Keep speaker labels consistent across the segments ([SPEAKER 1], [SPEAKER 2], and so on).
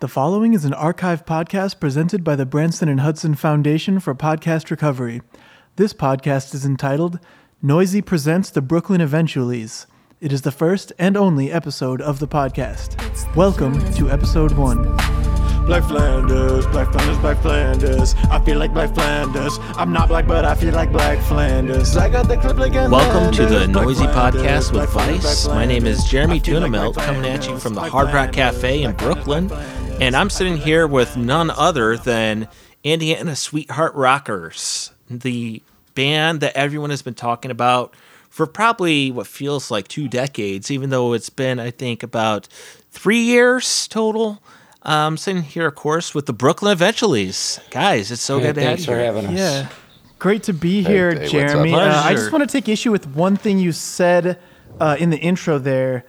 [SPEAKER 1] The following is an archive podcast presented by the Branson and Hudson Foundation for Podcast Recovery. This podcast is entitled Noisey Presents the Brooklyn Eventuallys. It is the first and only episode of the podcast. Welcome to episode one.
[SPEAKER 2] Black Flanders, Black Flanders, Black Flanders. I feel like Black Flanders. I'm not black, but I feel like Black Flanders. I got the clip like a
[SPEAKER 3] Welcome to the
[SPEAKER 2] Black
[SPEAKER 3] Noisey
[SPEAKER 2] Flanders,
[SPEAKER 3] Podcast with
[SPEAKER 2] Flanders,
[SPEAKER 3] Vice. My name is Jeremy
[SPEAKER 2] I like
[SPEAKER 3] Tunamelt coming at you from the Hard Rock
[SPEAKER 2] Flanders,
[SPEAKER 3] Cafe in
[SPEAKER 2] Black
[SPEAKER 3] Brooklyn.
[SPEAKER 2] Flanders.
[SPEAKER 3] And I'm sitting here with none other than Indiana Sweetheart Rockers, the band that everyone has been talking about for probably what feels like two decades, even though it's been, I think, about three years total. Um, sitting here, of course, with the Brooklyn Eventuallys. Guys, it's so
[SPEAKER 4] Yeah,
[SPEAKER 3] good to have you.
[SPEAKER 4] thanks
[SPEAKER 3] you
[SPEAKER 4] for having us.
[SPEAKER 1] Yeah. Great to be here,
[SPEAKER 5] hey, what's
[SPEAKER 1] Jeremy. Uh, I just want to take issue with one thing you said uh, in the intro there.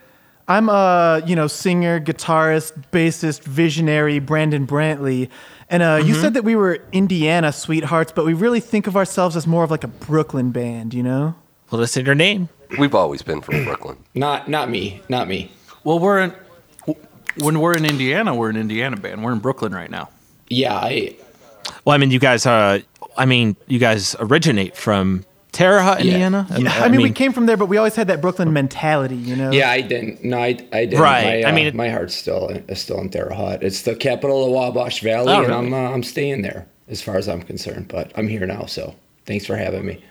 [SPEAKER 1] I'm a you know singer, guitarist, bassist, visionary, Brandon Brantley, and uh,
[SPEAKER 3] Mm-hmm.
[SPEAKER 1] you said that we were Indiana sweethearts, but we really think of ourselves as more of like a Brooklyn band, you know?
[SPEAKER 3] Well, that's in your name.
[SPEAKER 5] We've always been from Brooklyn.
[SPEAKER 4] Not not me, not me.
[SPEAKER 6] Well, we're in. When we're in Indiana, we're an Indiana band. We're in Brooklyn right now.
[SPEAKER 4] Yeah, I
[SPEAKER 3] Well, I mean, you guys uh I mean, you guys originate from Terre Haute,
[SPEAKER 4] Yeah.
[SPEAKER 3] Indiana.
[SPEAKER 1] I, mean, we came from there, but we always had that Brooklyn mentality, you know?
[SPEAKER 4] yeah I didn't. No, I I didn't.
[SPEAKER 3] Right,
[SPEAKER 4] My,
[SPEAKER 3] I
[SPEAKER 4] uh,
[SPEAKER 3] mean, it-
[SPEAKER 4] my heart's still is still in Terre Haute. It's the capital of Wabash Valley,
[SPEAKER 3] Oh,
[SPEAKER 4] and
[SPEAKER 3] really?
[SPEAKER 4] I'm uh, I'm staying there as far as I'm concerned. But I'm here now, so thanks for having me.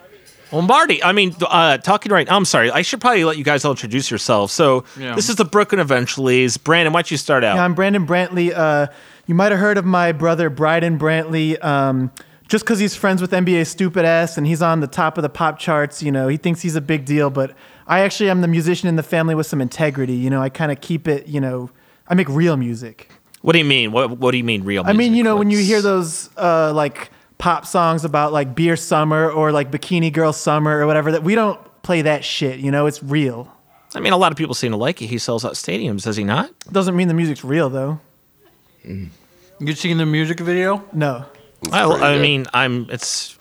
[SPEAKER 3] Well, Marty, I mean, uh, talking right. I'm sorry. I should probably let you guys all introduce yourselves. So
[SPEAKER 6] Yeah.
[SPEAKER 3] this is the Brooklyn Eventuallys. Brandon, why don't you start out?
[SPEAKER 1] Yeah, I'm Brandon Brantley. Uh, you might have heard of my brother Bryden Brantley. Um, just because he's friends with NBA stupid ass and he's on the top of the pop charts, you know, he thinks he's a big deal. But I actually am the musician in the family with some integrity. You know, I kind of keep it. You know, I make real music.
[SPEAKER 3] What do you mean? What What do you mean real?
[SPEAKER 1] I mean, you know, when you hear those uh, like pop songs about like beer summer or like bikini girl summer or whatever, that we don't play that shit. You know, it's real.
[SPEAKER 3] I mean, a lot of people seem to like it. He sells out stadiums, does he not?
[SPEAKER 1] Doesn't mean the music's real though.
[SPEAKER 6] You seen the music video?
[SPEAKER 1] No.
[SPEAKER 3] I, I mean, I'm. It's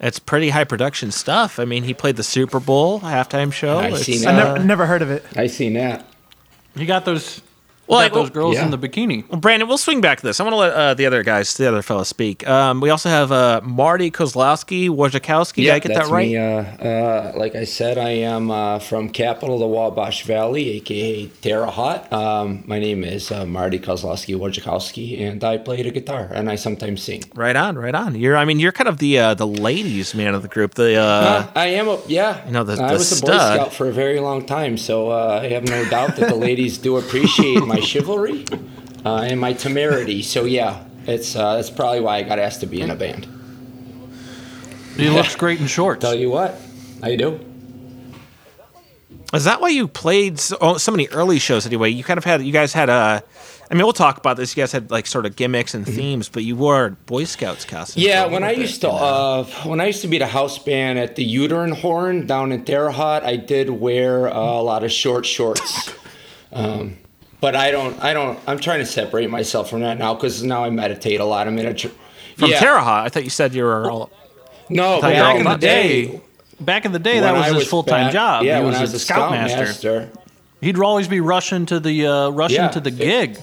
[SPEAKER 3] it's pretty high production stuff. I mean, he played the Super Bowl halftime show.
[SPEAKER 4] I
[SPEAKER 3] It's,
[SPEAKER 4] seen
[SPEAKER 1] I
[SPEAKER 4] that.
[SPEAKER 1] never, never heard of it.
[SPEAKER 4] I seen that.
[SPEAKER 6] You got those.
[SPEAKER 3] Well,
[SPEAKER 6] Well,
[SPEAKER 3] I-
[SPEAKER 6] those girls
[SPEAKER 4] yeah.
[SPEAKER 6] in the bikini.
[SPEAKER 3] Well, Brandon, we'll swing back to this. I want to let uh, the other guys, the other fellas, speak. Um, we also have uh, Marty Kozlowski, Wojciechowski. Did I get
[SPEAKER 4] that's
[SPEAKER 3] that right?
[SPEAKER 4] me. Uh, uh, like I said, I am uh, from capital of the Wabash Valley, aka Terre Haute. Um, my name is uh, Marty Kozlowski Wojciechowski, and I play the guitar and I sometimes sing.
[SPEAKER 3] Right on, right on. You're, I mean, you're kind of the uh, the ladies' man of the group. The uh,
[SPEAKER 4] Uh, I am a yeah.
[SPEAKER 3] you know, the-
[SPEAKER 4] I
[SPEAKER 3] the
[SPEAKER 4] was a Boy. Scout for a very long time, so uh, I have no doubt that the ladies do appreciate my chivalry uh, and my temerity. So yeah, it's uh, that's probably why I got asked to be in a band.
[SPEAKER 6] He looks great in shorts.
[SPEAKER 4] Tell you what, I do.
[SPEAKER 3] is that why you played so, oh, so many early shows? Anyway, you kind of had, you guys had a. I mean, we'll talk about this. You guys had like sort of gimmicks and themes, but you wore Boy Scouts costumes.
[SPEAKER 4] Mm-hmm. Yeah, when I
[SPEAKER 3] little
[SPEAKER 4] used to
[SPEAKER 3] you know?
[SPEAKER 4] uh, when I used to be the house band at the Uterine Horn down in Terre Haute, I did wear uh, a lot of short shorts. um, but I don't, I don't. I'm trying to separate myself from that now because now I meditate a lot. I'm in a tr-
[SPEAKER 3] from
[SPEAKER 4] yeah.
[SPEAKER 3] Terre I thought you said you were all.
[SPEAKER 4] No,
[SPEAKER 3] thought you were
[SPEAKER 4] back
[SPEAKER 3] all
[SPEAKER 4] in the
[SPEAKER 3] about-
[SPEAKER 4] day,
[SPEAKER 6] Back in the day, that was
[SPEAKER 4] I
[SPEAKER 6] his full time job.
[SPEAKER 4] Yeah,
[SPEAKER 6] he
[SPEAKER 4] when
[SPEAKER 6] was,
[SPEAKER 4] I was
[SPEAKER 6] a
[SPEAKER 4] a
[SPEAKER 6] scoutmaster. He'd always be rushing to the uh, rushing
[SPEAKER 4] Yeah.
[SPEAKER 6] to the gig.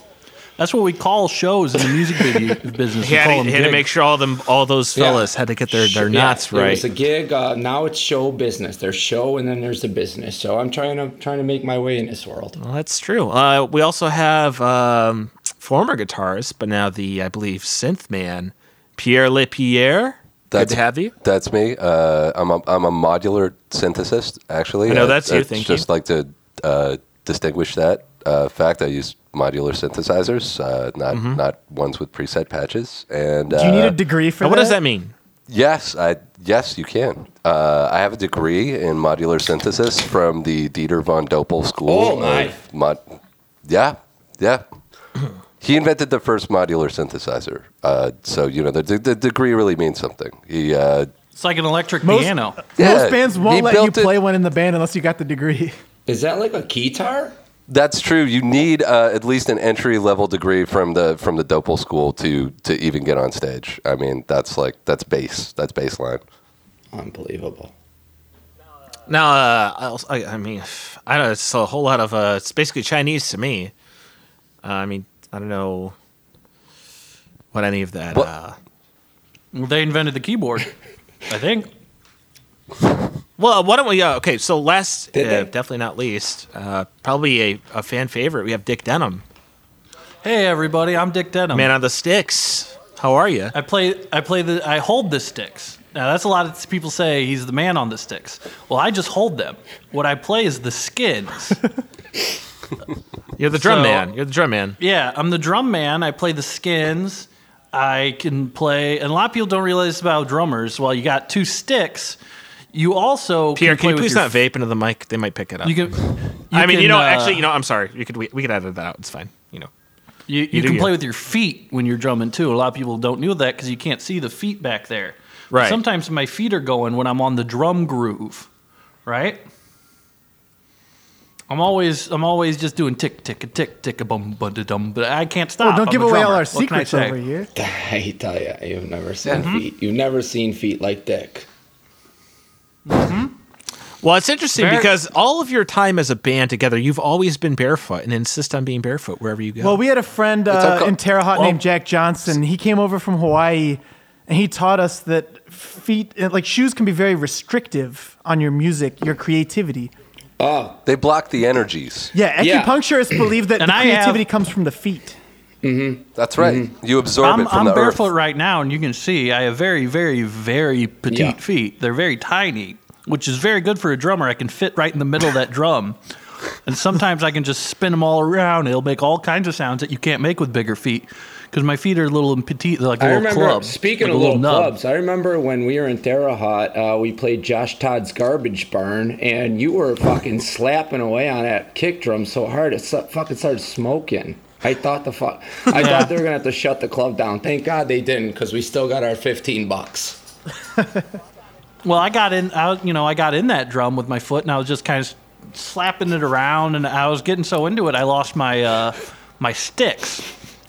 [SPEAKER 6] That's what we call shows in the music video business.
[SPEAKER 3] He
[SPEAKER 6] We
[SPEAKER 3] had,
[SPEAKER 6] call
[SPEAKER 3] to,
[SPEAKER 6] them
[SPEAKER 3] he had to make sure all them, all those
[SPEAKER 4] Yeah.
[SPEAKER 3] fellas had to get their, their
[SPEAKER 4] Yeah,
[SPEAKER 3] knots
[SPEAKER 4] There
[SPEAKER 3] right.
[SPEAKER 4] was a gig. Uh, now it's show business. There's show, and then there's the business. So I'm trying to trying to make my way in this world.
[SPEAKER 3] Well, that's true. Uh, we also have um, former guitarist, but now the I believe synth man, Pierre LePierre. Good to have you.
[SPEAKER 5] That's me. Uh, I'm a I'm a modular synthesist. Actually,
[SPEAKER 3] I know that's you,
[SPEAKER 5] I'd
[SPEAKER 3] thank
[SPEAKER 5] just
[SPEAKER 3] you.
[SPEAKER 5] like to uh, distinguish that uh, fact. I use modular synthesizers, uh, not
[SPEAKER 3] Mm-hmm.
[SPEAKER 5] not ones with preset patches. And
[SPEAKER 1] Do you need
[SPEAKER 5] uh,
[SPEAKER 1] a degree for
[SPEAKER 3] Now, what
[SPEAKER 1] that?
[SPEAKER 3] does that mean?
[SPEAKER 5] Yes, I yes you can. Uh, I have a degree in modular synthesis from the Dieter von Doppel School.
[SPEAKER 4] Oh, my.
[SPEAKER 5] of mod- yeah, yeah. He invented the first modular synthesizer. Uh, so you know the, the, the degree really means something. He uh,
[SPEAKER 6] It's like an electric
[SPEAKER 1] Most-
[SPEAKER 6] piano.
[SPEAKER 5] Yeah,
[SPEAKER 1] Most bands won't let you
[SPEAKER 5] built it-
[SPEAKER 1] play one in the band unless you got the degree.
[SPEAKER 4] Is that like a guitar?
[SPEAKER 5] That's true. You need uh, at least an entry level degree from the from the Doppel school to to even get on stage. I mean, that's like that's base. That's baseline.
[SPEAKER 4] Unbelievable.
[SPEAKER 3] Now, uh, I, also- I, I mean, I know it's a whole lot of. Uh, it's basically Chinese to me. Uh, I mean, I don't know. what any of that.
[SPEAKER 5] What-
[SPEAKER 3] Uh,
[SPEAKER 6] They invented the keyboard, I think.
[SPEAKER 3] Well, why don't we? Uh, okay, so last, uh, definitely not least, uh, probably a, a fan favorite. We have Dick Denim,
[SPEAKER 6] Hey everybody, I'm Dick Denim.
[SPEAKER 3] man on the sticks. How are you?
[SPEAKER 6] I play I play the I hold the sticks. Now that's a lot of people say he's the man on the sticks. Well, I just hold them. What I play is the skins.
[SPEAKER 3] You're the drum
[SPEAKER 6] So-
[SPEAKER 3] man. You're the drum man.
[SPEAKER 6] yeah, I'm the drum man. I play the skins. I can play, and a lot of people don't realize about drummers. Well, you got two sticks. You also
[SPEAKER 3] Pierre,
[SPEAKER 6] can
[SPEAKER 3] can you please
[SPEAKER 6] your
[SPEAKER 3] not vape into the mic? They might pick it up.
[SPEAKER 6] You can.
[SPEAKER 3] I mean, you know,
[SPEAKER 6] uh,
[SPEAKER 3] actually, you know, I'm sorry. You could we, we could edit that out. It's fine. You know.
[SPEAKER 6] You, you,
[SPEAKER 3] do
[SPEAKER 6] can
[SPEAKER 3] you.
[SPEAKER 6] play with your feet when you're drumming too. A lot of people don't know that because you can't see the feet back there.
[SPEAKER 3] Right.
[SPEAKER 6] Sometimes my feet are going when I'm on the drum groove, right? I'm always I'm always just doing tick tick a tick tick a bum bum da dum, but I can't
[SPEAKER 1] Oh,
[SPEAKER 6] stop.
[SPEAKER 1] don't
[SPEAKER 6] I'm
[SPEAKER 1] give away all our
[SPEAKER 6] What I
[SPEAKER 1] secrets
[SPEAKER 6] say?
[SPEAKER 1] over here.
[SPEAKER 4] I tell you, you've never seen
[SPEAKER 6] Mm-hmm.
[SPEAKER 4] feet. You've never seen feet like Dick.
[SPEAKER 3] Well, it's interesting
[SPEAKER 6] Very-
[SPEAKER 3] because all of your time as a band together, you've always been barefoot and insist on being barefoot wherever you go.
[SPEAKER 1] Well, we had a friend uh,
[SPEAKER 5] unco-
[SPEAKER 1] in Terre Haute
[SPEAKER 6] Well-
[SPEAKER 1] named Jack Johnson. He came over from Hawaii, and he taught us that feet, uh, like shoes, can be very restrictive on your music, your creativity.
[SPEAKER 4] Oh,
[SPEAKER 5] They block the energies.
[SPEAKER 1] Yeah,
[SPEAKER 4] Yeah.
[SPEAKER 1] acupuncturists believe that
[SPEAKER 6] And
[SPEAKER 1] the
[SPEAKER 6] I have-
[SPEAKER 1] creativity comes from the feet.
[SPEAKER 5] That's right.
[SPEAKER 4] Mm-hmm.
[SPEAKER 5] You absorb
[SPEAKER 6] I'm,
[SPEAKER 5] it from
[SPEAKER 6] I'm
[SPEAKER 5] the
[SPEAKER 6] barefoot
[SPEAKER 5] earth.
[SPEAKER 6] right now, and you can see I have very, very, very petite
[SPEAKER 4] Yeah.
[SPEAKER 6] feet. They're very tiny, which is very good for a drummer. I can fit right in the middle of that drum. And sometimes I can just spin them all around. It'll make all kinds of sounds that you can't make with bigger feet because my feet are little and petite, they're like a
[SPEAKER 4] I
[SPEAKER 6] little
[SPEAKER 4] remember.
[SPEAKER 6] club.
[SPEAKER 4] speaking
[SPEAKER 6] like
[SPEAKER 4] of
[SPEAKER 6] a
[SPEAKER 4] little,
[SPEAKER 6] nub.
[SPEAKER 4] clubs, I remember when we were in Terre Haute, uh, we played Josh Todd's Garbage Barn, and you were fucking slapping away on that kick drum so hard it su- fucking started smoking. I thought the fuck. I thought they were gonna have to shut the club down. Thank God they didn't, because we still got our fifteen bucks.
[SPEAKER 6] Well, I got in, I, you know, I got in that drum with my foot, and I was just kind of slapping it around, and I was getting so into it, I lost my uh, my sticks.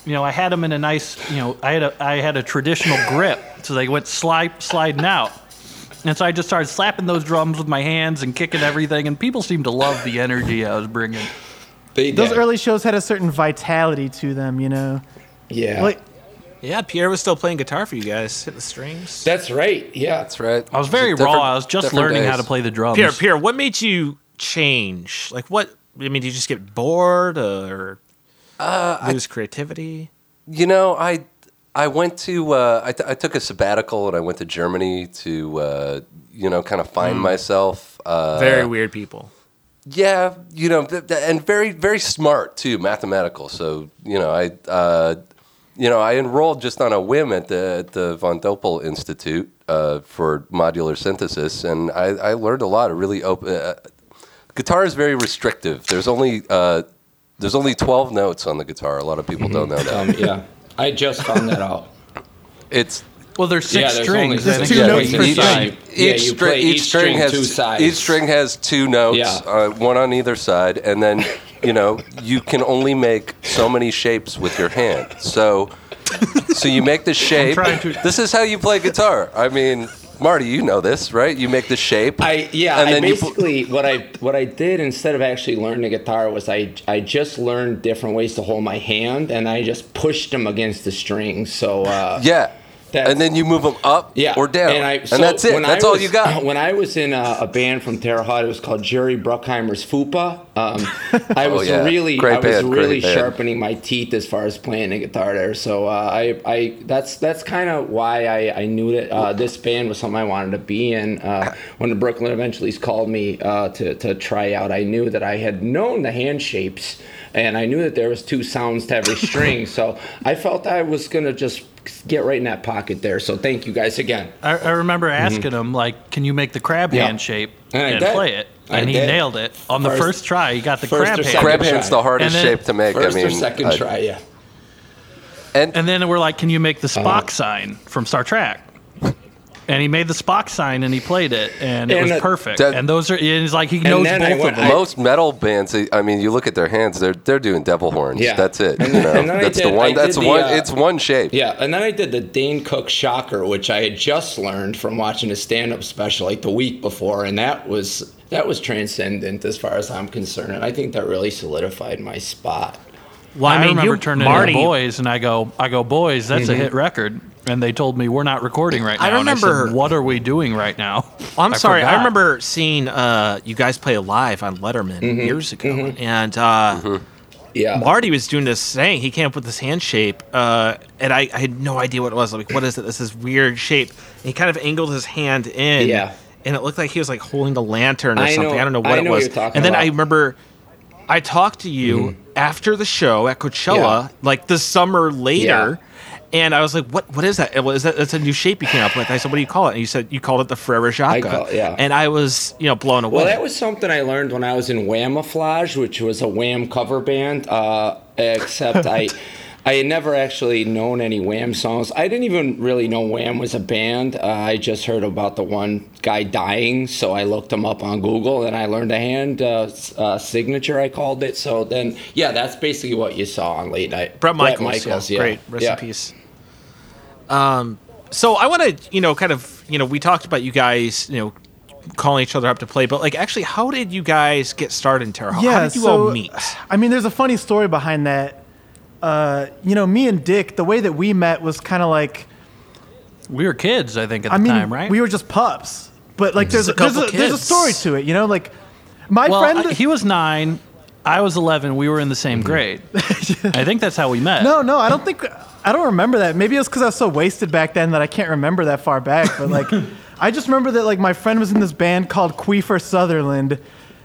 [SPEAKER 6] You know, I had them in a nice, you know, I had a I had a traditional grip, so they went slide sliding out, and so I just started slapping those drums with my hands and kicking everything, and people seemed to love the energy I was bringing.
[SPEAKER 4] They
[SPEAKER 1] Those
[SPEAKER 4] did.
[SPEAKER 1] early shows had a certain vitality to them, you know.
[SPEAKER 4] yeah.
[SPEAKER 1] Like
[SPEAKER 3] yeah, Pierre was still playing guitar for you guys, hitting the strings.
[SPEAKER 4] That's right. Yeah.
[SPEAKER 5] That's right.
[SPEAKER 6] I was very
[SPEAKER 5] It's
[SPEAKER 6] raw. I was just
[SPEAKER 5] different
[SPEAKER 6] learning how to play the drums.
[SPEAKER 3] Pierre, Pierre, what made you change? Like, what? I mean, did you just get bored or lose creativity?
[SPEAKER 5] You know, I I went to uh, I, t- I took a sabbatical and I went to Germany to uh, you know kind of find myself. Uh,
[SPEAKER 3] Very weird people.
[SPEAKER 5] Yeah, you know, th- th- and very very smart too, mathematical. So you know, I uh, you know I enrolled just on a whim at the at the von Doppel Institute uh, for modular synthesis, and I, I learned a lot. of really open. Uh, guitar is very restrictive. There's only uh, there's only 12 notes on the guitar. A lot of people don't know that.
[SPEAKER 4] Um, yeah. I just found that out.
[SPEAKER 5] It's
[SPEAKER 6] well, there's six
[SPEAKER 4] Yeah, there's only
[SPEAKER 6] strings.
[SPEAKER 1] There's two
[SPEAKER 6] think,
[SPEAKER 1] notes per
[SPEAKER 6] each
[SPEAKER 1] string.
[SPEAKER 6] side.
[SPEAKER 4] Yeah,
[SPEAKER 5] each,
[SPEAKER 4] you
[SPEAKER 5] string,
[SPEAKER 4] play
[SPEAKER 5] each,
[SPEAKER 4] each
[SPEAKER 5] string
[SPEAKER 4] string
[SPEAKER 5] has
[SPEAKER 4] two sides.
[SPEAKER 5] each string has two notes,
[SPEAKER 4] Yeah.
[SPEAKER 5] uh, one on either side, and then you know you can only make so many shapes with your hand. So, so you make the shape.
[SPEAKER 6] trying to-
[SPEAKER 5] This is how you play guitar. I mean, Marty, you know this, right? You make the shape.
[SPEAKER 4] I yeah.
[SPEAKER 5] And
[SPEAKER 4] I
[SPEAKER 5] then you pu-
[SPEAKER 4] basically what I what I did instead of actually learning the guitar was I I just learned different ways to hold my hand and I just pushed them against the strings. So uh,
[SPEAKER 5] yeah.
[SPEAKER 4] That's-
[SPEAKER 5] and then you move them up
[SPEAKER 4] Yeah,
[SPEAKER 5] or down,
[SPEAKER 4] and, I,
[SPEAKER 5] and that's it. That's all you got.
[SPEAKER 4] When I was in a, a band from Terre Haute, it was called Jerry Bruckheimer's Fupa. Um, I was
[SPEAKER 5] Oh, yeah.
[SPEAKER 4] really,
[SPEAKER 5] Great
[SPEAKER 4] I was really
[SPEAKER 5] great band.
[SPEAKER 4] sharpening my teeth as far as playing the guitar there. So uh, I, I, that's that's kind of why I, I knew that uh, this band was something I wanted to be in. Uh, when the Brooklyn Eventually called me uh, to to try out, I knew that I had known the hand shapes. And I knew that there was two sounds to every string, so I felt I was gonna just get right in that pocket there. So thank you guys again.
[SPEAKER 6] I, I remember asking him, like, can you make the crab
[SPEAKER 4] Mm-hmm. Yeah.
[SPEAKER 6] hand shape
[SPEAKER 4] And
[SPEAKER 6] and, play it?
[SPEAKER 4] I
[SPEAKER 6] And he
[SPEAKER 4] did.
[SPEAKER 6] nailed it. On the
[SPEAKER 4] First-
[SPEAKER 6] first try, he got the crab
[SPEAKER 4] or
[SPEAKER 6] hand.
[SPEAKER 4] second
[SPEAKER 5] Crab
[SPEAKER 4] try.
[SPEAKER 5] hand's the hardest
[SPEAKER 6] then-
[SPEAKER 5] shape to make.
[SPEAKER 4] First
[SPEAKER 5] I mean,
[SPEAKER 4] or second
[SPEAKER 5] uh,
[SPEAKER 4] try, yeah.
[SPEAKER 5] And,
[SPEAKER 6] And then we're like, can you make the. Spock sign from Star Trek? And he made the Spock sign and he played it, and it
[SPEAKER 4] And
[SPEAKER 6] was
[SPEAKER 4] it-
[SPEAKER 6] perfect.
[SPEAKER 5] That-
[SPEAKER 6] and those are, and he's like, he knows both
[SPEAKER 4] went-
[SPEAKER 6] of them.
[SPEAKER 5] most metal bands, I mean, you look at their hands; they're they're doing devil horns.
[SPEAKER 4] Yeah.
[SPEAKER 5] That's it.
[SPEAKER 4] And
[SPEAKER 5] you know?
[SPEAKER 4] and then I
[SPEAKER 5] that's the one. That's
[SPEAKER 4] the,
[SPEAKER 5] one.
[SPEAKER 4] uh,
[SPEAKER 5] it's one shape.
[SPEAKER 4] Yeah, and then I did the Dane Cook Shocker, which I had just learned from watching a stand-up special like the week before, and that was that was transcendent as far as I'm concerned, and I think that really solidified my spot.
[SPEAKER 3] Well, I
[SPEAKER 6] I,
[SPEAKER 3] mean,
[SPEAKER 6] remember
[SPEAKER 3] you-
[SPEAKER 6] turning
[SPEAKER 3] Marty-
[SPEAKER 6] to the boys, and I go, I go, boys, that's a hit record. And they told me we're not recording right now.
[SPEAKER 3] I
[SPEAKER 6] And
[SPEAKER 3] remember-
[SPEAKER 6] said, what are we doing right now?
[SPEAKER 3] Well, I'm sorry. I remember seeing uh, you guys play live on Letterman years ago, and uh,
[SPEAKER 4] Yeah.
[SPEAKER 3] Marty was doing this thing. He came up with this hand shape, uh, and I, I had no idea what it was. Like, what is it? This is weird shape. And he kind of angled his hand in,
[SPEAKER 4] Yeah.
[SPEAKER 3] and it looked like he was like holding the lantern or
[SPEAKER 4] I know-
[SPEAKER 3] something. I don't know what
[SPEAKER 4] I
[SPEAKER 3] it
[SPEAKER 4] know what
[SPEAKER 3] was.
[SPEAKER 4] you're
[SPEAKER 3] and then I remember I talked to you after the show at Coachella,
[SPEAKER 4] Yeah.
[SPEAKER 3] like the summer later. And I was like, "What? What is that? Was that? That's a new shape you came up with." I said, "What do you call it?" And you said you called it the Frere Jacques.
[SPEAKER 4] call- yeah.
[SPEAKER 3] And I was, you know, blown away.
[SPEAKER 4] Well, that was something I learned when I was in Whamaflage, which was a Wham cover band. Uh, except I, I had never actually known any Wham songs. I didn't even really know Wham was a band. Uh, I just heard about the one guy dying, so I looked him up on Google and I learned a hand uh, uh, signature. I called it. So then, yeah, that's basically what you saw on late night.
[SPEAKER 3] Brett Michaels, yeah, great, rest
[SPEAKER 4] Yeah.
[SPEAKER 3] in peace. Um, so I want to, you know, kind of, you know, we talked about you guys, you know, calling each other up to play, but like, actually, how did you guys get started in Terre Haute?
[SPEAKER 1] Yeah,
[SPEAKER 3] how did you
[SPEAKER 1] so,
[SPEAKER 3] all meet?
[SPEAKER 1] I mean, there's a funny story behind that. Uh, you know, me and Dick, the way that we met was kind of like,
[SPEAKER 6] We were kids, I think, at the
[SPEAKER 1] I mean,
[SPEAKER 6] time, right?
[SPEAKER 1] we were just pups. But like, there's a,
[SPEAKER 3] a
[SPEAKER 1] there's, a, there's a story to it. You know, like my
[SPEAKER 6] well,
[SPEAKER 1] friend.
[SPEAKER 6] I- he was nine. I was 11. We were in the same grade. I think that's how we met.
[SPEAKER 1] no, no, I don't think I don't remember that. Maybe it was because I was so wasted back then that I can't remember that far back. But like, I just remember that like my friend was in this band called Queefer Sutherland,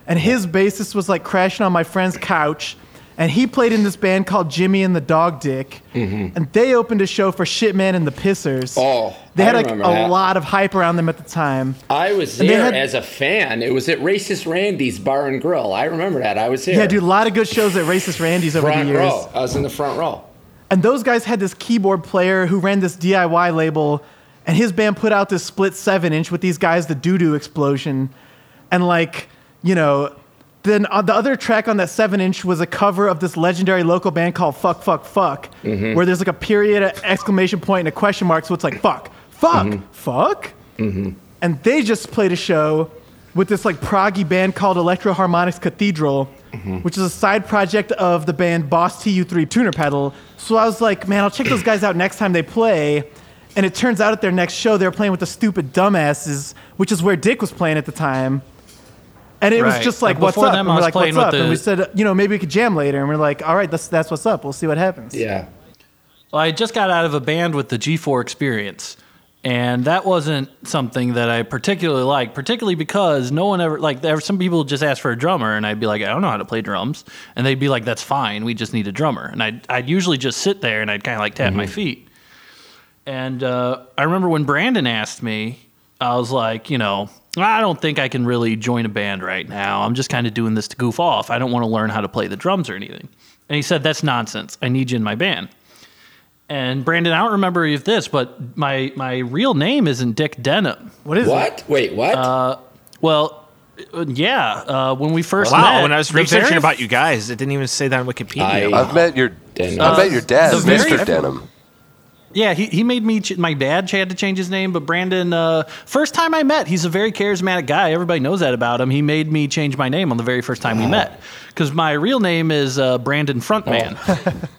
[SPEAKER 1] and his bassist was like crashing on my friend's couch, and he played in this band called Jimmy and the Dog Dick, mm-hmm. and they opened a show for Shitman and the Pissers.
[SPEAKER 4] Oh,
[SPEAKER 1] they
[SPEAKER 4] I
[SPEAKER 1] had like a
[SPEAKER 4] remember that.
[SPEAKER 1] lot of hype around them at the time.
[SPEAKER 4] I was there
[SPEAKER 1] had-
[SPEAKER 4] as a fan. It was at Racist Randy's Bar and Grill. I remember that. I was there.
[SPEAKER 1] Yeah, dude, a lot of good shows at Racist Randy's over
[SPEAKER 4] Front
[SPEAKER 1] the years.
[SPEAKER 4] row. I was in the front row.
[SPEAKER 1] And those guys had this keyboard player who ran this DIY label, and his band put out this split seven inch with these guys, the Doo Doo Explosion. And like, you know, then uh, the other track on that seven inch was a cover of this legendary local band called Fuck Fuck Fuck, mm-hmm. where there's like a period, a exclamation point, and a question mark. So it's like fuck, fuck, mm-hmm. fuck. Mm-hmm. And they just played a show with this like proggy band called Electro Harmonics Cathedral, which is a side project of the band Boss TU3 Tuner Pedal. So I was like, man, I'll check those guys out next time they play. And it turns out at their next show, they were playing with the stupid dumbasses, which is where Dick was playing at the time. And it was
[SPEAKER 6] Right.
[SPEAKER 1] just like,
[SPEAKER 6] And
[SPEAKER 1] what's
[SPEAKER 6] before
[SPEAKER 1] up?
[SPEAKER 6] them,
[SPEAKER 1] and
[SPEAKER 6] I
[SPEAKER 1] we're
[SPEAKER 6] was
[SPEAKER 1] like, what's
[SPEAKER 6] playing with
[SPEAKER 1] up? And
[SPEAKER 6] the-
[SPEAKER 1] we said, you know, maybe we could jam later. And we're like, all right, that's, that's what's up. We'll see what happens.
[SPEAKER 4] Yeah.
[SPEAKER 6] Well, I just got out of a band with the G4 experience. And that wasn't something that I particularly liked, particularly because no one ever, like, there were some people just asked for a drummer, and I'd be like, I don't know how to play drums. And they'd be like, that's fine, we just need a drummer. And I'd, I'd usually just sit there and I'd kind of like tap my feet. And uh, I remember when Brandon asked me, I was like, you know, I don't think I can really join a band right now. I'm just kind of doing this to goof off. I don't want to learn how to play the drums or anything. And he said, That's nonsense. I need you in my band. And Brandon, I don't remember if this, but my my real name isn't Dick Denim.
[SPEAKER 1] What is it?
[SPEAKER 4] What? Wait, what?
[SPEAKER 6] Well, uh, yeah. Uh, when we first
[SPEAKER 3] Wow,
[SPEAKER 6] met,
[SPEAKER 3] when I was
[SPEAKER 6] the
[SPEAKER 3] researching
[SPEAKER 6] very-
[SPEAKER 3] about you guys, it didn't even say that on Wikipedia.
[SPEAKER 4] I-
[SPEAKER 5] I've met your,
[SPEAKER 4] Denim.
[SPEAKER 5] I've met your dad,
[SPEAKER 6] the very-
[SPEAKER 5] Mr. Denim.
[SPEAKER 6] Yeah, he, he made me. Ch- my dad had to change his name, but Brandon. Uh, first time I met, he's a very charismatic guy. Everybody knows that about him. He made me change my name on the very first time we met because my real name is uh, Brandon Frontman.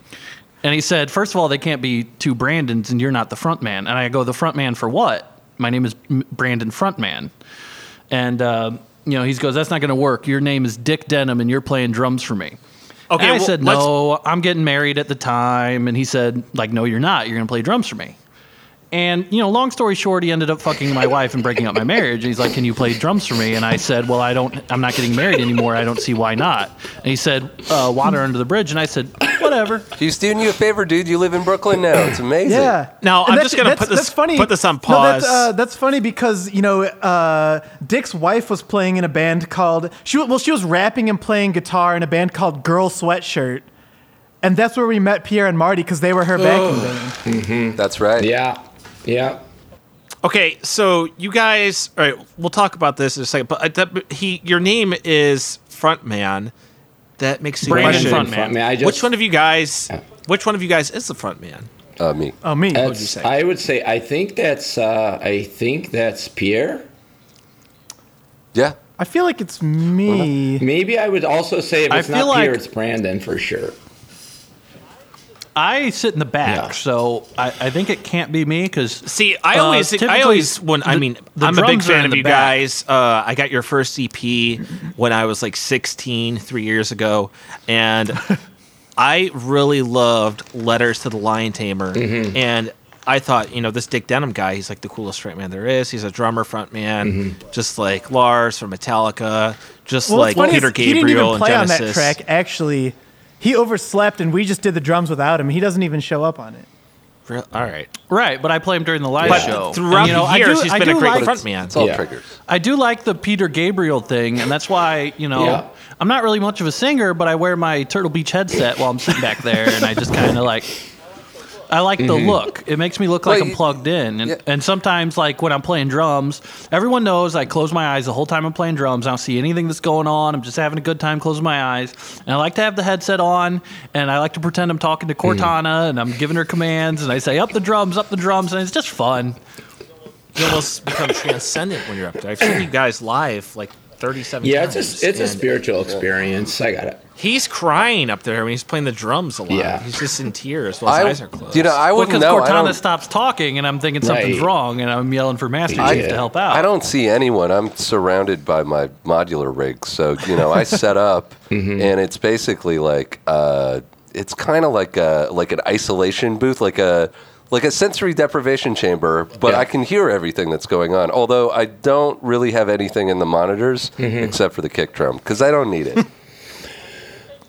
[SPEAKER 6] and he said, first of all, they can't be two Brandons, and you're not the front man. And I go, the front man for what? My name is Brandon Frontman. And uh, you know, he goes, that's not going to work. Your name is Dick Denim, and you're playing drums for me.
[SPEAKER 3] Okay,
[SPEAKER 6] And I
[SPEAKER 3] well,
[SPEAKER 6] said, no, I'm getting married at the time. And he said, like, no, you're not. You're going to play drums for me. And, you know, long story short, he ended up fucking my wife and breaking up my marriage. And he's like, can you play drums for me? And I said, well, I don't, I'm not getting married anymore. I don't see why not. And he said, uh, water under the bridge. And I said, whatever.
[SPEAKER 5] He's doing you a favor, dude. You live in Brooklyn now. It's amazing.
[SPEAKER 1] Yeah.
[SPEAKER 3] Now,
[SPEAKER 1] And
[SPEAKER 3] I'm just gonna put this-
[SPEAKER 1] funny.
[SPEAKER 3] put this on
[SPEAKER 1] No, that's,
[SPEAKER 3] pause.
[SPEAKER 1] uh, that's funny because you know uh, Dick's wife was playing in a band called she well she was rapping and playing guitar in a band called Girl Sweatshirt, and that's where we met Pierre and Marty because they were her backing band.
[SPEAKER 5] That's right.
[SPEAKER 4] yeah. Yeah.
[SPEAKER 3] Okay, so you guys, all right, we'll talk about this in a second. But uh, that, he, your name is Frontman. That makes the
[SPEAKER 6] Brandon
[SPEAKER 3] question:
[SPEAKER 6] Frontman.
[SPEAKER 4] I just,
[SPEAKER 3] Which one of you guys? Which one of you guys is the front man?
[SPEAKER 5] Uh, me.
[SPEAKER 1] Oh me.
[SPEAKER 4] That's,
[SPEAKER 3] you say?
[SPEAKER 4] I would say I think that's uh, I think that's Pierre.
[SPEAKER 5] Yeah.
[SPEAKER 1] I feel like it's me.
[SPEAKER 4] Maybe I would also say if
[SPEAKER 6] I
[SPEAKER 4] it's
[SPEAKER 6] feel
[SPEAKER 4] not Pierre,
[SPEAKER 6] like-
[SPEAKER 4] it's Brandon for sure.
[SPEAKER 6] I sit in the back,
[SPEAKER 2] Yeah.
[SPEAKER 6] so I, I think it can't be me because
[SPEAKER 3] See, I
[SPEAKER 6] Uh,
[SPEAKER 3] always, I always, when I mean, I'm a big fan of you
[SPEAKER 6] back.
[SPEAKER 3] guys. Uh, I got your first EP when I was like 16, three years ago, and I really loved Letters to the Lion Tamer,
[SPEAKER 6] Mm-hmm.
[SPEAKER 3] and I thought, you know, this Dick Denim guy, he's like the coolest frontman there is. He's a drummer frontman,
[SPEAKER 6] Mm-hmm.
[SPEAKER 3] just like Lars from Metallica, just
[SPEAKER 1] Well,
[SPEAKER 3] like
[SPEAKER 1] funny
[SPEAKER 3] Peter
[SPEAKER 1] is he didn't
[SPEAKER 3] Gabriel
[SPEAKER 1] even
[SPEAKER 3] and
[SPEAKER 1] play on that track. Actually, he overslept, and we just did the drums without him. He doesn't even show up on it.
[SPEAKER 3] Real- All right,
[SPEAKER 6] right, but I play him during the live
[SPEAKER 3] but
[SPEAKER 6] show.
[SPEAKER 3] throughout
[SPEAKER 6] And, you know,
[SPEAKER 3] the
[SPEAKER 6] I
[SPEAKER 3] years,
[SPEAKER 6] do-
[SPEAKER 3] he's
[SPEAKER 6] I
[SPEAKER 3] been a
[SPEAKER 6] do
[SPEAKER 3] great
[SPEAKER 6] like-
[SPEAKER 3] frontman.
[SPEAKER 5] It's all
[SPEAKER 2] Yeah.
[SPEAKER 5] triggers.
[SPEAKER 6] I do like the Peter Gabriel thing, and that's why you know
[SPEAKER 2] Yeah.
[SPEAKER 6] I'm not really much of a singer, but I wear my Turtle Beach headset while I'm sitting back there, and I just kind of like. I like the mm-hmm. look. It makes me look like
[SPEAKER 5] Well,
[SPEAKER 6] I'm plugged in, and,
[SPEAKER 5] Yeah.
[SPEAKER 6] and sometimes, like when I'm playing drums, everyone knows I close my eyes the whole time I'm playing drums. I don't see anything that's going on. I'm just having a good time closing my eyes, and I like to have the headset on, and I like to pretend I'm talking to mm. Cortana, and I'm giving her commands, and I say up the drums, up the drums, and it's just fun.
[SPEAKER 3] You almost become transcendent when you're up there. I've seen you guys live like 37
[SPEAKER 2] Yeah,
[SPEAKER 3] times.
[SPEAKER 2] it's a it's a spiritual experience. I got it.
[SPEAKER 3] He's crying up there when he's playing the drums a lot.
[SPEAKER 2] Yeah.
[SPEAKER 3] He's just in tears while his
[SPEAKER 5] I,
[SPEAKER 3] eyes are closed.
[SPEAKER 5] you know, I
[SPEAKER 6] Well,
[SPEAKER 5] wouldn't
[SPEAKER 6] because
[SPEAKER 5] know.
[SPEAKER 6] Cortana
[SPEAKER 5] don't,
[SPEAKER 6] stops talking, and I'm thinking something's
[SPEAKER 2] Right.
[SPEAKER 6] wrong, and I'm yelling for Master
[SPEAKER 2] Yeah.
[SPEAKER 6] Chief to help out.
[SPEAKER 5] I don't see anyone. I'm surrounded by my modular rig, so you know I set up,
[SPEAKER 2] Mm-hmm.
[SPEAKER 5] and it's basically like uh, it's kind of like a like an isolation booth, like a like a sensory deprivation chamber. But
[SPEAKER 2] Yeah.
[SPEAKER 5] I can hear everything that's going on. Although I don't really have anything in the monitors
[SPEAKER 2] Mm-hmm.
[SPEAKER 5] except for the kick drum because I don't need it.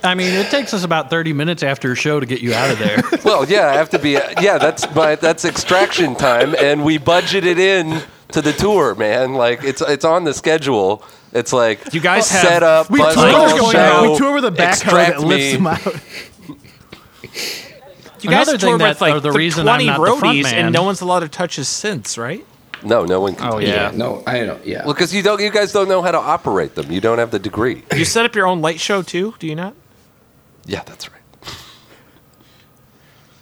[SPEAKER 6] I mean, it takes us about 30 minutes after a show to get you out of there.
[SPEAKER 5] well, yeah, I have to be. Yeah, that's my that's extraction time, and we budget it in to the tour, man. Like it's it's on the schedule. It's like
[SPEAKER 3] You guys have-
[SPEAKER 5] set up,
[SPEAKER 1] We
[SPEAKER 5] buzz
[SPEAKER 1] tour,
[SPEAKER 5] call
[SPEAKER 1] going
[SPEAKER 5] show,
[SPEAKER 1] out. we tour with a backhoe that lifts
[SPEAKER 5] me.
[SPEAKER 1] him out.
[SPEAKER 3] you guys
[SPEAKER 6] Another
[SPEAKER 3] tour
[SPEAKER 6] thing that-
[SPEAKER 3] with like
[SPEAKER 6] or the
[SPEAKER 3] the
[SPEAKER 6] reason I'm
[SPEAKER 3] 20
[SPEAKER 6] not the front
[SPEAKER 3] roadies
[SPEAKER 6] man-
[SPEAKER 3] and no one's allowed to touch his synths, right?
[SPEAKER 5] No, no one can.
[SPEAKER 6] Oh,
[SPEAKER 5] do
[SPEAKER 6] yeah.
[SPEAKER 2] No, I don't. Yeah.
[SPEAKER 5] Well, because you don't, you guys don't know how to operate them. You don't have the degree.
[SPEAKER 3] You set up your own light show too, do you not?
[SPEAKER 5] Yeah, that's right.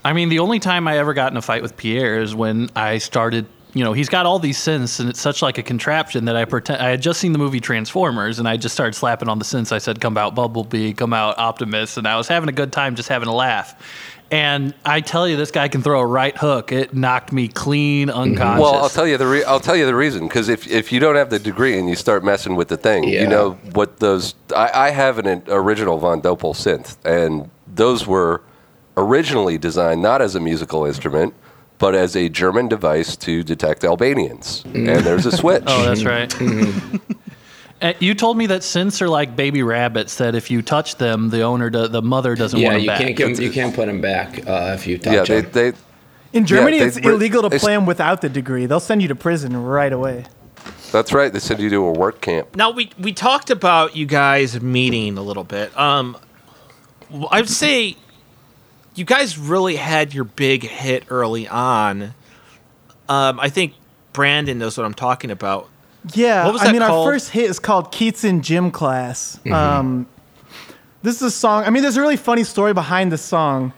[SPEAKER 6] I mean, the only time I ever got in a fight with Pierre is when I started. You know, he's got all these synths, and it's such like a contraption that I pretend. I had just seen the movie Transformers, and I just started slapping on the synths. I said, "Come out Bumblebee, come out Optimus," and I was having a good time, just having a laugh. And I tell you, this guy can throw a right hook. It knocked me clean mhm. unconscious.
[SPEAKER 5] Well, I'll tell you the re- I'll tell you the reason because if if you don't have the degree and you start messing with the thing,
[SPEAKER 2] Yeah.
[SPEAKER 5] you know what those. I, I have an original Von Doppel synth, and those were originally designed not as a musical instrument, but as a German device to detect Albanians. Mm. And there's a switch.
[SPEAKER 6] Oh, that's right. Mm-hmm. Uh, you told me that synths are like baby rabbits. That if you touch them, the owner, do, the mother doesn't
[SPEAKER 2] yeah,
[SPEAKER 6] want them
[SPEAKER 2] you
[SPEAKER 6] back.
[SPEAKER 2] can't give 'em- you can't put them back uh, if you touch
[SPEAKER 5] yeah, they,
[SPEAKER 2] them.
[SPEAKER 5] they
[SPEAKER 1] In Germany,
[SPEAKER 5] they-
[SPEAKER 1] it's illegal to play them without the degree. They'll send you to prison right away.
[SPEAKER 5] that's right. They send you to a work camp.
[SPEAKER 3] Now we we talked about you guys meeting a little bit. Um, w- I'd say you guys really had your big hit early on. Um, I think Brandon knows what I'm talking about.
[SPEAKER 1] Yeah,
[SPEAKER 3] What was
[SPEAKER 1] I mean,
[SPEAKER 3] called?
[SPEAKER 1] our first hit is called Keats in Gym Class.
[SPEAKER 5] Mm-hmm.
[SPEAKER 1] Um, this is a song. I mean, there's a really funny story behind this song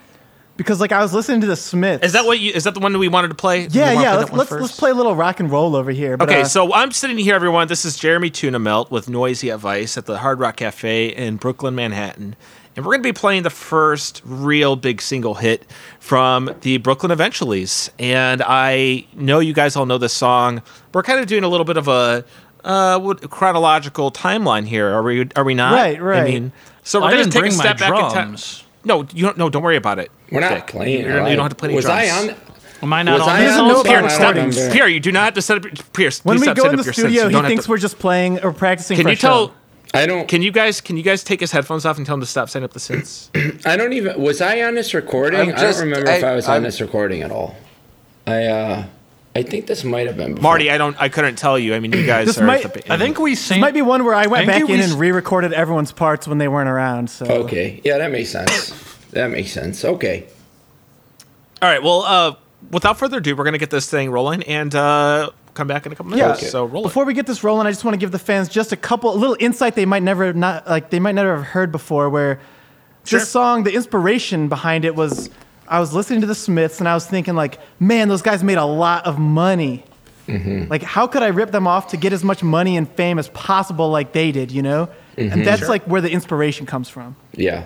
[SPEAKER 1] because, like, I was listening to the Smiths.
[SPEAKER 3] Is that what you? Is that the one that we wanted to play?
[SPEAKER 1] Yeah, yeah.
[SPEAKER 3] play
[SPEAKER 1] Let's let's, let's play a little rock and roll over here. But,
[SPEAKER 3] Okay,
[SPEAKER 1] uh,
[SPEAKER 3] so I'm sitting here, everyone. This is Jeremy Tunamelt with Noisey at Vice at the Hard Rock Cafe in Brooklyn, Manhattan. And we're going to be playing the first real big single hit from the Brooklyn Eventuallys. And I know you guys all know this song. We're kind of doing a little bit of a uh, chronological timeline here. Are we? Are we not?
[SPEAKER 1] Right, Right.
[SPEAKER 3] I mean, so we're going to take a step back in time. No, you don't. No, don't worry about it.
[SPEAKER 2] We're not
[SPEAKER 3] Dick.
[SPEAKER 2] playing.
[SPEAKER 3] You don't, you don't have to play any
[SPEAKER 2] Was
[SPEAKER 3] drums.
[SPEAKER 2] I on?
[SPEAKER 6] Am I not
[SPEAKER 2] Was
[SPEAKER 6] on
[SPEAKER 2] I on
[SPEAKER 1] know
[SPEAKER 6] song?
[SPEAKER 3] Pierre,
[SPEAKER 2] I
[SPEAKER 3] stop.
[SPEAKER 2] don't remember.
[SPEAKER 3] Pierre, you do not have to set up. Pierre,
[SPEAKER 1] when we
[SPEAKER 3] stop
[SPEAKER 1] go in the
[SPEAKER 3] up your synths.
[SPEAKER 1] studio, he thinks
[SPEAKER 3] to-
[SPEAKER 1] we're just playing or practicing.
[SPEAKER 3] Can you
[SPEAKER 1] a show.
[SPEAKER 3] Tell?
[SPEAKER 2] I don't.
[SPEAKER 3] Can you guys can you guys take his headphones off and tell him to stop setting up the synths?
[SPEAKER 2] I don't even. Was I on this recording?
[SPEAKER 5] I'm
[SPEAKER 2] I don't remember if
[SPEAKER 5] I-
[SPEAKER 2] I was on
[SPEAKER 5] I'm-
[SPEAKER 2] this recording at all. I uh, I think this might have been before.
[SPEAKER 3] Marty, I don't I couldn't tell you. I mean, you guys
[SPEAKER 1] This
[SPEAKER 3] are.
[SPEAKER 1] might-
[SPEAKER 3] the,
[SPEAKER 6] I think we
[SPEAKER 1] This might be one where I went
[SPEAKER 6] I
[SPEAKER 1] back
[SPEAKER 6] think
[SPEAKER 1] in
[SPEAKER 6] we
[SPEAKER 1] and re-recorded everyone's parts when they weren't around. So
[SPEAKER 2] Okay, yeah, that makes sense. that makes sense. Okay.
[SPEAKER 3] All right. Well, uh, without further ado, we're gonna get this thing rolling and uh, come back in a couple
[SPEAKER 1] Yeah.
[SPEAKER 3] minutes.
[SPEAKER 2] Okay.
[SPEAKER 3] So roll it.
[SPEAKER 1] Before we get this rolling, I just want to give the fans just a couple, a little insight they might never not like they might never have heard before. Where
[SPEAKER 3] Sure.
[SPEAKER 1] this song, the inspiration behind it was, I was listening to the Smiths and I was thinking like, man, those guys made a lot of money. Like, how could I rip them off to get as much money and fame as possible, like they did? You know, and that's like where the inspiration comes from.
[SPEAKER 2] Yeah.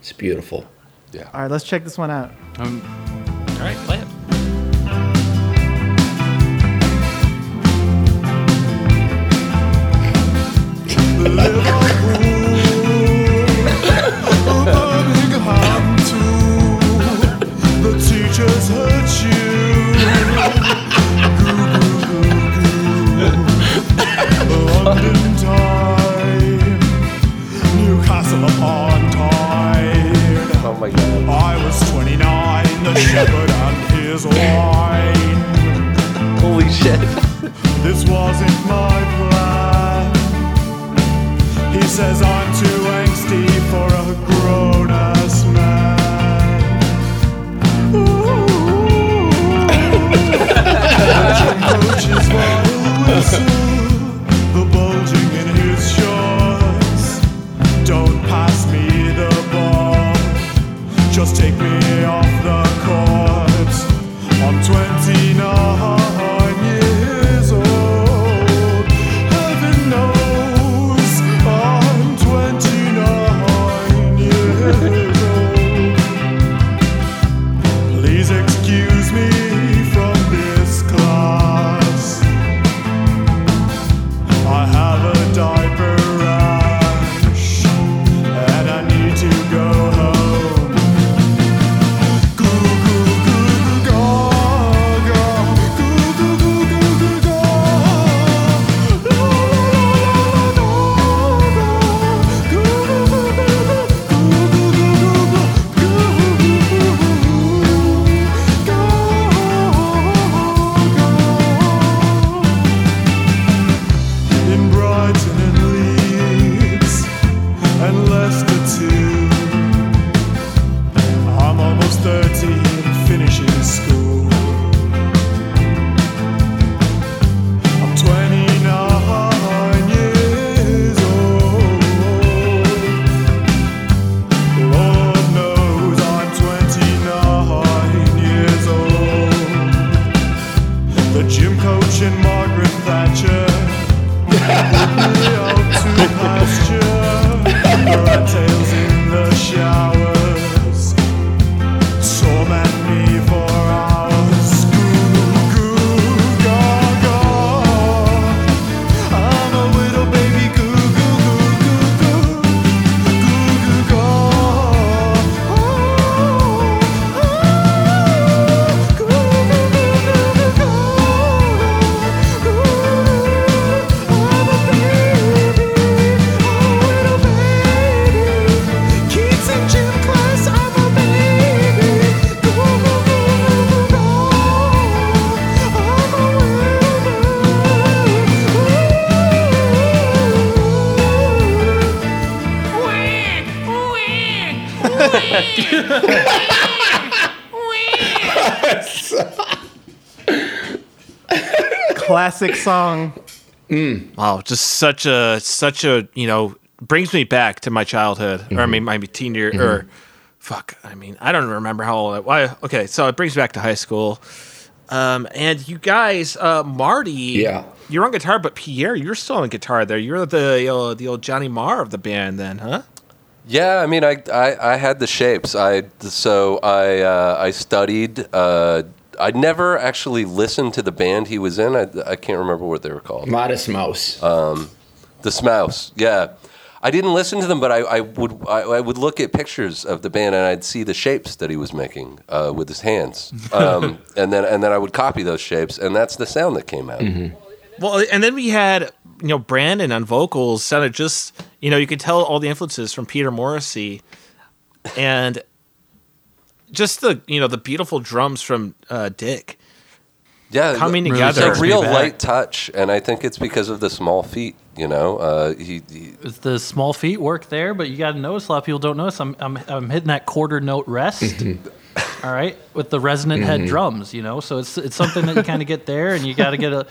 [SPEAKER 2] It's beautiful.
[SPEAKER 5] Yeah.
[SPEAKER 1] All right, let's check this one out.
[SPEAKER 6] Um,
[SPEAKER 3] All right, play it.
[SPEAKER 2] Newcastle upon Tyne.
[SPEAKER 5] Oh my god.
[SPEAKER 2] I was 29, the shepherd
[SPEAKER 1] Classic song.
[SPEAKER 3] Wow, just such a such a you know brings me back to my childhood, or I mean, my teen year, or fuck, I mean, I don't remember how old I. Why? Okay, so it brings me back to high school. Um, and you guys, uh, Marty,
[SPEAKER 4] Yeah.
[SPEAKER 3] you're on guitar, but Pierre, you're still on guitar. There, you're the uh, the old Johnny Marr of the band, then, huh?
[SPEAKER 5] Yeah, I mean, I, I, I had the shapes. I so I uh, I studied. I never actually listened to the band he was in. I, I can't remember what they were called.
[SPEAKER 4] Modest Mouse.
[SPEAKER 5] The Smouse. Yeah, I didn't listen to them, but I, I would I, I would look at pictures of the band and I'd see the shapes that he was making uh, with his hands, um, and then and then I would copy those shapes, and that's the sound that came out.
[SPEAKER 3] Well, and then we had you know Brandon on vocals. Sounded just you know you could tell all the influences from Peter Morrissey, and just the you know the beautiful drums from uh, Dick.
[SPEAKER 5] Yeah,
[SPEAKER 3] Coming
[SPEAKER 5] it's
[SPEAKER 3] together.
[SPEAKER 5] a real light touch, and I think it's because of the small feet. You know, uh, he, he
[SPEAKER 6] It's the small feet work there, but you got to notice a lot of people don't notice. I'm I'm, I'm hitting that quarter note rest. all right, with the resonant head drums, you know. So it's it's something that you kind of get there, and you got to get a.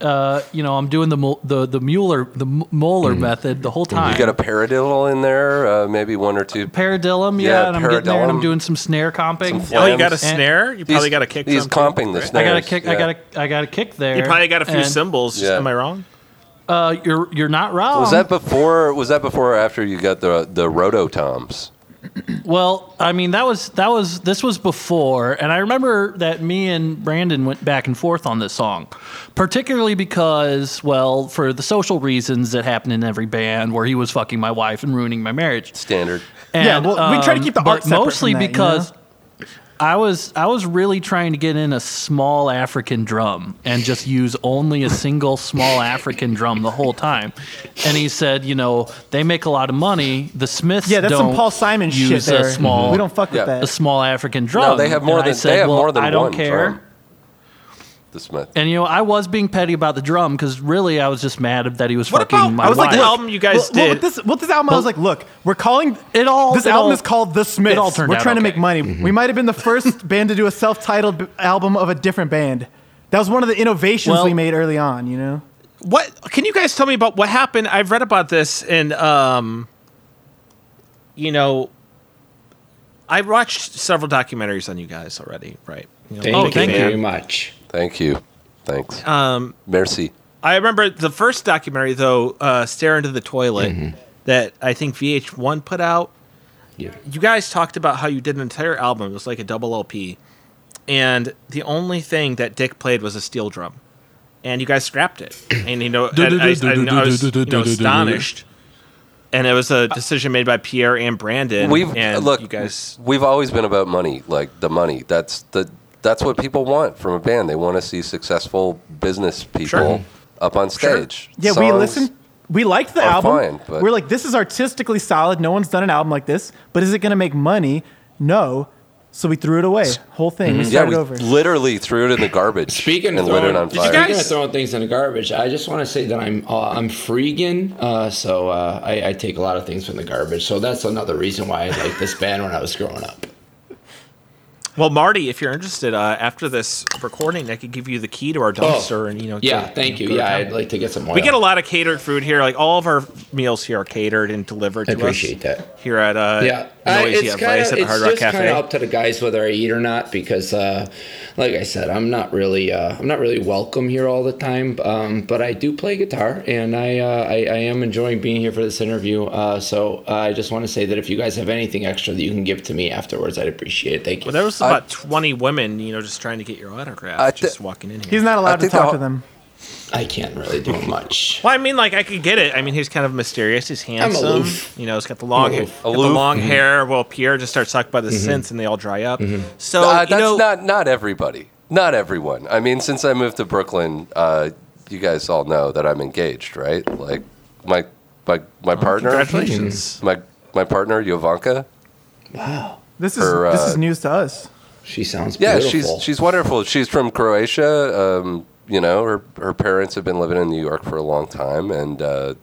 [SPEAKER 6] Uh, you know, I'm doing the Mul- the the Mueller the M- Moeller method the whole time.
[SPEAKER 5] You got a paradiddle in there, uh, maybe one or two.
[SPEAKER 6] Paradillum, yeah,
[SPEAKER 5] Yeah,
[SPEAKER 6] and I'm getting there and I'm doing some snare comping.
[SPEAKER 5] Some
[SPEAKER 3] Oh, you got a snare. You probably
[SPEAKER 5] He's-
[SPEAKER 3] got a kick.
[SPEAKER 5] He's
[SPEAKER 3] drum,
[SPEAKER 5] comping the
[SPEAKER 3] right?
[SPEAKER 5] snare.
[SPEAKER 6] I got a kick. I got a I got a kick there.
[SPEAKER 3] You probably got a few
[SPEAKER 6] and,
[SPEAKER 3] cymbals.
[SPEAKER 5] Yeah.
[SPEAKER 3] Am I wrong?
[SPEAKER 6] Uh, you're you're not wrong.
[SPEAKER 5] Was that before? Was that before or after you got the the rototoms?
[SPEAKER 6] Well, I mean that was that was this was before, and I remember that me and Brandon went back and forth on this song, particularly because, well, for the social reasons that happen in every band, where he was fucking my wife and ruining my marriage.
[SPEAKER 5] Standard.
[SPEAKER 1] And, Yeah, well, we try to um, keep the art separate
[SPEAKER 6] mostly
[SPEAKER 1] from that, you
[SPEAKER 6] because I was I was really trying to get in a small African drum and just use only a single small African drum the whole time. And he said, you know, they make a lot of money. The Smiths
[SPEAKER 1] Yeah, that's
[SPEAKER 6] don't
[SPEAKER 1] some Paul Simon
[SPEAKER 6] use
[SPEAKER 1] shit there.
[SPEAKER 6] a small
[SPEAKER 1] We don't fuck with that.
[SPEAKER 6] a small African drum.
[SPEAKER 5] No, they have more
[SPEAKER 6] And I said,
[SPEAKER 5] they have
[SPEAKER 6] well,
[SPEAKER 5] more than
[SPEAKER 6] I don't
[SPEAKER 5] one
[SPEAKER 6] care.
[SPEAKER 5] drum. The Smith.
[SPEAKER 6] And you know, I was being petty about the drum because really, I was just mad that he was
[SPEAKER 3] What
[SPEAKER 6] fucking
[SPEAKER 3] about
[SPEAKER 6] my
[SPEAKER 1] I was like,
[SPEAKER 6] wife.
[SPEAKER 3] the
[SPEAKER 1] look,
[SPEAKER 3] album you guys
[SPEAKER 1] well, well,
[SPEAKER 3] did?
[SPEAKER 1] with this, with this album, I was like, look, we're calling
[SPEAKER 6] It all-
[SPEAKER 1] This
[SPEAKER 6] it
[SPEAKER 1] album
[SPEAKER 6] all-
[SPEAKER 1] is called The Smiths.
[SPEAKER 6] all turned
[SPEAKER 1] we're
[SPEAKER 6] out
[SPEAKER 1] trying to
[SPEAKER 6] okay.
[SPEAKER 1] make money.
[SPEAKER 3] Mm-hmm.
[SPEAKER 1] We might have been the first band to do a self-titled b- album of a different band. That was one of the innovations
[SPEAKER 6] Well-
[SPEAKER 1] we made early on. You know,
[SPEAKER 3] What can you guys tell me about what happened? I've read about this, and um, you know, I watched several documentaries on you guys already, right? You know,
[SPEAKER 4] Thank
[SPEAKER 6] Oh,
[SPEAKER 4] you
[SPEAKER 6] thank you.
[SPEAKER 4] very much.
[SPEAKER 5] Thank you. Thanks.
[SPEAKER 3] Um,
[SPEAKER 5] Merci.
[SPEAKER 3] I remember the first documentary though, uh, "Stare into the Toilet,"
[SPEAKER 4] Mm-hmm.
[SPEAKER 3] that I think VH1 put out.
[SPEAKER 4] Yeah.
[SPEAKER 3] You guys talked about how you did an entire album. It was like a double LP, and the only thing that Dick played was a steel drum, and you guys scrapped it. And you know, and I, I, I was you know, astonished. And it was a decision made by Pierre and Brandon.
[SPEAKER 5] We've
[SPEAKER 3] and
[SPEAKER 5] look.
[SPEAKER 3] you guys.
[SPEAKER 5] We've always been about money, like the money. That's the that's what people want from a band. They want to see successful business people
[SPEAKER 3] Sure.
[SPEAKER 5] up on stage.
[SPEAKER 1] yeah, we
[SPEAKER 5] Songs-
[SPEAKER 1] listened. We liked the album.
[SPEAKER 5] fine, but-
[SPEAKER 1] we're like, this is artistically solid. No one's done an album like this. But is it going to make money? No. So we threw it away. Whole thing.
[SPEAKER 5] Mm-hmm. Yeah,
[SPEAKER 1] started
[SPEAKER 5] we
[SPEAKER 1] over.
[SPEAKER 5] literally threw it in the garbage
[SPEAKER 4] Speaking
[SPEAKER 5] and
[SPEAKER 4] of
[SPEAKER 5] lit
[SPEAKER 4] throwing,
[SPEAKER 5] it on
[SPEAKER 3] you
[SPEAKER 5] fire.
[SPEAKER 3] guys-
[SPEAKER 4] speaking of throwing things in the garbage, I just want to say that I'm uh, I'm freegan, uh, so uh, I, I take a lot of things from the garbage. So that's another reason why I liked this band when I was growing up.
[SPEAKER 3] Well, Marty, if you're interested, uh, after this recording, I could give you the key to our dumpster, and you know.
[SPEAKER 4] Oh. Yeah,
[SPEAKER 3] to-
[SPEAKER 4] thank you.
[SPEAKER 3] to
[SPEAKER 4] Yeah. I'd like to get some oil.
[SPEAKER 3] We get a lot of catered food here. Like all of our meals here are catered and delivered
[SPEAKER 4] I
[SPEAKER 3] to
[SPEAKER 4] appreciate
[SPEAKER 3] us
[SPEAKER 4] that.
[SPEAKER 3] here at uh,
[SPEAKER 4] Yeah,
[SPEAKER 3] Noisey
[SPEAKER 4] it's
[SPEAKER 3] Advice
[SPEAKER 4] kind of
[SPEAKER 3] at the
[SPEAKER 4] it's
[SPEAKER 3] Hard Rock
[SPEAKER 4] just kind
[SPEAKER 3] Cafe.
[SPEAKER 4] of up to the guys whether I eat or not because, uh, like I said, I'm not really uh, I'm not really welcome here all the time. Um, but I do play guitar and I, uh, I I am enjoying being here for this interview. Uh, so uh, I just want to say that if you guys have anything extra that you can give to me afterwards, I'd appreciate it. Thank you.
[SPEAKER 3] Well, there was about 20 women, you know, just trying to get your autograph,
[SPEAKER 5] I thi-
[SPEAKER 3] just walking in here.
[SPEAKER 1] He's not
[SPEAKER 5] I
[SPEAKER 1] allowed to talk
[SPEAKER 5] whole-
[SPEAKER 1] to them.
[SPEAKER 4] I can't really do much.
[SPEAKER 3] Well, I mean, like I could get it. I mean, he's kind of mysterious. He's handsome.
[SPEAKER 4] aloof.
[SPEAKER 3] You know, he's got the long, hair,
[SPEAKER 4] Aloof.
[SPEAKER 3] got the
[SPEAKER 5] Aloof.
[SPEAKER 3] long hair. Well, Pierre just starts talking by the synths, and they all dry up. So
[SPEAKER 5] Uh,
[SPEAKER 3] you
[SPEAKER 5] that's
[SPEAKER 3] know,
[SPEAKER 5] not not everybody. Not everyone. I mean, since I moved to Brooklyn, uh, you guys all know that I'm engaged, right? Like my my my partner.
[SPEAKER 3] congratulations.
[SPEAKER 5] My my partner Yovanka.
[SPEAKER 4] Wow,
[SPEAKER 1] This is
[SPEAKER 5] Her,
[SPEAKER 1] this
[SPEAKER 5] uh,
[SPEAKER 1] is news to us.
[SPEAKER 4] She sounds
[SPEAKER 5] Yeah,
[SPEAKER 4] beautiful.
[SPEAKER 5] she's she's wonderful. She's from Croatia. Um, you know, her her parents have been living in New York for a long time, and uh,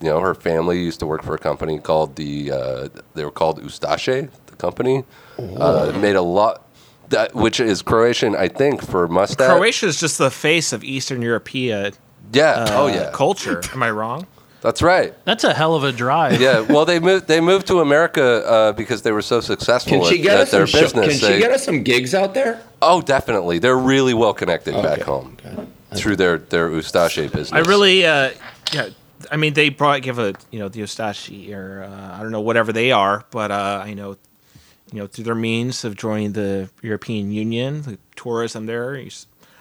[SPEAKER 5] you know, her family used to work for a company called the uh, they were called Ustaše, the company. Uh, made a lot. That, which is Croatian, I think, for mustache.
[SPEAKER 3] Croatia is just the face of Eastern European
[SPEAKER 5] Yeah.
[SPEAKER 3] uh,
[SPEAKER 5] oh yeah.
[SPEAKER 3] culture. Am I wrong?
[SPEAKER 5] That's right.
[SPEAKER 6] That's a hell of a drive.
[SPEAKER 5] Yeah. Well, they moved. They moved to America uh, because they were so successful
[SPEAKER 4] Can she
[SPEAKER 5] at,
[SPEAKER 4] get
[SPEAKER 5] at
[SPEAKER 4] us
[SPEAKER 5] their
[SPEAKER 4] some? Show, can
[SPEAKER 5] they,
[SPEAKER 4] she get us some gigs out there?
[SPEAKER 5] oh, definitely. They're really well connected back home
[SPEAKER 4] good.
[SPEAKER 5] through their their Ustaše business.
[SPEAKER 3] I really, uh, yeah. I mean, they probably give a you know the Ustashi or uh, I don't know whatever they are, but uh, I know, you know, through their means of joining the European Union, the tourism there.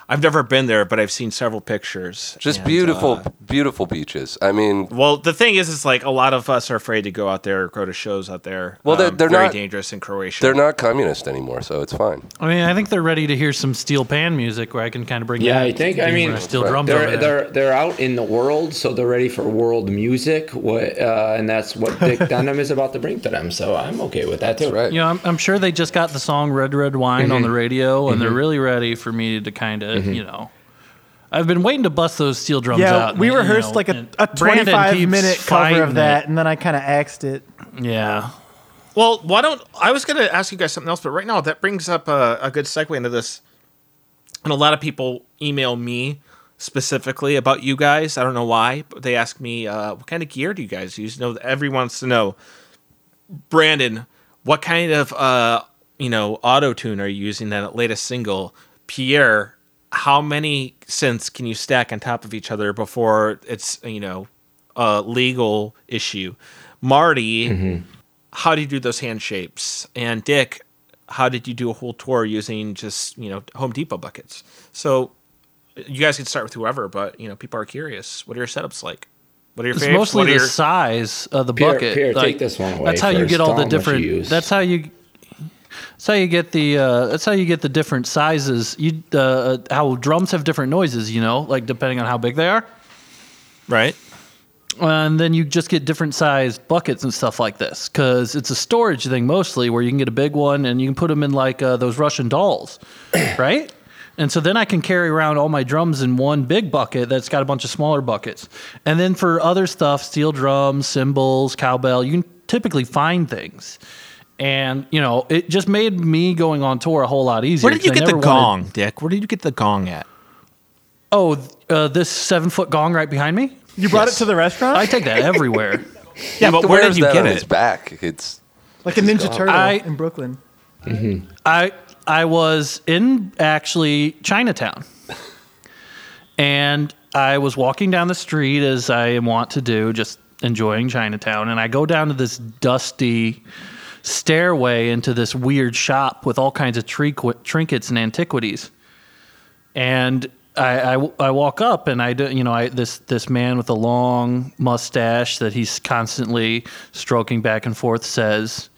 [SPEAKER 3] You s- I've never been there, but I've seen several pictures.
[SPEAKER 5] Just
[SPEAKER 3] and,
[SPEAKER 5] beautiful,
[SPEAKER 3] uh,
[SPEAKER 5] beautiful beaches. I mean,
[SPEAKER 3] well, the thing is, it's like a lot of us are afraid to go out there, or go to shows out there.
[SPEAKER 5] Well, they're-
[SPEAKER 3] Um,
[SPEAKER 5] they're
[SPEAKER 3] very
[SPEAKER 5] not-
[SPEAKER 3] dangerous in Croatia.
[SPEAKER 5] they're not communist anymore, so it's fine.
[SPEAKER 6] I mean, I think they're ready to hear some steel pan music where I can kind of bring.
[SPEAKER 4] Yeah,
[SPEAKER 6] that
[SPEAKER 4] I think. I mean,
[SPEAKER 6] where steel drums
[SPEAKER 4] they're
[SPEAKER 6] over there.
[SPEAKER 4] they're they're out in the world, so they're ready for world music. What uh, and that's what Dick Dunham is about to bring to them. So I'm okay with that too.
[SPEAKER 5] That's right.
[SPEAKER 6] You know, I'm, I'm sure they just got the song "Red Red Wine" on the
[SPEAKER 4] Mm-hmm.
[SPEAKER 6] radio, and they're really ready for me to kind of, you know. I've been waiting to bust those steel drums
[SPEAKER 1] Yeah,
[SPEAKER 6] out.
[SPEAKER 1] we
[SPEAKER 6] and, you
[SPEAKER 1] rehearsed
[SPEAKER 6] know,
[SPEAKER 1] like a, a 25 minute cover of that,
[SPEAKER 6] it.
[SPEAKER 1] and then I kind of axed it.
[SPEAKER 6] Yeah.
[SPEAKER 3] Well, why don't I was going to ask you guys something else, but right now that brings up a, a good segue into this. And a lot of people email me specifically about you guys. I don't know why, but they ask me, uh, "What kind of gear do you guys use?" You know, everyone wants to know. Brandon, what kind of uh, you know auto tune are you using that latest single? Pierre, how many synths can you stack on top of each other before it's you know a legal issue? Marty, mm-hmm. how do you do those hand shapes? And Dick, how did you do a whole tour using just you know Home Depot buckets? So you guys can start with whoever, but you know people are curious. What are your setups like? What are your
[SPEAKER 6] It's
[SPEAKER 3] favorites?
[SPEAKER 6] mostly
[SPEAKER 3] what
[SPEAKER 6] the
[SPEAKER 3] your,
[SPEAKER 6] size of the
[SPEAKER 4] Pierre-
[SPEAKER 6] bucket.
[SPEAKER 4] Pierre, take this one away
[SPEAKER 6] That's how you get all
[SPEAKER 4] Tell
[SPEAKER 6] the
[SPEAKER 4] 'em what you
[SPEAKER 6] different.
[SPEAKER 4] use.
[SPEAKER 6] That's how you. That's how you get the. Uh, that's how you get the different sizes. You uh, how drums have different noises. You know, like depending on how big they are,
[SPEAKER 3] right?
[SPEAKER 6] and then you just get different sized buckets and stuff like this because it's a storage thing mostly, where you can get a big one and you can put them in like uh, those Russian dolls, right? And so then I can carry around all my drums in one big bucket that's got a bunch of smaller buckets. And then for other stuff, steel drums, cymbals, cowbell, you can typically find things. And, you know, it just made me going on tour a whole lot easier.
[SPEAKER 3] Where did you get the
[SPEAKER 6] never wanted-
[SPEAKER 3] gong, Dick? Where did you get the gong at?
[SPEAKER 6] Oh, uh, this seven foot gong right behind me?
[SPEAKER 1] You brought it to the restaurant?
[SPEAKER 6] I take that everywhere.
[SPEAKER 3] Yeah, but where
[SPEAKER 5] wears
[SPEAKER 3] did you
[SPEAKER 5] that
[SPEAKER 3] get
[SPEAKER 5] on
[SPEAKER 3] it?
[SPEAKER 5] his back? It's
[SPEAKER 1] like a Ninja Turtle
[SPEAKER 6] I-
[SPEAKER 1] in Brooklyn.
[SPEAKER 6] I I was in actually Chinatown, and I was walking down the street as I am wont to do, just enjoying Chinatown, and I go down to this dusty stairway into this weird shop with all kinds of trinkets and antiquities, and. I, I, I walk up and I do, you know I this this man with a long mustache that he's constantly stroking back and forth says,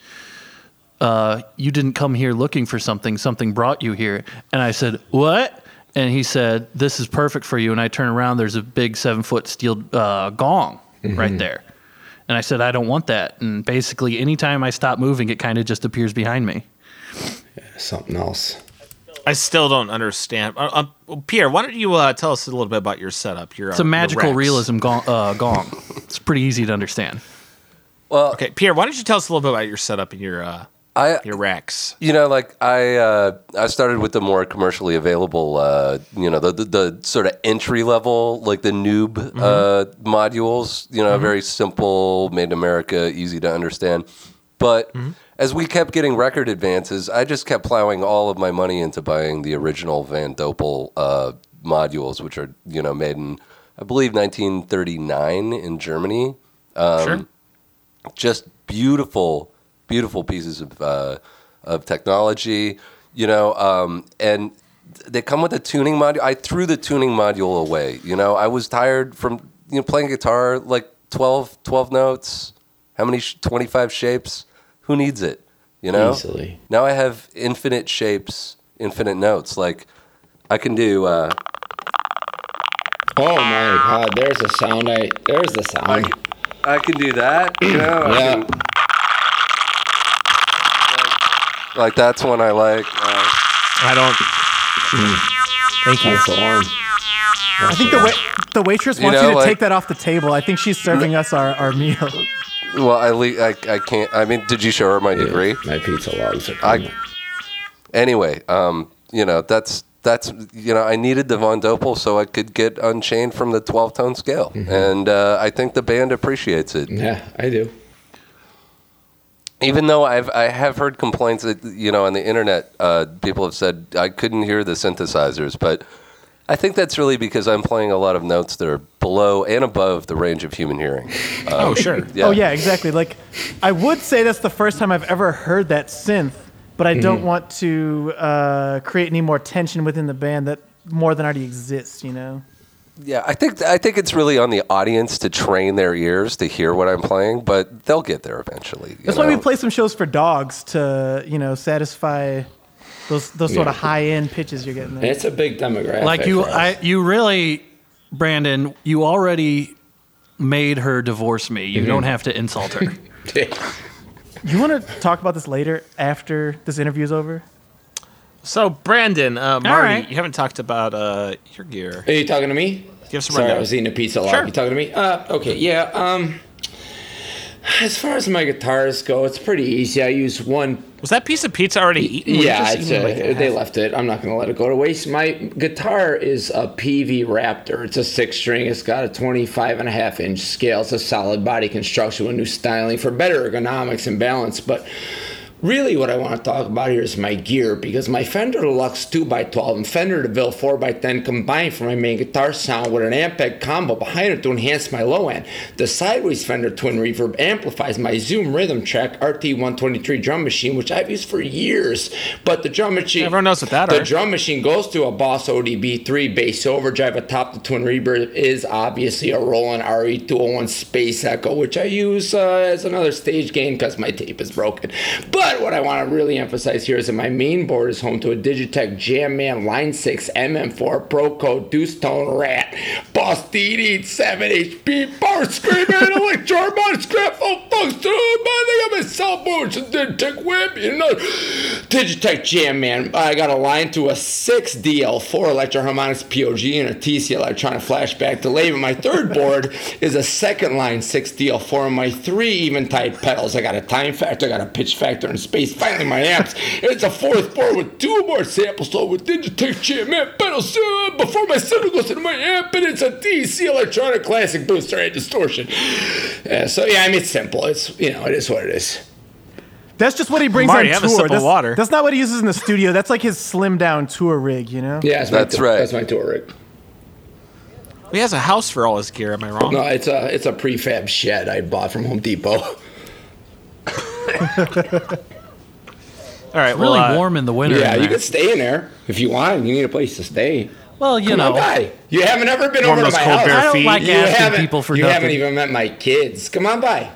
[SPEAKER 6] uh, you didn't come here looking for something. Something brought you here. And I said, what? And he said, this is perfect for you. And I turn around, there's a big seven foot steel uh, gong right there. And I said, I don't want that. And basically, anytime I stop moving, it kind of just appears behind me.
[SPEAKER 4] Something else.
[SPEAKER 3] I still don't understand. Uh, uh, Pierre, why don't you uh, tell us a little bit about your setup? Your,
[SPEAKER 6] It's a
[SPEAKER 3] uh, your
[SPEAKER 6] magical realism gong, uh, gong. It's pretty easy to understand.
[SPEAKER 5] well,
[SPEAKER 3] Okay, Pierre, why don't you tell us a little bit about your setup and your uh,
[SPEAKER 5] I
[SPEAKER 3] your racks?
[SPEAKER 5] You know, like I, uh, I started with the more commercially available, uh, you know, the, the the sort of entry level, like the noob uh, modules. You know, very simple, made in America, easy to understand. But as we kept getting record advances, I just kept plowing all of my money into buying the original Van Doppel uh, modules, which are you know made in, I believe, 1939 in Germany
[SPEAKER 3] sure.
[SPEAKER 5] just beautiful, beautiful pieces of uh, of technology, you know, um, and they come with a tuning module. I threw the tuning module away. You know, I was tired from you know playing guitar like 12, 12 notes. How many? Sh- Twenty five shapes. Who needs it? You know.
[SPEAKER 4] Easily.
[SPEAKER 5] Now I have infinite shapes, infinite notes. Like I can do. Uh,
[SPEAKER 4] Oh my god, there's a sound I there's the sound.
[SPEAKER 5] I can do that. You know. I
[SPEAKER 4] Yeah.
[SPEAKER 5] can- like, like that's one I like. Uh,
[SPEAKER 3] I don't. Thank you.
[SPEAKER 4] That's alarm.
[SPEAKER 1] I think the wa- the waitress
[SPEAKER 5] You
[SPEAKER 1] wants
[SPEAKER 5] know,
[SPEAKER 1] you to
[SPEAKER 5] like-
[SPEAKER 1] take that off the table. I think she's serving us our, our meal.
[SPEAKER 5] Well, I, le- I I can't. I mean, did you show her my degree?
[SPEAKER 4] My pizza logs are
[SPEAKER 5] I-
[SPEAKER 4] coming.
[SPEAKER 5] Anyway, um, you know that's that's you know I needed the Von Doppel so I could get Unchained from the twelve tone scale, and uh, I think the band appreciates it.
[SPEAKER 4] Yeah, I do.
[SPEAKER 5] Even though I've I have heard complaints that you know on the internet, uh, people have said I couldn't hear the synthesizers, but I think that's really because I'm playing a lot of notes that are below and above the range of human hearing.
[SPEAKER 3] Oh, sure.
[SPEAKER 1] Oh yeah, exactly. Like I would say that's the first time I've ever heard that synth, but I don't want to uh, create any more tension within the band that more than already exists. You know.
[SPEAKER 5] Yeah, I think I think it's really on the audience to train their ears to hear what I'm playing, but they'll get there eventually. you
[SPEAKER 1] That's why we play some shows for dogs to you know satisfy those those sort of high end pitches you're getting. There.
[SPEAKER 4] it's a big demographic.
[SPEAKER 6] Like you. I, you really, Brandon, you already made her divorce me. You don't have to insult her.
[SPEAKER 1] You want to talk about this later after this interview's over?
[SPEAKER 3] So, Brandon, uh, Marty,
[SPEAKER 6] right.
[SPEAKER 3] you haven't talked about uh, your gear.
[SPEAKER 4] Are you talking to me?
[SPEAKER 3] Give some
[SPEAKER 4] Sorry, I was eating a pizza.
[SPEAKER 3] Sure.
[SPEAKER 4] You talking to me? Uh, okay, yeah. Um, as far as my guitars go, it's pretty easy. I use one
[SPEAKER 3] Was that piece of pizza already eaten?
[SPEAKER 4] Yeah,
[SPEAKER 3] eating
[SPEAKER 4] a,
[SPEAKER 3] like
[SPEAKER 4] they left it. I'm not going to let it go to waste. My guitar is a Peavey Raptor. It's a six string. It's got a 25 and a half inch scale. It's a solid body construction with new styling for better ergonomics and balance. But Really, what I want to talk about here is my gear because my Fender Deluxe 2x12 and Fender DeVille 4x10 combined for my main guitar sound with an Ampeg combo behind it to enhance my low end. The sideways Fender Twin Reverb amplifies my Zoom Rhythm Track RT123 drum machine, which I've used for years. But the drum machine,
[SPEAKER 3] Everyone knows what that
[SPEAKER 4] the
[SPEAKER 3] are.
[SPEAKER 4] drum machine goes to a Boss ODB3 bass overdrive atop the Twin Reverb is obviously a Roland RE201 Space Echo, which I use uh, as another stage gain because my tape is broken. But what I want to really emphasize here is that my main board is home to a Digitech Jamman Line 6 MM4 Pro Code Deuce Tone Rat Boss DD 7 HP Bar Screamer and Electro Harmonic Scrap Oh fuck, dude, I got my soundboards and Digitech Whip, you know. Digitech Jamman. I got a line to a 6 DL4 Electro Harmonics POG and a TC electronic flashback delay. But my third board is a second line 6 DL4 and my three Eventide pedals. I got a time factor, I got a pitch factor, and space. Finally, my amps. It's a fourth board with two more samples, so with Digitech Jamman pedals uh, before my signal goes into my amp, and it's a TC electronic classic booster and distortion. Uh, so yeah, I mean it's simple. It's you know it is what it is.
[SPEAKER 1] That's just what he brings
[SPEAKER 3] Marty,
[SPEAKER 1] on
[SPEAKER 3] have a
[SPEAKER 1] tour.
[SPEAKER 3] sip of
[SPEAKER 1] that's,
[SPEAKER 3] water.
[SPEAKER 1] that's not what he uses in the studio. That's like his slim down tour rig, you know?
[SPEAKER 4] Yeah, that's,
[SPEAKER 5] That's
[SPEAKER 4] tour-
[SPEAKER 5] right.
[SPEAKER 4] That's my tour rig.
[SPEAKER 3] He has a house for all his gear. Am I wrong?
[SPEAKER 4] No, it's a it's a prefab shed I bought from Home Depot.
[SPEAKER 3] All right.
[SPEAKER 6] it's Really
[SPEAKER 3] well, uh,
[SPEAKER 6] warm in the winter.
[SPEAKER 4] yeah, you
[SPEAKER 6] there.
[SPEAKER 4] can stay in there if you want. You need a place to stay.
[SPEAKER 6] Well, you
[SPEAKER 4] Come on
[SPEAKER 6] know,
[SPEAKER 4] by. You haven't ever been
[SPEAKER 3] Warm
[SPEAKER 4] over to my
[SPEAKER 3] cold
[SPEAKER 4] house.
[SPEAKER 3] bare
[SPEAKER 6] I don't like
[SPEAKER 4] you
[SPEAKER 6] asking
[SPEAKER 4] haven't,
[SPEAKER 6] people for
[SPEAKER 4] you
[SPEAKER 6] nothing.
[SPEAKER 4] haven't even met my kids. Come on by.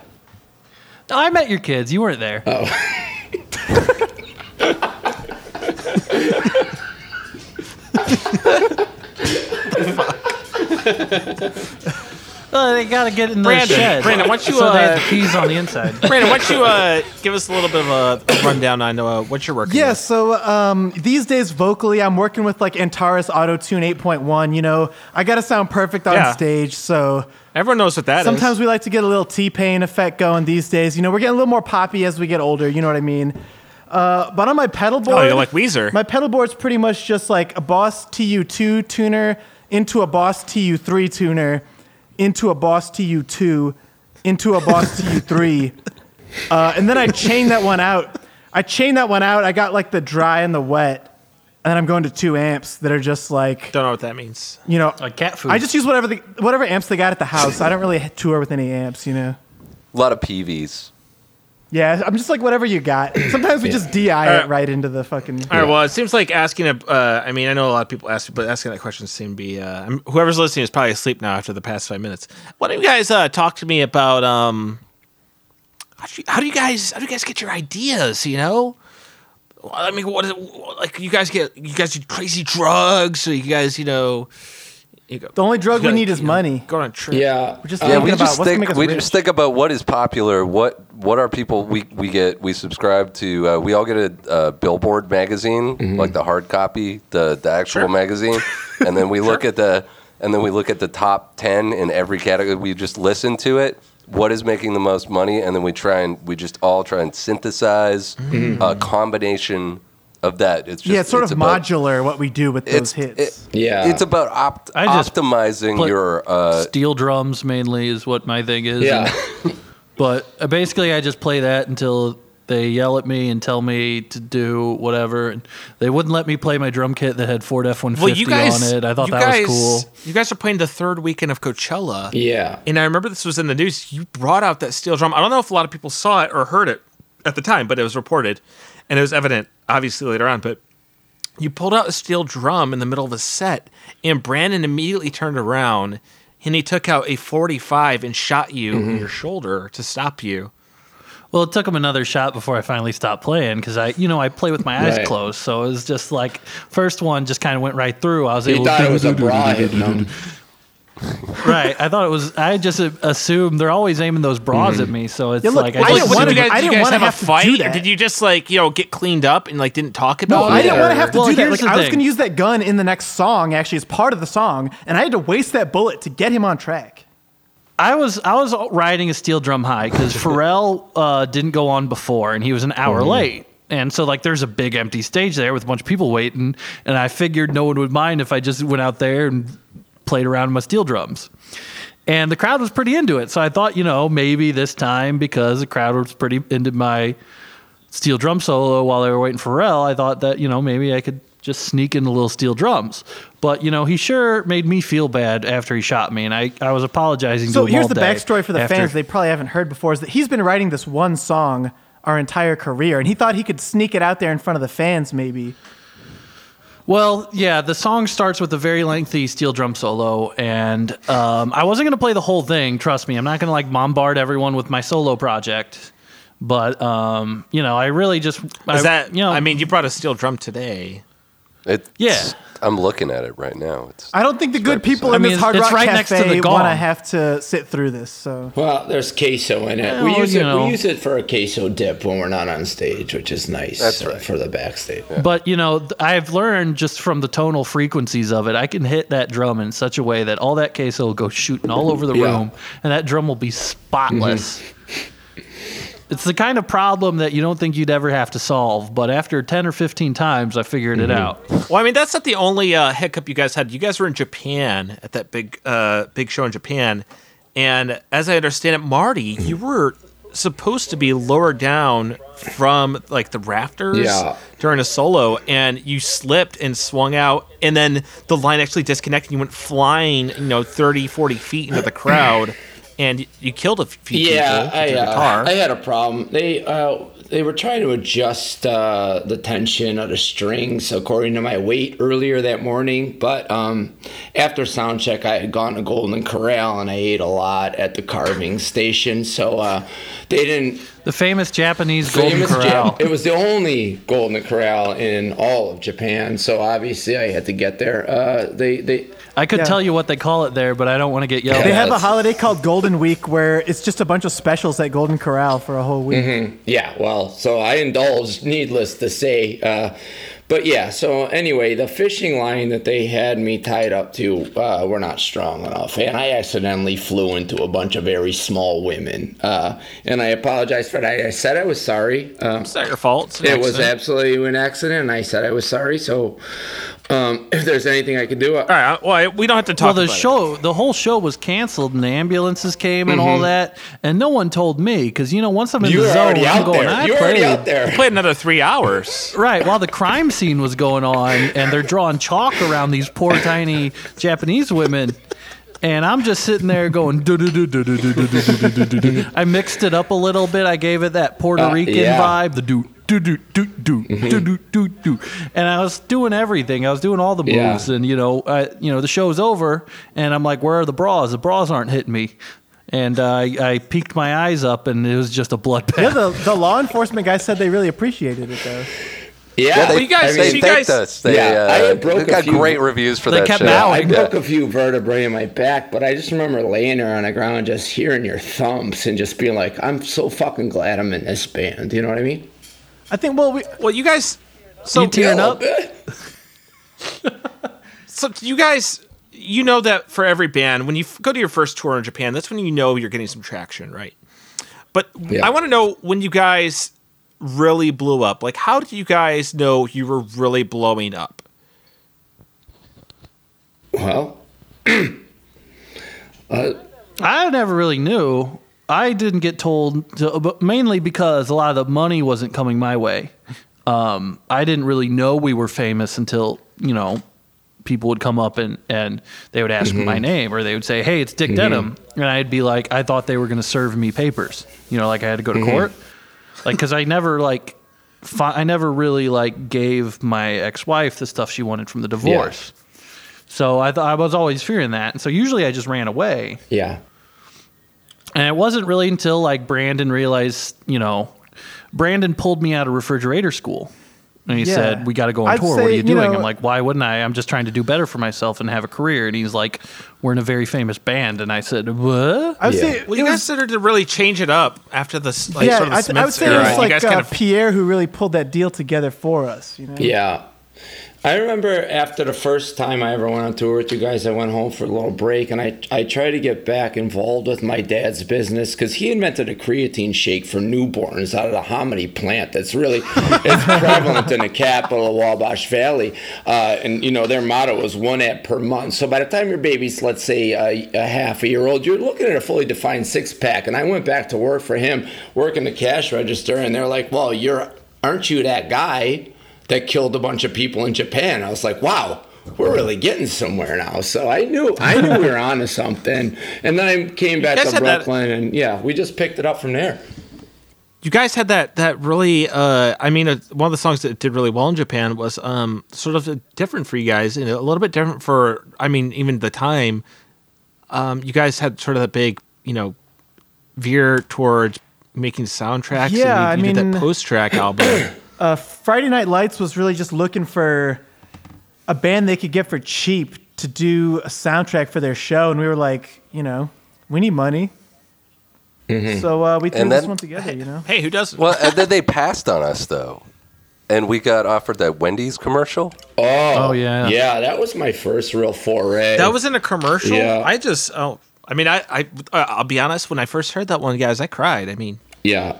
[SPEAKER 6] Oh, I met your kids. You weren't there. Uh, they gotta get in the
[SPEAKER 3] Brandon,
[SPEAKER 6] shed.
[SPEAKER 3] Brandon, why don't you,
[SPEAKER 6] so they
[SPEAKER 3] uh,
[SPEAKER 6] have the keys on the inside.
[SPEAKER 3] Brandon, why don't you uh, give us a little bit of a, a rundown on uh, what you're working
[SPEAKER 1] Yeah,
[SPEAKER 3] with?
[SPEAKER 1] so um, these days vocally, I'm working with like Antares Auto Tune 8.1. You know, I got to sound perfect on
[SPEAKER 3] Yeah.
[SPEAKER 1] stage. So
[SPEAKER 3] Everyone knows what that is.
[SPEAKER 1] sometimes we like to get a little T Pain effect going these days. You know, we're getting a little more poppy as we get older. You know what I mean? Uh, but on my pedal board,
[SPEAKER 3] Oh, you're like Weezer.
[SPEAKER 1] My pedal board's pretty much just like a Boss TU2 tuner into a Boss TU3 tuner into a Boss TU2 into a Boss TU3. Uh, and then I chain that one out. I chain that one out. I got like the dry and the wet. And then I'm going to two amps that are just like,
[SPEAKER 3] Don't know what that means.
[SPEAKER 1] you know,
[SPEAKER 6] Like cat food.
[SPEAKER 1] I just use whatever the, whatever amps they got at the house. I don't really tour with any amps, you know.
[SPEAKER 5] A lot of Peaveys.
[SPEAKER 1] Yeah, I'm just like whatever you got. Sometimes we just DI
[SPEAKER 3] Alright.
[SPEAKER 1] it right into the fucking.
[SPEAKER 3] All right. Well, it seems like asking a. Uh, I mean, I know a lot of people ask, but asking that question seems to be. Uh, I'm- whoever's listening is probably asleep now after the past five minutes. Why don't you guys uh, talk to me about um, how do, you, how do you guys how do you guys get your ideas? You know, I mean, what is it, like you guys get you guys do crazy drugs, or you guys you know, you go,
[SPEAKER 1] The only drug we need is
[SPEAKER 3] you know,
[SPEAKER 1] money.
[SPEAKER 3] Go on a trip.
[SPEAKER 4] Yeah.
[SPEAKER 1] We're just
[SPEAKER 5] Yeah, we
[SPEAKER 1] about
[SPEAKER 5] just
[SPEAKER 1] what's
[SPEAKER 5] think we
[SPEAKER 1] rich.
[SPEAKER 5] just think about what is popular. What what are people we we get we subscribe to. Uh, we all get a, uh Billboard magazine,
[SPEAKER 1] Mm-hmm.
[SPEAKER 5] like the hard copy, the the actual magazine, and then we look at the and then we look at the top ten in every category. We just listen to it. What is making the most money, and then we try and we just all try and synthesize a combination of that. It's just,
[SPEAKER 1] yeah, it's sort of
[SPEAKER 5] about-
[SPEAKER 1] modular what we do with those
[SPEAKER 5] It's
[SPEAKER 1] hits.
[SPEAKER 5] it-
[SPEAKER 4] Yeah.
[SPEAKER 5] It's about opt-
[SPEAKER 6] I just
[SPEAKER 5] optimizing your uh,
[SPEAKER 6] Steel drums mainly is what my thing is.
[SPEAKER 4] Yeah.
[SPEAKER 6] But uh, basically, I just play that until they yell at me and tell me to do whatever. And they wouldn't let me play my drum kit that had Ford F one
[SPEAKER 3] Well,
[SPEAKER 6] fifty
[SPEAKER 3] you guys,
[SPEAKER 6] on it. I thought that
[SPEAKER 3] guys,
[SPEAKER 6] was cool.
[SPEAKER 3] You guys are playing the third weekend of Coachella.
[SPEAKER 4] yeah.
[SPEAKER 3] And I remember this was in the news. You brought out that steel drum. I don't know if a lot of people saw it or heard it at the time, but it was reported, and it was evident, obviously later on. But you pulled out a steel drum in the middle of a set, and Brandon immediately turned around, and he took out a 45 and shot you in mm-hmm. your shoulder to stop you.
[SPEAKER 6] Well, it took him another shot before I finally stopped playing because I, you know, I play with my eyes
[SPEAKER 4] Right.
[SPEAKER 6] closed. So it was just like first one just kind of went right through. I was
[SPEAKER 4] He
[SPEAKER 6] able
[SPEAKER 4] thought
[SPEAKER 6] to
[SPEAKER 4] it was a bra hitting him.
[SPEAKER 6] right. I thought it was. I just assumed they're always aiming those bras at me. So it's
[SPEAKER 1] Yeah, look,
[SPEAKER 6] like
[SPEAKER 1] I
[SPEAKER 6] I
[SPEAKER 1] didn't
[SPEAKER 6] just
[SPEAKER 3] What,
[SPEAKER 1] wanna
[SPEAKER 3] did you guys,
[SPEAKER 1] I
[SPEAKER 3] did you guys
[SPEAKER 1] wanna
[SPEAKER 3] have a
[SPEAKER 1] have to do
[SPEAKER 3] fight, or
[SPEAKER 1] that.
[SPEAKER 3] did you just like you know get cleaned up and like didn't talk
[SPEAKER 1] No,
[SPEAKER 3] about
[SPEAKER 1] I
[SPEAKER 3] it?
[SPEAKER 1] didn't
[SPEAKER 3] or-
[SPEAKER 1] want to have to
[SPEAKER 6] Well,
[SPEAKER 1] do that.
[SPEAKER 6] here's
[SPEAKER 1] Like,
[SPEAKER 6] the
[SPEAKER 1] I was
[SPEAKER 6] thing.
[SPEAKER 1] going to use that gun in the next song, actually, as part of the song, and I had to waste that bullet to get him on track.
[SPEAKER 6] I was I was riding a steel drum high because Pharrell uh, didn't go on before, and he was an hour late. And so, like, there's a big empty stage there with a bunch of people waiting, and I figured no one would mind if I just went out there and played around with my steel drums. And the crowd was pretty into it, so I thought, you know, maybe this time because the crowd was pretty into my steel drum solo while they were waiting for Pharrell, I thought that you know maybe I could just sneak in the little steel drums. But you know, he sure made me feel bad after he shot me, and I, I was apologizing.
[SPEAKER 1] So
[SPEAKER 6] to him
[SPEAKER 1] here's the backstory for the
[SPEAKER 6] after-
[SPEAKER 1] fans they probably haven't heard before is that he's been writing this one song our entire career, and he thought he could sneak it out there in front of the fans, maybe.
[SPEAKER 6] Well, yeah, the song starts with a very lengthy steel drum solo, and um, I wasn't going to play the whole thing. Trust me, I'm not going to like bombard everyone with my solo project. But um, you know, I really just
[SPEAKER 3] Is
[SPEAKER 6] I,
[SPEAKER 3] that?
[SPEAKER 6] you know,
[SPEAKER 3] I mean, you brought a steel drum today.
[SPEAKER 5] It's,
[SPEAKER 6] Yeah.
[SPEAKER 5] I'm looking at it right now. It's
[SPEAKER 1] I don't think the good people
[SPEAKER 6] I
[SPEAKER 1] in
[SPEAKER 6] mean,
[SPEAKER 1] this
[SPEAKER 6] it's-
[SPEAKER 1] Hard
[SPEAKER 6] it's
[SPEAKER 1] Rock
[SPEAKER 6] right next to the
[SPEAKER 1] Cafe
[SPEAKER 6] gong.
[SPEAKER 1] want to have to sit through this. So
[SPEAKER 4] Well, there's queso in it. we
[SPEAKER 6] Well,
[SPEAKER 4] use
[SPEAKER 6] you
[SPEAKER 4] it.
[SPEAKER 6] know.
[SPEAKER 4] We use it for a queso dip when we're not on stage, which is nice.
[SPEAKER 5] That's
[SPEAKER 4] uh,
[SPEAKER 5] right.
[SPEAKER 4] for the backstage.
[SPEAKER 6] But you know, th- I've learned just from the tonal frequencies of it, I can hit that drum in such a way that all that queso will go shooting all over the
[SPEAKER 4] Yeah.
[SPEAKER 6] room, and that drum will be spotless. It's the kind of problem that you don't think you'd ever have to solve, but after ten or fifteen times, I figured it out.
[SPEAKER 3] Well, I mean, that's not the only uh, hiccup you guys had. You guys were in Japan at that big, uh, big show in Japan, and as I understand it, Marty, you were supposed to be lower down from like the rafters
[SPEAKER 4] Yeah.
[SPEAKER 3] during a solo, and you slipped and swung out, and then the line actually disconnected. and You went flying, you know, 30, 40 feet into the crowd, and you killed a few
[SPEAKER 4] Yeah,
[SPEAKER 3] people
[SPEAKER 4] I,
[SPEAKER 3] with your
[SPEAKER 4] uh,
[SPEAKER 3] guitar.
[SPEAKER 4] I had a problem. They uh, they were trying to adjust uh, the tension of the strings according to my weight earlier that morning. But um, after sound check, I had gone to Golden Corral and I ate a lot at the carving station. So uh, they didn't
[SPEAKER 6] The famous Japanese Golden
[SPEAKER 4] famous
[SPEAKER 6] Corral.
[SPEAKER 4] Jap- It was the only Golden Corral in all of Japan. So obviously I had to get there. Uh, they they
[SPEAKER 6] I could
[SPEAKER 1] Yeah.
[SPEAKER 6] tell you what they call it there, but I don't want to get yelled
[SPEAKER 1] they
[SPEAKER 4] Yeah,
[SPEAKER 6] at.
[SPEAKER 1] have a holiday called Golden Week where it's just a bunch of specials at Golden Corral for a whole week.
[SPEAKER 4] Yeah, well, so I indulged, needless to say. Uh, but yeah, so anyway, the fishing line that they had me tied up to uh, were not strong enough. And I accidentally flew into a bunch of very small women. Uh, and I apologize for that. I said I was sorry. Um,
[SPEAKER 3] it's not your fault. It's an
[SPEAKER 4] it was absolutely an accident. And I said I was sorry. So um, if there's anything I can do, I-
[SPEAKER 3] all right. Well, we don't have to talk.
[SPEAKER 6] Well, the
[SPEAKER 3] about
[SPEAKER 6] show, it. the whole show was canceled, and the ambulances came and mm-hmm. all that, and no one told me because you know once I'm in
[SPEAKER 4] you
[SPEAKER 6] the zone, I'm going.
[SPEAKER 4] There.
[SPEAKER 6] I
[SPEAKER 4] You're
[SPEAKER 6] played.
[SPEAKER 4] out there.
[SPEAKER 3] Played another three hours.
[SPEAKER 6] right while the crime scene was going on, and they're drawing chalk around these poor tiny Japanese women. And I'm just sitting there going, I mixed it up a little bit. I gave it that Puerto Rican vibe, the do do do do do do do do do, and I was doing everything. I was doing all the
[SPEAKER 4] Yeah.
[SPEAKER 6] moves, and you know, I, you know, the show's over, and I'm like, where are the bras? The bras aren't hitting me. And uh, I, I peeked my eyes up, and it was just a bloodbath.
[SPEAKER 1] Yeah, the, the law enforcement guy said they really appreciated it though.
[SPEAKER 4] Yeah,
[SPEAKER 5] Yeah, they,
[SPEAKER 3] Well, you guys-
[SPEAKER 5] they
[SPEAKER 3] you guys-
[SPEAKER 5] us. They,
[SPEAKER 4] Yeah, I
[SPEAKER 5] uh,
[SPEAKER 4] had broke
[SPEAKER 5] they got
[SPEAKER 4] few-
[SPEAKER 5] great reviews for
[SPEAKER 6] They
[SPEAKER 5] that
[SPEAKER 6] kept
[SPEAKER 5] show.
[SPEAKER 6] bowing.
[SPEAKER 4] I
[SPEAKER 6] Yeah.
[SPEAKER 4] broke a few vertebrae in my back, but I just remember laying there on the ground, just hearing your thumps and just being like, "I'm so fucking glad I'm in this band." You know what I mean?
[SPEAKER 1] I think. Well, we
[SPEAKER 3] Well, you guys. So
[SPEAKER 6] You tearing up?
[SPEAKER 3] So you guys, you know that for every band, when you f- go to your first tour in Japan, that's when you know you're getting some traction, right? But
[SPEAKER 4] Yeah.
[SPEAKER 3] I want to know when you guys really blew up. Like, how did you guys know you were really blowing up?
[SPEAKER 4] Well, uh,
[SPEAKER 6] I never really knew. I didn't get told, to, but mainly because a lot of the money wasn't coming my way. Um, I didn't really know we were famous until you know people would come up and and they would ask me my name or they would say, "Hey, it's Dick mm-hmm. Denim," and I'd be like, "I thought they were going to serve me papers," you know, like I had to go to mm-hmm. court, like because I never like. Fi- I never really like gave my ex-wife the stuff she wanted from the divorce, so I thought I was always fearing that, and so usually I just ran away.
[SPEAKER 4] yeah,
[SPEAKER 6] And it wasn't really until like Brandon realized, you know, Brandon pulled me out of refrigerator school. And he
[SPEAKER 1] Yeah.
[SPEAKER 6] said, We got to go on
[SPEAKER 1] I'd
[SPEAKER 6] tour.
[SPEAKER 1] say,
[SPEAKER 6] what are you
[SPEAKER 1] you
[SPEAKER 6] doing?
[SPEAKER 1] know-
[SPEAKER 6] I'm like, Why wouldn't I? I'm just trying to do better for myself and have a career. And he's like, We're in a very famous band. And I said, What?
[SPEAKER 1] I would
[SPEAKER 4] Yeah.
[SPEAKER 1] say
[SPEAKER 3] Well, you
[SPEAKER 1] was-
[SPEAKER 3] guys started to really change it up after this, like,
[SPEAKER 1] yeah,
[SPEAKER 3] sort of the
[SPEAKER 1] I, th- I would
[SPEAKER 3] Smiths
[SPEAKER 1] say it was like uh,
[SPEAKER 3] kind of
[SPEAKER 1] Pierre who really pulled that deal together for us. You know?
[SPEAKER 4] yeah. I remember after the first time I ever went on tour with you guys, I went home for a little break, and I I tried to get back involved with my dad's business because he invented a creatine shake for newborns out of the hominy plant. That's really it's prevalent in the capital of Wabash Valley, uh, and you know their motto was one app per month. So by the time your baby's let's say a, a half a year old, you're looking at a fully defined six pack. And I went back to work for him, working the cash register, and they're like, "Well, you're." aren't you that guy that killed a bunch of people in Japan?" I was like, "Wow." We're really getting somewhere now, so I knew I knew we were onto something, and then I came back to
[SPEAKER 3] had that-
[SPEAKER 4] Brooklyn, and yeah, we just picked it up from there.
[SPEAKER 3] You guys had that that really. Uh, I mean, uh, one of the songs that did really well in Japan was um, sort of different for you guys, and a little bit different for. I mean, even the time. Um, you guys had sort of that big, you know, veer towards making soundtracks.
[SPEAKER 1] Yeah,
[SPEAKER 3] and you,
[SPEAKER 1] I
[SPEAKER 3] you did
[SPEAKER 1] mean-
[SPEAKER 3] that post track album.
[SPEAKER 1] uh, Friday Night Lights was really just looking for a band they could get for cheap to do a soundtrack for their show, and we were like, you know, we need money. So uh, we threw
[SPEAKER 5] And
[SPEAKER 1] this one together, you know.
[SPEAKER 3] hey, who doesn't?
[SPEAKER 5] Well, and then they passed on us though, and we got offered that Wendy's commercial.
[SPEAKER 4] Oh,
[SPEAKER 6] Oh, yeah.
[SPEAKER 4] yeah. That was my first real foray.
[SPEAKER 3] That was in a commercial.
[SPEAKER 4] Yeah.
[SPEAKER 3] I just. Oh, I mean, I. I. I'll be honest. When I first heard that one, guys, I cried. I mean,
[SPEAKER 4] yeah.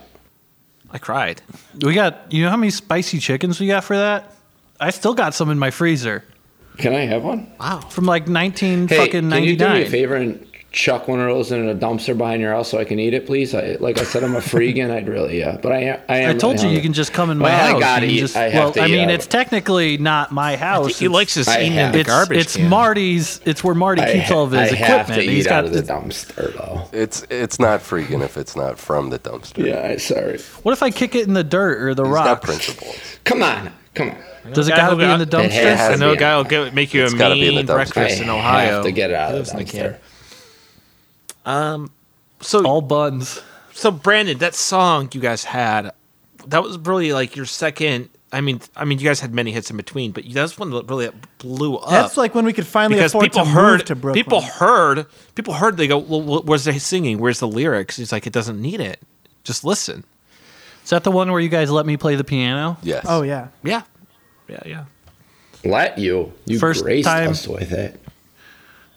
[SPEAKER 3] I cried.
[SPEAKER 6] We got. You know how many spicy chickens we got for that? I still got some in my freezer
[SPEAKER 4] Can I have one?
[SPEAKER 3] Wow.
[SPEAKER 6] from like 19
[SPEAKER 4] Hey,
[SPEAKER 6] fucking
[SPEAKER 4] can you do me a favor and chuck one of those in a dumpster behind your house so I can eat it, please? I, like I said, I'm a freegan. I'd really, yeah. But I am. I, am
[SPEAKER 6] I told
[SPEAKER 4] really
[SPEAKER 6] you you can just come in my
[SPEAKER 4] Well, I
[SPEAKER 6] house.
[SPEAKER 4] gotta eat-
[SPEAKER 6] just-
[SPEAKER 4] I have
[SPEAKER 6] well,
[SPEAKER 4] to
[SPEAKER 6] I
[SPEAKER 4] eat
[SPEAKER 6] mean, it's technically not my house.
[SPEAKER 3] I think he
[SPEAKER 6] It's-
[SPEAKER 3] likes his
[SPEAKER 4] I
[SPEAKER 3] eating in the
[SPEAKER 6] It's,
[SPEAKER 3] garbage
[SPEAKER 6] it's
[SPEAKER 3] can.
[SPEAKER 6] Marty's. It's where Marty
[SPEAKER 4] I,
[SPEAKER 6] keeps all of his
[SPEAKER 4] I have
[SPEAKER 6] equipment.
[SPEAKER 4] to
[SPEAKER 6] He's
[SPEAKER 4] eat
[SPEAKER 6] got
[SPEAKER 4] out of the dumpster, though.
[SPEAKER 5] It's it's not freegan if it's not from the dumpster.
[SPEAKER 4] Yeah, sorry.
[SPEAKER 6] What if I kick it in the dirt or the
[SPEAKER 5] He's got
[SPEAKER 6] rocks?
[SPEAKER 5] principles.
[SPEAKER 4] Come on, come on.
[SPEAKER 6] Does it
[SPEAKER 3] Guy
[SPEAKER 6] got to be in the dumpster?
[SPEAKER 4] has
[SPEAKER 3] I know a guy will make you a
[SPEAKER 5] gotta be in the
[SPEAKER 3] mean breakfast in Ohio.
[SPEAKER 4] have to get it out of
[SPEAKER 3] Lives
[SPEAKER 4] the
[SPEAKER 3] in the
[SPEAKER 4] dumpster.
[SPEAKER 3] So,
[SPEAKER 6] All buns.
[SPEAKER 3] so Brandon, that song you guys had, that was really like your second. I mean, I mean, you guys had many hits in between, but that's one that really blew up.
[SPEAKER 1] That's like when we could finally
[SPEAKER 3] because
[SPEAKER 1] afford
[SPEAKER 3] people
[SPEAKER 1] to
[SPEAKER 3] heard
[SPEAKER 1] move to Brooklyn.
[SPEAKER 3] people heard people heard they go well where's the singing where's the lyrics he's like it doesn't need it just listen
[SPEAKER 6] Is that the one where you guys let me play the piano?
[SPEAKER 5] Yes.
[SPEAKER 1] oh yeah.
[SPEAKER 3] yeah yeah yeah
[SPEAKER 4] Let you. You
[SPEAKER 6] First
[SPEAKER 4] graced
[SPEAKER 6] time-
[SPEAKER 4] us with it.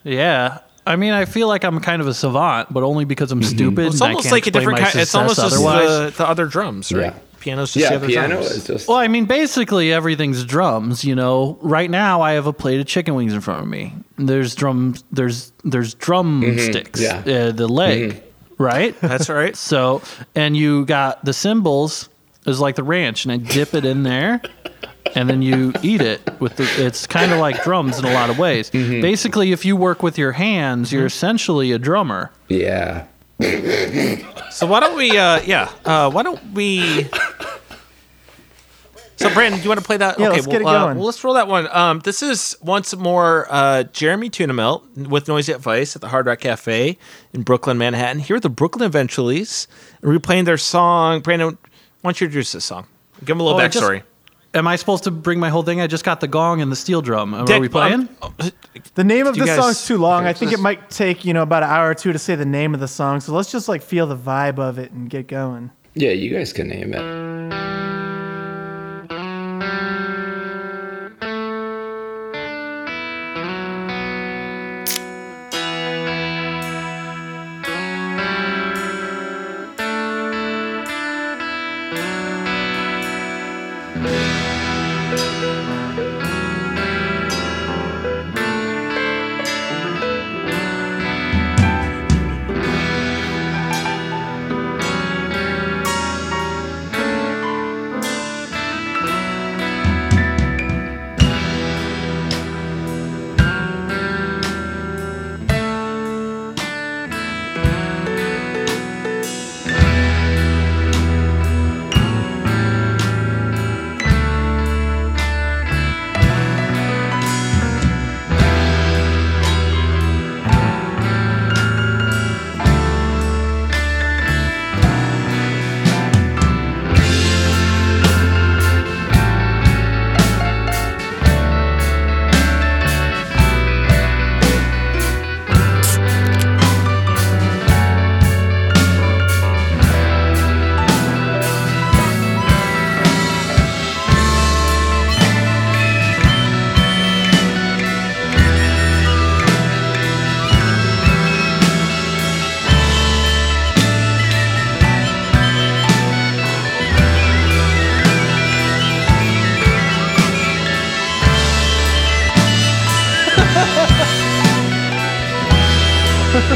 [SPEAKER 6] Yeah. I mean, I feel like I'm kind of a savant, but only because I'm stupid.
[SPEAKER 3] it's
[SPEAKER 6] and I
[SPEAKER 3] almost
[SPEAKER 6] can't
[SPEAKER 3] like a different
[SPEAKER 6] my
[SPEAKER 3] kind it's almost just the, the other drums right
[SPEAKER 4] Yeah.
[SPEAKER 3] piano's just the
[SPEAKER 4] Yeah,
[SPEAKER 3] other
[SPEAKER 4] piano
[SPEAKER 3] drums.
[SPEAKER 4] is just.
[SPEAKER 6] Well, I mean, basically everything's drums. You know, right now I have a plate of chicken wings in front of me. There's drums. There's there's drumsticks.
[SPEAKER 4] Mm-hmm. Yeah.
[SPEAKER 6] Uh, the leg, right?
[SPEAKER 3] that's right
[SPEAKER 6] So, and you got the cymbals is like the ranch, and I dip it in there, and then you eat it with the. It's kind of like drums in a lot of ways.
[SPEAKER 3] Mm-hmm.
[SPEAKER 6] Basically, if you work with your hands, you're essentially a drummer.
[SPEAKER 4] yeah.
[SPEAKER 3] so why don't we uh yeah uh why don't we so Brandon, do you want to play that?
[SPEAKER 1] Yeah,
[SPEAKER 3] okay,
[SPEAKER 1] let's
[SPEAKER 3] well,
[SPEAKER 1] get it
[SPEAKER 3] uh,
[SPEAKER 1] going.
[SPEAKER 3] well, let's roll that one. Um, this is once more uh, Jeremy Tunamelt with Noisey Advice at the Hard Rock Cafe in Brooklyn, Manhattan. Here are the Brooklyn Eventuallys. And we're their song. Brandon, why don't you introduce this song? Give them a little
[SPEAKER 6] Oh, I just-
[SPEAKER 3] backstory.
[SPEAKER 6] Am I supposed to bring my whole thing? I just got the gong and the steel drum. Are
[SPEAKER 3] Dick,
[SPEAKER 6] we playing?
[SPEAKER 3] um,
[SPEAKER 1] The name of
[SPEAKER 3] You
[SPEAKER 1] the
[SPEAKER 3] guys-
[SPEAKER 1] song's too long. I think
[SPEAKER 3] Just-
[SPEAKER 1] it might take you know about an hour or two to say the name of the song. So let's just like feel the vibe of it and get going.
[SPEAKER 4] Yeah, you guys can name it.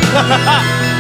[SPEAKER 3] 哈哈哈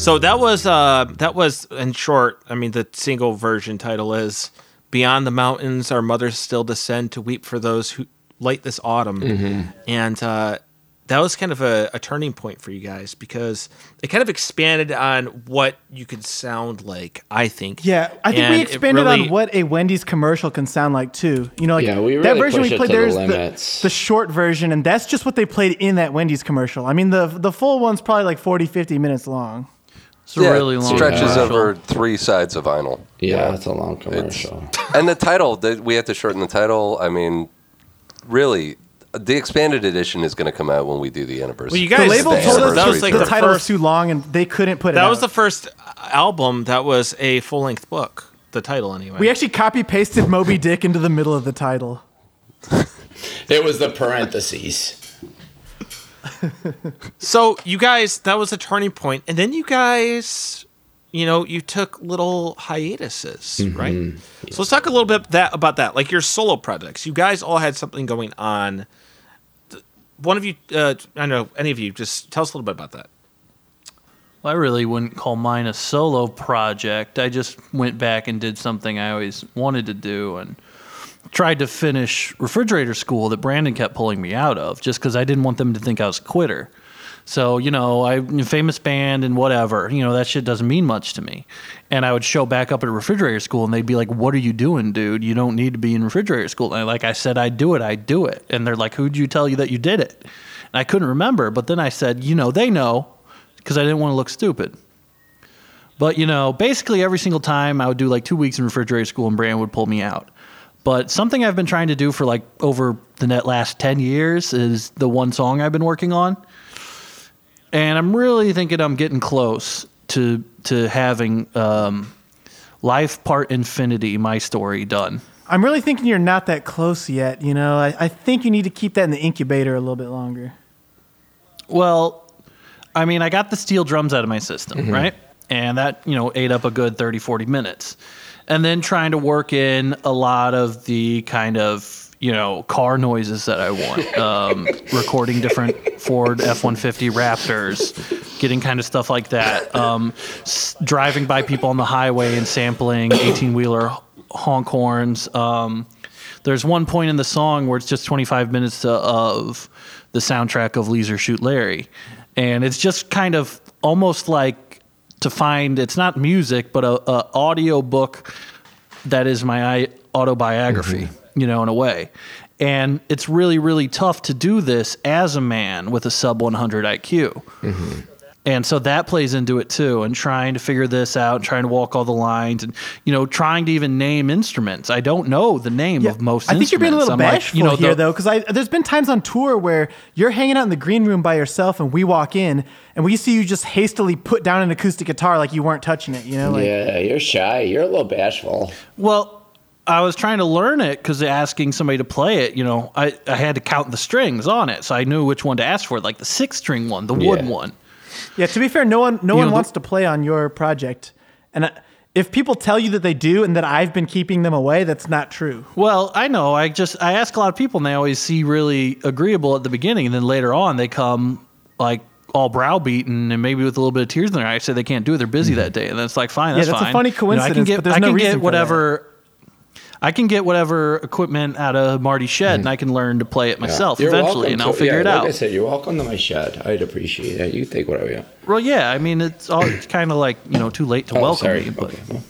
[SPEAKER 3] So that was uh that was in short. I mean, the single version title is "Beyond the Mountains, Our Mothers Still Descend to Weep for Those Who Light This Autumn,"
[SPEAKER 1] Mm-hmm.
[SPEAKER 3] and uh, that was kind of a, a turning point for you guys because it kind of expanded on what you could sound like. I think.
[SPEAKER 1] Yeah, I think
[SPEAKER 3] And
[SPEAKER 1] we expanded
[SPEAKER 3] really-
[SPEAKER 1] on what a Wendy's commercial can sound like too. You know, like
[SPEAKER 4] Yeah, we
[SPEAKER 1] that version we played.
[SPEAKER 4] to the
[SPEAKER 1] There's the short version, and that's just what they played in that Wendy's commercial. I mean, the the full one's probably like 40, 50 minutes long.
[SPEAKER 6] It's a really long
[SPEAKER 5] stretches
[SPEAKER 6] commercial.
[SPEAKER 5] over three sides of vinyl.
[SPEAKER 4] Yeah, it's a long commercial.
[SPEAKER 5] and the title, the, we had to shorten the title. I mean, really, the expanded edition is going to come out when we do the anniversary.
[SPEAKER 3] Well, you
[SPEAKER 1] The
[SPEAKER 3] guys-
[SPEAKER 1] label
[SPEAKER 5] The
[SPEAKER 1] told us
[SPEAKER 3] that was like
[SPEAKER 1] the,
[SPEAKER 3] the
[SPEAKER 1] title
[SPEAKER 3] first-
[SPEAKER 1] was too long, and they couldn't put it.
[SPEAKER 3] That
[SPEAKER 1] out.
[SPEAKER 3] was the first album that was a full length book. The title, anyway.
[SPEAKER 1] We actually copy pasted Moby Dick into the middle of the title.
[SPEAKER 4] It was the parentheses.
[SPEAKER 3] So you guys, that was a turning point, and then you guys, you know, you took little hiatuses, right? So let's talk a little bit that about that, like your solo projects. You guys all had something going on. One of you, uh, I don't know, any of you, just tell us a little bit about that.
[SPEAKER 6] Well, I really wouldn't call mine a solo project. I just went back and did something I always wanted to do and tried to finish refrigerator school that Brandon kept pulling me out of just because I didn't want them to think I was a quitter. So, you know, I famous band and whatever, you know, that shit doesn't mean much to me. And I would show back up at refrigerator school and they'd be like, What are you doing, dude? You don't need to be in refrigerator school. And I, like I said, I'd do it, I'd do it. And they're like, Who'd you tell you that you did it? And I couldn't remember, but then I said, you know, they know because I didn't want to look stupid. But you know, basically every single time I would do like two weeks in refrigerator school, and Brandon would pull me out. But something I've been trying to do for like over the net last ten years is the one song I've been working on, and I'm really thinking I'm getting close to to having um, life part infinity my story done.
[SPEAKER 1] I'm really thinking you're not that close yet. You know, I, I think you need to keep that in the incubator a little bit longer.
[SPEAKER 6] Well, I mean, I got the steel drums out of my system, right? And that, you know, ate up a good 30, 40 minutes. And then trying to work in a lot of the kind of, you know, car noises that I want. Um, recording different Ford F 150 Raptors, getting kind of stuff like that. Um, s- driving by people on the highway and sampling 18 wheeler honk horns. Um, there's one point in the song where it's just 25 minutes to, of the soundtrack of Leisure Suit Larry. And it's just kind of almost like to find it's not music, but a, a audio book that is my autobiography, mm-hmm. you know, in a way. And it's really, really tough to do this as a man with a sub 100 IQ. Mm-hmm. And so that plays into it too, and trying to figure this out, trying to walk all the lines, and you know, trying to even name instruments. I don't know the name of most.
[SPEAKER 1] I think you're being a little.
[SPEAKER 6] I'm like,
[SPEAKER 1] bashful
[SPEAKER 6] you know,
[SPEAKER 1] here,
[SPEAKER 6] the-
[SPEAKER 1] though, because there's been times on tour where you're hanging out in the green room by yourself, and we walk in, and we see you just hastily put down an acoustic guitar like you weren't touching it. You know, like
[SPEAKER 4] yeah, you're shy. You're a little bashful.
[SPEAKER 6] Well, I was trying to learn it because asking somebody to play it, you know, I, I had to count the strings on it, so I knew which one to ask for, like the six string one, the wood
[SPEAKER 4] Yeah.
[SPEAKER 6] one.
[SPEAKER 1] Yeah. To be fair, no one no
[SPEAKER 6] You
[SPEAKER 1] one
[SPEAKER 6] know,
[SPEAKER 1] wants to play on your project, and I, if people tell you that they do and that I've been keeping them away, that's not true.
[SPEAKER 6] Well, I know. I just I ask a lot of people, and they always see really agreeable at the beginning, and then later on they come like all browbeaten and maybe with a little bit of tears in their eyes, say they can't do it. They're busy mm-hmm. that day, and then it's like fine, that's yeah,
[SPEAKER 1] that's a
[SPEAKER 6] fine.
[SPEAKER 1] funny
[SPEAKER 6] You know, I can
[SPEAKER 1] coincidence,
[SPEAKER 6] get,
[SPEAKER 1] but there's
[SPEAKER 6] I
[SPEAKER 1] no
[SPEAKER 6] can get whatever. I can get whatever equipment out of Marty's shed, and hmm. I can learn to play it myself
[SPEAKER 4] You're
[SPEAKER 6] eventually, and I'll
[SPEAKER 4] to-
[SPEAKER 6] figure
[SPEAKER 4] yeah,
[SPEAKER 6] it
[SPEAKER 4] like
[SPEAKER 6] out.
[SPEAKER 4] I said, you're welcome to my shed. I'd appreciate it. You take whatever you want.
[SPEAKER 6] Well, yeah. I mean, it's all it's kind of like you know too late to
[SPEAKER 4] Oh,
[SPEAKER 6] welcome
[SPEAKER 4] sorry.
[SPEAKER 6] me, but
[SPEAKER 4] Okay.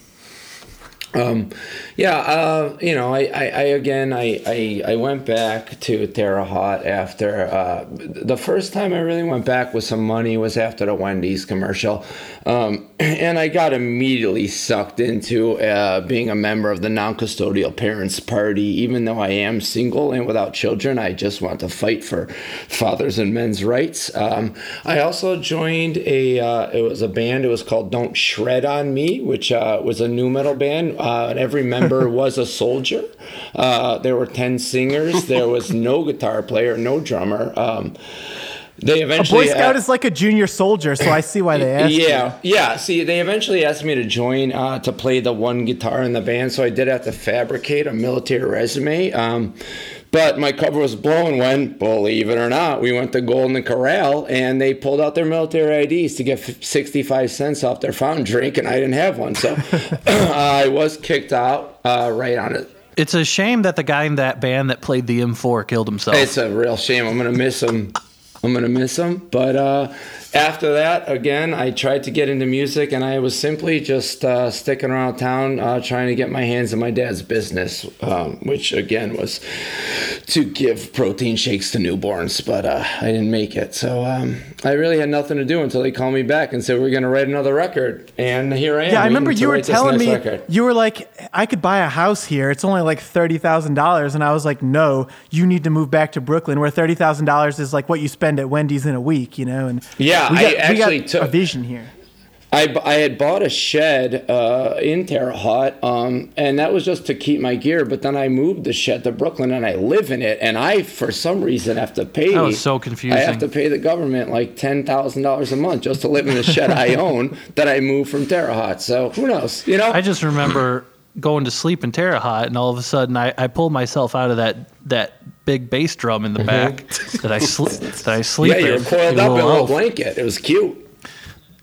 [SPEAKER 4] Um, yeah, uh, you know, I, I, I again, I, I, I went back to Terre Haute after uh, the first time I really went back with some money was after the Wendy's commercial, um, and I got immediately sucked into uh, being a member of the non-custodial parents party. Even though I am single and without children, I just want to fight for fathers and men's rights. Um, I also joined a uh, it was a band. It was called Don't Shred on Me, which uh, was a nu metal band. Uh, and every member was a soldier. Uh, there were ten singers. There was no guitar player, no drummer. Um, they
[SPEAKER 1] A Boy Scout
[SPEAKER 4] uh,
[SPEAKER 1] is like a junior soldier, so I see why they asked. you.
[SPEAKER 4] yeah, yeah. See, they eventually asked me to join uh, to play the one guitar in the band, so I did have to fabricate a military resume. Um, But my cover was blown when, believe it or not, we went to Golden Corral and they pulled out their military IDs to get 65 cents off their fountain drink, and I didn't have one. So I was kicked out uh, right on it.
[SPEAKER 6] It's a shame that the guy in that band that played the M4 killed himself.
[SPEAKER 4] It's a real shame. I'm gonna miss him. I'm gonna miss him. But uh, after that, again, I tried to get into music, and I was simply just uh, sticking around town, uh, trying to get my hands in my dad's business, um, which again was to give protein shakes to newborns. But uh, I didn't make it, so um, I really had nothing to do until they called me back and said we're gonna write another record, and here I am.
[SPEAKER 1] Yeah, I remember you were telling me
[SPEAKER 4] record.
[SPEAKER 1] you were like, I could buy a house here. It's only like thirty thousand dollars, and I was like, No, you need to move back to Brooklyn, where thirty thousand dollars is like what you spend at Wendy's in a week, you know. And
[SPEAKER 4] Yeah,
[SPEAKER 1] we
[SPEAKER 4] I actually
[SPEAKER 1] got
[SPEAKER 4] took-
[SPEAKER 1] a vision here.
[SPEAKER 4] I, I had bought a shed uh, in Terre Haute, um, and that was just to keep my gear. But then I moved the shed to Brooklyn, and I live in it. And I, for some reason, have to pay.
[SPEAKER 6] That was so confusing.
[SPEAKER 4] I have to pay the government like ten thousand dollars a month just to live in the shed I own that I moved from Terre Haute. So who knows? You know?
[SPEAKER 6] I just remember going to sleep in Terre Haute, and all of a sudden I, I pulled myself out of that that big bass drum in the back that I sl- that I sleep
[SPEAKER 4] Mm-hmm. yeah, you
[SPEAKER 6] in.
[SPEAKER 4] were coiled
[SPEAKER 6] you
[SPEAKER 4] up in a
[SPEAKER 6] little
[SPEAKER 4] little blanket. It was cute.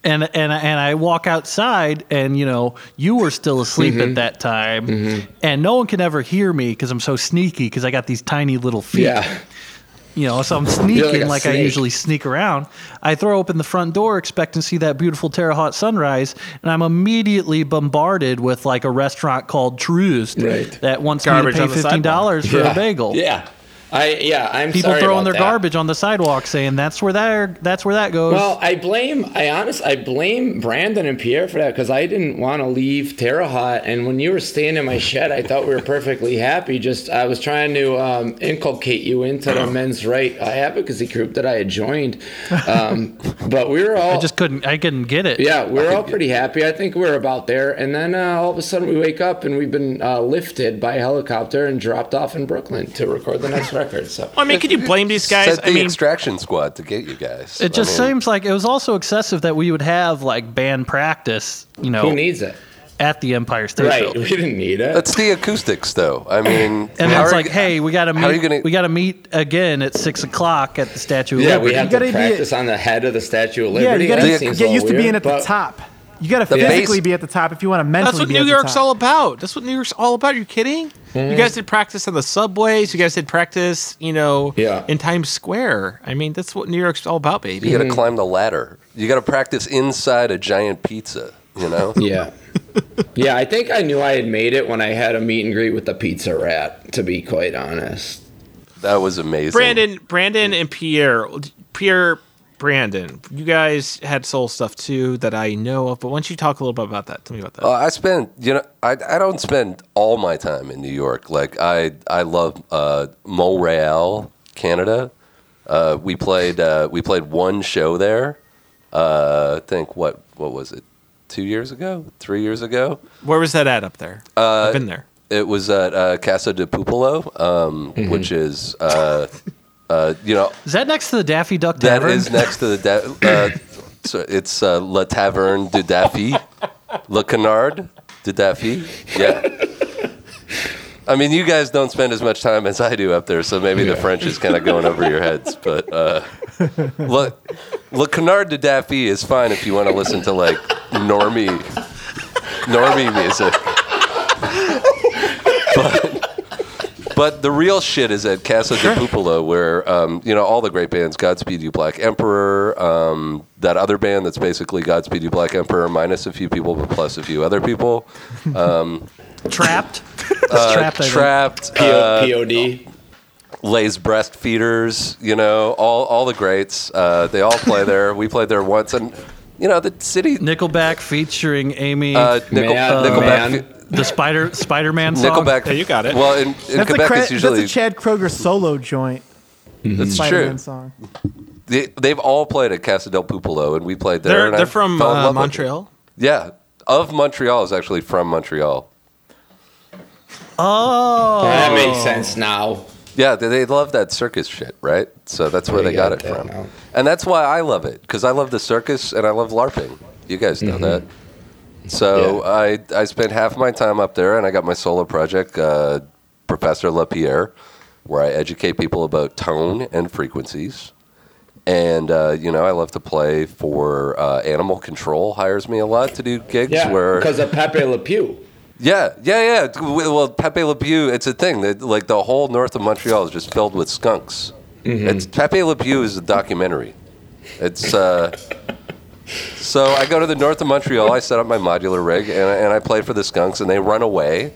[SPEAKER 6] and and and I walk outside, and you know you were still asleep
[SPEAKER 4] Mm-hmm.
[SPEAKER 6] at that time, and no one can ever hear me because I'm so sneaky because I got these tiny little feet.
[SPEAKER 4] Yeah.
[SPEAKER 6] You know, so I'm sneaking
[SPEAKER 4] a
[SPEAKER 6] like, I usually sneak around. I throw open the front door, expecting to see that beautiful Terre Haute sunrise, and I'm immediately bombarded with like a restaurant called Troost
[SPEAKER 4] Right.
[SPEAKER 6] that wants
[SPEAKER 3] Garbage
[SPEAKER 6] me to pay fifteen dollars for
[SPEAKER 4] yeah.
[SPEAKER 6] a bagel.
[SPEAKER 4] Yeah. I yeah. I'm
[SPEAKER 6] People throwing their
[SPEAKER 4] that.
[SPEAKER 6] garbage on the sidewalk, saying that's where that that's where that goes.
[SPEAKER 4] Well, I blame, I honest, I blame Brandon and Pierre for that because I didn't want to leave Terre Haute, And when you were staying in my shed, I thought we were perfectly happy. Just, I was trying to um, inculcate you into the men's right advocacy group that I had joined. Um, but we were all,
[SPEAKER 6] I just couldn't I couldn't get it.
[SPEAKER 4] yeah, we were all pretty happy. I think we were about there. And then uh, all of a sudden we wake up and we've been uh, lifted by a helicopter and dropped off in Brooklyn to record the next record. So.
[SPEAKER 3] I mean, could you blame these guys?
[SPEAKER 5] Sent the
[SPEAKER 3] I mean,
[SPEAKER 5] extraction squad to get you guys.
[SPEAKER 6] It just
[SPEAKER 5] I mean,
[SPEAKER 6] seems like it was also excessive that we would have like band practice, you know,
[SPEAKER 4] Who needs it?
[SPEAKER 6] at the Empire State
[SPEAKER 4] Right.
[SPEAKER 6] Building.
[SPEAKER 4] We didn't need it.
[SPEAKER 5] That's the acoustics, though. I mean,
[SPEAKER 6] And it's like,
[SPEAKER 5] you-
[SPEAKER 6] hey, we got to
[SPEAKER 5] how are you
[SPEAKER 6] meet.
[SPEAKER 5] gonna-
[SPEAKER 6] we got to meet again at six o'clock at the Statue of
[SPEAKER 4] Yeah,
[SPEAKER 6] Liberty.
[SPEAKER 4] we have
[SPEAKER 1] You gotta
[SPEAKER 4] to
[SPEAKER 1] be-
[SPEAKER 4] practice on the head of the Statue of
[SPEAKER 1] Yeah, you gotta get
[SPEAKER 4] seems a
[SPEAKER 1] used to being
[SPEAKER 4] weird,
[SPEAKER 1] at the top. You gotta
[SPEAKER 5] The
[SPEAKER 1] physically
[SPEAKER 5] base-
[SPEAKER 1] be at the top if you want to mentally
[SPEAKER 3] that's what
[SPEAKER 1] be
[SPEAKER 3] New
[SPEAKER 1] at
[SPEAKER 3] York's all about. That's what New York's all about. Are you kidding? You mm-hmm. guys did practice on the subways. You guys did practice, you know,
[SPEAKER 4] Yeah.
[SPEAKER 3] in Times Square. I mean, that's what New York's all about, baby.
[SPEAKER 5] You got to mm-hmm. climb the ladder. You got to practice inside a giant pizza. You know.
[SPEAKER 4] Yeah. yeah, I think I knew I had made it when I had a meet and greet with the pizza rat, to be quite honest.
[SPEAKER 5] That was amazing.
[SPEAKER 3] Brandon, Brandon, and Pierre, Pierre, Brandon. You guys had soul stuff too that I know of. But why don't you talk a little bit about that? Tell me about that.
[SPEAKER 5] Uh, I spend, you know, I, I don't spend all my time in New York. Like I I love uh, Montreal, Canada. Uh, we played uh, we played one show there. Uh, I think what what was it? Two years ago, three years ago.
[SPEAKER 3] Where was that at up there? I've been there.
[SPEAKER 5] It was at uh, Casa de Popolo, um, which is uh, you know
[SPEAKER 6] Is that next to the Daffy Duck
[SPEAKER 5] that
[SPEAKER 6] Tavern?
[SPEAKER 5] is next to the da- uh, so it's uh, La Taverne de Daffy, Le Canard de Daffy. Yeah. I mean, you guys don't spend as much time as I do up there, so maybe the French is kind of going over your heads. But uh, Le, Le Canard de Daffy is fine if you want to listen to like normie, normie music. But, but the real shit is at Casa de Popolo, where um, you know all the great bands, Godspeed You Black Emperor, um, that other band that's basically Godspeed You Black Emperor minus a few people, but plus a few other people.
[SPEAKER 6] trapped. It's
[SPEAKER 5] Uh,
[SPEAKER 6] trapped. I.
[SPEAKER 5] Trapped,
[SPEAKER 4] P-
[SPEAKER 5] uh,
[SPEAKER 4] POD.
[SPEAKER 5] Les Breastfeeders, you know, all all the greats. Uh, they all play there. We played there once, and you know the city.
[SPEAKER 6] Nickelback featuring Amy,
[SPEAKER 5] Uh, Nickel,
[SPEAKER 4] Man,
[SPEAKER 5] Nickelback.
[SPEAKER 4] man.
[SPEAKER 6] The Spider Spider Man song.
[SPEAKER 5] Nickelback.
[SPEAKER 3] Yeah, you got it.
[SPEAKER 5] Well, in, in
[SPEAKER 1] That's, the
[SPEAKER 5] Quebec,
[SPEAKER 1] cra-
[SPEAKER 5] it's usually
[SPEAKER 1] that's a Chad Kroeger solo joint.
[SPEAKER 5] that's
[SPEAKER 1] Spider-Man
[SPEAKER 5] true.
[SPEAKER 1] song.
[SPEAKER 5] They, they've all played at Casa del Popolo, and we played there.
[SPEAKER 3] They're they're from uh,
[SPEAKER 5] love with it.
[SPEAKER 3] Montreal.
[SPEAKER 5] Yeah, of Montreal is actually from Montreal.
[SPEAKER 6] Oh,
[SPEAKER 4] That makes sense now.
[SPEAKER 5] Yeah, they, they love that circus shit, right? So that's where
[SPEAKER 4] We
[SPEAKER 5] they got
[SPEAKER 4] got
[SPEAKER 5] it from,
[SPEAKER 4] now.
[SPEAKER 5] and that's why I love it because I love the circus and I love LARPing. You guys know that. So I I spent half my time up there, and I got my solo project, uh, Professor LePierre, where I educate people about tone and frequencies. And uh, you know, I love to play for uh, Animal Control. Hires me a lot to do gigs
[SPEAKER 4] Yeah,
[SPEAKER 5] where
[SPEAKER 4] because of Pepe Le Pew.
[SPEAKER 5] yeah, yeah, yeah. Well, Pepe Le Pew, it's a thing that like the whole north of Montreal is just filled with skunks. It's Pepe Le Pew is a documentary. It's uh, so I go to the north of Montreal. I set up my modular rig and, I- and I play for the skunks, and they run away.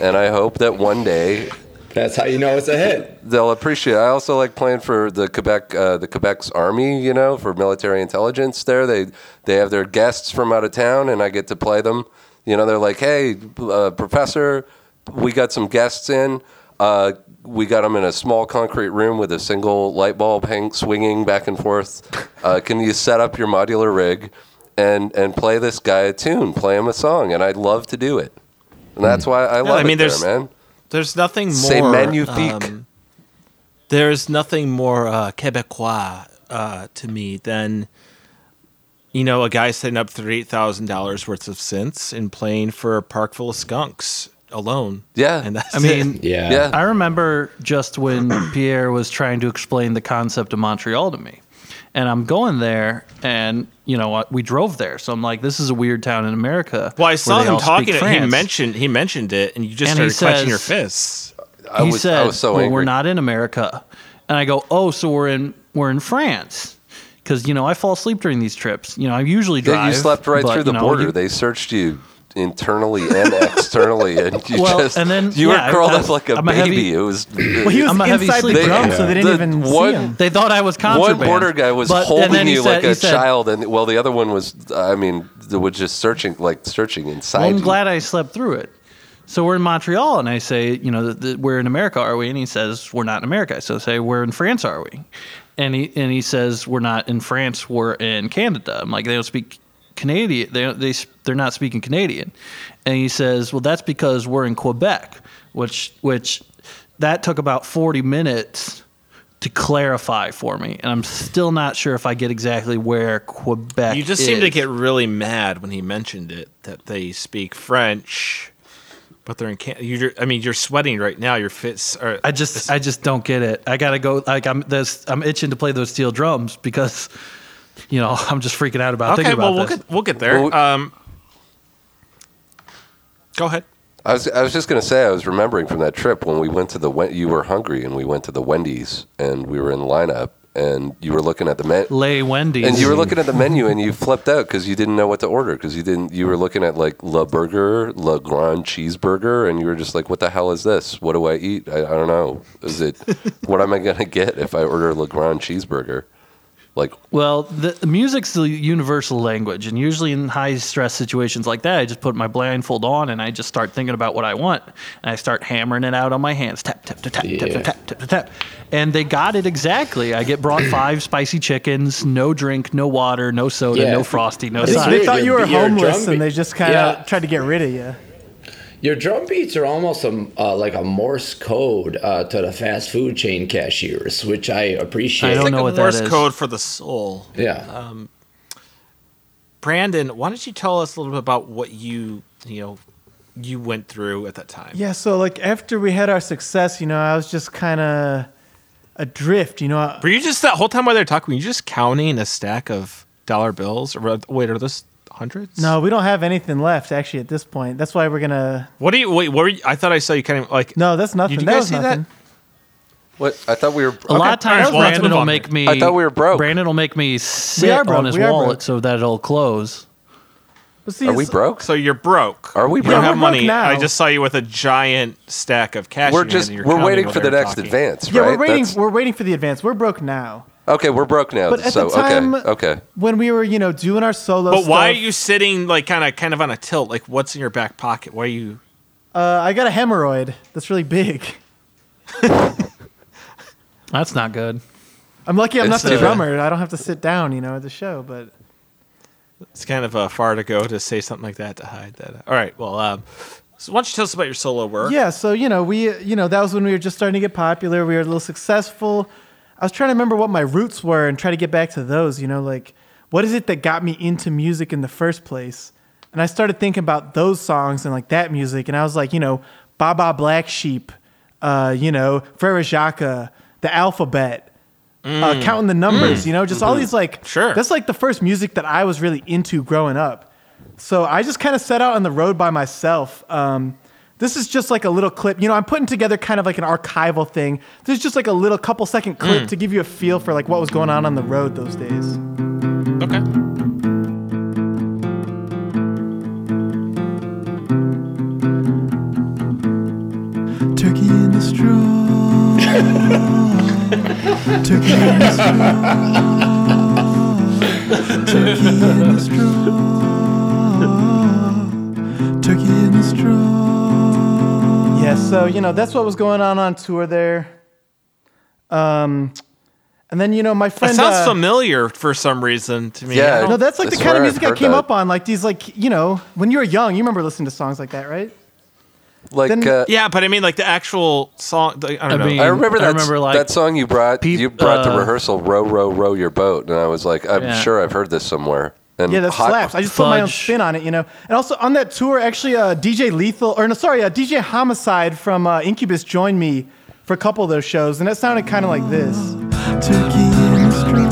[SPEAKER 5] And I hope that one day
[SPEAKER 4] That's how you know it's a hit.
[SPEAKER 5] they'll appreciate. It. I also like playing for the Quebec, uh, the Quebec's army. You know, for military intelligence. There, they they have their guests from out of town, and I get to play them. You know, they're like, "Hey, uh, professor, we got some guests in. Uh, we got them in a small concrete room with a single light bulb hang, swinging back and forth. Uh, can you set up your modular rig and and play this guy a tune, play him a song? And I'd love to do it. And that's why I love
[SPEAKER 3] I mean,
[SPEAKER 5] it there,
[SPEAKER 3] there's-
[SPEAKER 5] man.
[SPEAKER 3] There's nothing more.
[SPEAKER 5] C'est magnifique.
[SPEAKER 3] um, there's nothing more uh, Quebecois uh, to me than, you know, a guy setting up thirty-eight thousand dollars worth of synths and playing for a park full of skunks alone.
[SPEAKER 5] Yeah.
[SPEAKER 3] and that's
[SPEAKER 6] I mean,
[SPEAKER 4] Yeah.
[SPEAKER 5] Yeah.
[SPEAKER 6] I remember just when Pierre was trying to explain the concept of Montreal to me. And I'm going there, and you know? We drove there, so I'm like, "This is a weird town in America."
[SPEAKER 3] Well, I saw him
[SPEAKER 6] all speak
[SPEAKER 3] talking. He mentioned he mentioned it, and you just
[SPEAKER 6] And he
[SPEAKER 3] started clenching your fists.
[SPEAKER 5] I
[SPEAKER 6] he
[SPEAKER 5] was,
[SPEAKER 6] said,
[SPEAKER 5] I was so
[SPEAKER 6] well,
[SPEAKER 5] angry.
[SPEAKER 6] we're not in America. And I go, oh, so we're in we're in France. Because, you know, I fall asleep during these trips. You know, I usually drive.
[SPEAKER 5] Yeah, you slept right
[SPEAKER 6] but,
[SPEAKER 5] through the
[SPEAKER 6] you know,
[SPEAKER 5] border.
[SPEAKER 6] you-
[SPEAKER 5] they searched you internally and externally, and you
[SPEAKER 6] Well,
[SPEAKER 5] just
[SPEAKER 6] and then-
[SPEAKER 5] you
[SPEAKER 6] yeah,
[SPEAKER 5] were curled
[SPEAKER 6] I-
[SPEAKER 5] up like a
[SPEAKER 6] I'm a
[SPEAKER 5] baby.
[SPEAKER 6] heavy-
[SPEAKER 5] it was.
[SPEAKER 1] Well, he was
[SPEAKER 6] I'm a heavy
[SPEAKER 1] inside the
[SPEAKER 6] sleeper.
[SPEAKER 1] drum, so they didn't
[SPEAKER 5] The
[SPEAKER 1] even
[SPEAKER 5] one-
[SPEAKER 1] see him.
[SPEAKER 6] They thought I was contraband.
[SPEAKER 5] one border guy was
[SPEAKER 6] But-
[SPEAKER 5] holding you
[SPEAKER 6] said-
[SPEAKER 5] like a
[SPEAKER 6] said,
[SPEAKER 5] child, and well, the other one was. I mean, they was just searching, like searching inside.
[SPEAKER 6] Well, I'm
[SPEAKER 5] you.
[SPEAKER 6] glad I slept through it. So we're in Montreal, and I say, you know, th- th- we're in America, are we? And he says, we're not in America. So I say, we're in France, are we? And he and he says, we're not in France, we're in Canada. I'm like, they don't speak Canadian. They they they're not speaking Canadian. And he says, well, that's because we're in Quebec, which which that took about 40 minutes to clarify for me, and I'm still not sure if I get exactly where Quebec.
[SPEAKER 3] You just seem to get really mad when he mentioned it that they speak French, but they're in Canada. you I mean, you're sweating right now. Your fits are.
[SPEAKER 6] I just I just don't get it. I gotta go. Like I'm this. I'm itching to play those steel drums because, you know, I'm just freaking out about
[SPEAKER 3] okay.
[SPEAKER 6] thinking
[SPEAKER 3] Well,
[SPEAKER 6] about
[SPEAKER 3] we'll
[SPEAKER 6] this.
[SPEAKER 3] get we'll get there.
[SPEAKER 5] Well,
[SPEAKER 3] um, go ahead.
[SPEAKER 5] I was, I was just going to say, I was remembering from that trip when we went to the, Wen- you were hungry and we went to the Wendy's and we were in lineup and you were looking at the menu.
[SPEAKER 6] Lay Wendy's.
[SPEAKER 5] And you were looking at the menu and you flipped out because you didn't know what to order because you didn't. You were looking at like La Burger, La Grand Cheeseburger, and you were just like, "What the hell is this? What do I eat? I, I don't know. Is it? what am I gonna get if I order La Grand Cheeseburger? Like,
[SPEAKER 6] well, the music's the universal language, and usually in high stress situations like that, I just put my blindfold on and I just start thinking about what I want, and I start hammering it out on my hands, tap tap tap tap yeah. tap, tap tap tap tap and they got it exactly. I get brought five spicy chickens, no drink, no water, no soda,
[SPEAKER 4] yeah.
[SPEAKER 6] no frosty, no.
[SPEAKER 1] They,
[SPEAKER 4] they
[SPEAKER 1] thought you were homeless, and they just kind of
[SPEAKER 4] yeah.
[SPEAKER 1] tried to get rid of you.
[SPEAKER 4] Your drum beats are almost a, uh, like a Morse code uh, to the fast food chain cashiers, which I appreciate.
[SPEAKER 6] I don't
[SPEAKER 3] It's
[SPEAKER 6] know
[SPEAKER 3] like
[SPEAKER 6] what
[SPEAKER 3] a
[SPEAKER 6] that
[SPEAKER 3] Morse
[SPEAKER 6] is.
[SPEAKER 3] code for the soul.
[SPEAKER 4] Yeah.
[SPEAKER 3] Brandon, why don't you tell us a little bit about what you you know you went through at that time?
[SPEAKER 1] Yeah, so like after we had our success, you know, I was just kind of adrift, you know.
[SPEAKER 3] Were you just that whole time while they were talking? Were you just counting a stack of dollar bills? Or wait, are those hundreds?
[SPEAKER 1] No, we don't have anything left actually at this point. That's why we're gonna.
[SPEAKER 3] What do you wait? What were you, I thought I saw you kind of like.
[SPEAKER 1] No, that's nothing.
[SPEAKER 3] you
[SPEAKER 1] that
[SPEAKER 3] guys
[SPEAKER 1] was
[SPEAKER 3] see that?
[SPEAKER 5] what? I thought we were.
[SPEAKER 6] A lot of times,
[SPEAKER 3] well,
[SPEAKER 6] Brandon will
[SPEAKER 3] on.
[SPEAKER 6] make me.
[SPEAKER 5] I thought we were broke.
[SPEAKER 6] Brandon will make me sit on his
[SPEAKER 1] we are
[SPEAKER 6] wallet
[SPEAKER 1] broke.
[SPEAKER 6] so that it'll close.
[SPEAKER 1] But see,
[SPEAKER 5] Are we
[SPEAKER 1] it's-
[SPEAKER 5] broke?
[SPEAKER 3] So you're broke.
[SPEAKER 5] Are we
[SPEAKER 3] You
[SPEAKER 5] broke?
[SPEAKER 3] don't
[SPEAKER 1] Yeah,
[SPEAKER 3] have
[SPEAKER 1] we're broke
[SPEAKER 3] money.
[SPEAKER 1] now.
[SPEAKER 3] I just saw you with a giant stack of cash.
[SPEAKER 5] We're
[SPEAKER 3] in your hand
[SPEAKER 5] just
[SPEAKER 3] and you're
[SPEAKER 5] we're
[SPEAKER 3] counting
[SPEAKER 5] waiting
[SPEAKER 3] while
[SPEAKER 5] for
[SPEAKER 3] they
[SPEAKER 5] the
[SPEAKER 3] were
[SPEAKER 5] next
[SPEAKER 3] talking.
[SPEAKER 5] advance,
[SPEAKER 1] Yeah,
[SPEAKER 5] right?
[SPEAKER 1] we're waiting.
[SPEAKER 5] That's-
[SPEAKER 1] We're waiting for the advance. We're broke now.
[SPEAKER 5] Okay, we're broke now.
[SPEAKER 1] But at
[SPEAKER 5] so
[SPEAKER 1] the time,
[SPEAKER 5] okay, okay.
[SPEAKER 1] when we were, you know, doing our solo
[SPEAKER 3] But why are you sitting like kind of kind of on a tilt? Like what's in your back pocket? Why are you?
[SPEAKER 1] Uh, I got a hemorrhoid that's really big.
[SPEAKER 6] That's not good.
[SPEAKER 1] I'm lucky I'm
[SPEAKER 5] It's
[SPEAKER 1] not the
[SPEAKER 5] too bad.
[SPEAKER 1] drummer. I don't have to sit down, you know, at the show. But
[SPEAKER 3] It's kind of uh, far to go to say something like that to hide that. All right. Well, um, so why don't you tell us about your solo work?
[SPEAKER 1] yeah, so you know, we, you know, that was when we were just starting to get popular. We were a little successful. I was trying to remember what my roots were and try to get back to those. You know, like what is it that got me into music in the first place? And I started thinking about those songs and like that music, and I was like, you know, Baba Black Sheep, uh, you know, Frere Jacques, the alphabet, uh, counting the numbers, you know, just all these like,
[SPEAKER 3] Sure.
[SPEAKER 1] that's like the first music that I was really into growing up. So I just kind of set out on the road by myself. Um, this is just like a little clip. You know, I'm putting together kind of like an archival thing. This is just like a little couple second clip mm. to give you a feel for like what was going on on the road those days.
[SPEAKER 3] Okay.
[SPEAKER 2] Turkey in the straw. Turkey in the straw. Turkey in the straw. Turkey in the straw.
[SPEAKER 1] Yeah, so you know that's what was going on on tour there. Um, and then you know my
[SPEAKER 3] That
[SPEAKER 1] friend.
[SPEAKER 3] sounds
[SPEAKER 1] uh,
[SPEAKER 3] familiar for some reason to me.
[SPEAKER 5] Yeah.
[SPEAKER 1] No, that's like the kind of music
[SPEAKER 5] I've
[SPEAKER 1] I
[SPEAKER 5] heard
[SPEAKER 1] came
[SPEAKER 5] that.
[SPEAKER 1] up on. Like these, like you know, when you were young, you remember listening to songs like that, right?
[SPEAKER 5] Like,
[SPEAKER 1] Then-
[SPEAKER 5] uh,
[SPEAKER 3] yeah, but I mean, like the actual song. the- I don't
[SPEAKER 6] I
[SPEAKER 3] know.
[SPEAKER 6] mean-
[SPEAKER 5] I remember
[SPEAKER 6] I
[SPEAKER 5] that.
[SPEAKER 6] remember, like,
[SPEAKER 5] that song you brought.
[SPEAKER 6] peop-
[SPEAKER 5] you brought to
[SPEAKER 6] uh,
[SPEAKER 5] rehearsal, "Row, row, row your boat," and I was like, "I'm
[SPEAKER 6] Yeah.
[SPEAKER 5] sure I've heard this somewhere." And
[SPEAKER 1] Yeah, that
[SPEAKER 5] Hot-
[SPEAKER 1] slaps. I just put my own spin on it, you know. And also on that tour, actually, uh, DJ Lethal, or no, sorry, uh, DJ Homicide from uh, Incubus joined me for a couple of those shows, and it sounded kind of like this.
[SPEAKER 2] Turkey in the straw.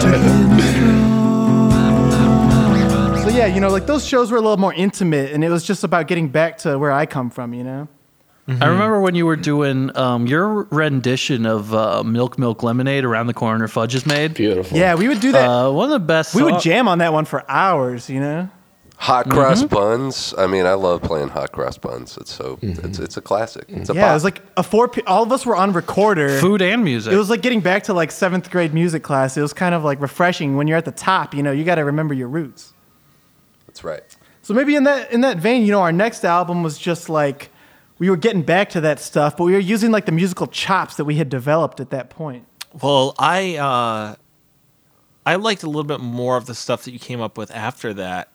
[SPEAKER 2] Turkey in the straw.
[SPEAKER 1] So yeah, you know, like those shows were a little more intimate, and it was just about getting back to where I come from, you know.
[SPEAKER 6] I remember when you were doing um, your rendition of uh, Milk Milk Lemonade around the corner fudge is made.
[SPEAKER 4] Beautiful.
[SPEAKER 1] Yeah, we would do that.
[SPEAKER 6] Uh, one of the best.
[SPEAKER 1] we would jam on that one for hours, you know.
[SPEAKER 5] hot cross
[SPEAKER 1] Mm-hmm.
[SPEAKER 5] buns. I mean, I love playing hot cross buns. It's so it's it's a classic. It's a
[SPEAKER 1] Yeah,
[SPEAKER 5] bop.
[SPEAKER 1] it was like a four. P- all of us were on recorder.
[SPEAKER 6] food and music.
[SPEAKER 1] It was like getting back to like seventh grade music class. It was kind of like refreshing when you're at the top. You know, you got to remember your roots.
[SPEAKER 5] That's right.
[SPEAKER 1] So maybe in that in that vein, you know, our next album was just like we were getting back to that stuff, but we were using like the musical chops that we had developed at that point.
[SPEAKER 3] Well, I uh, I liked a little bit more of the stuff that you came up with after that,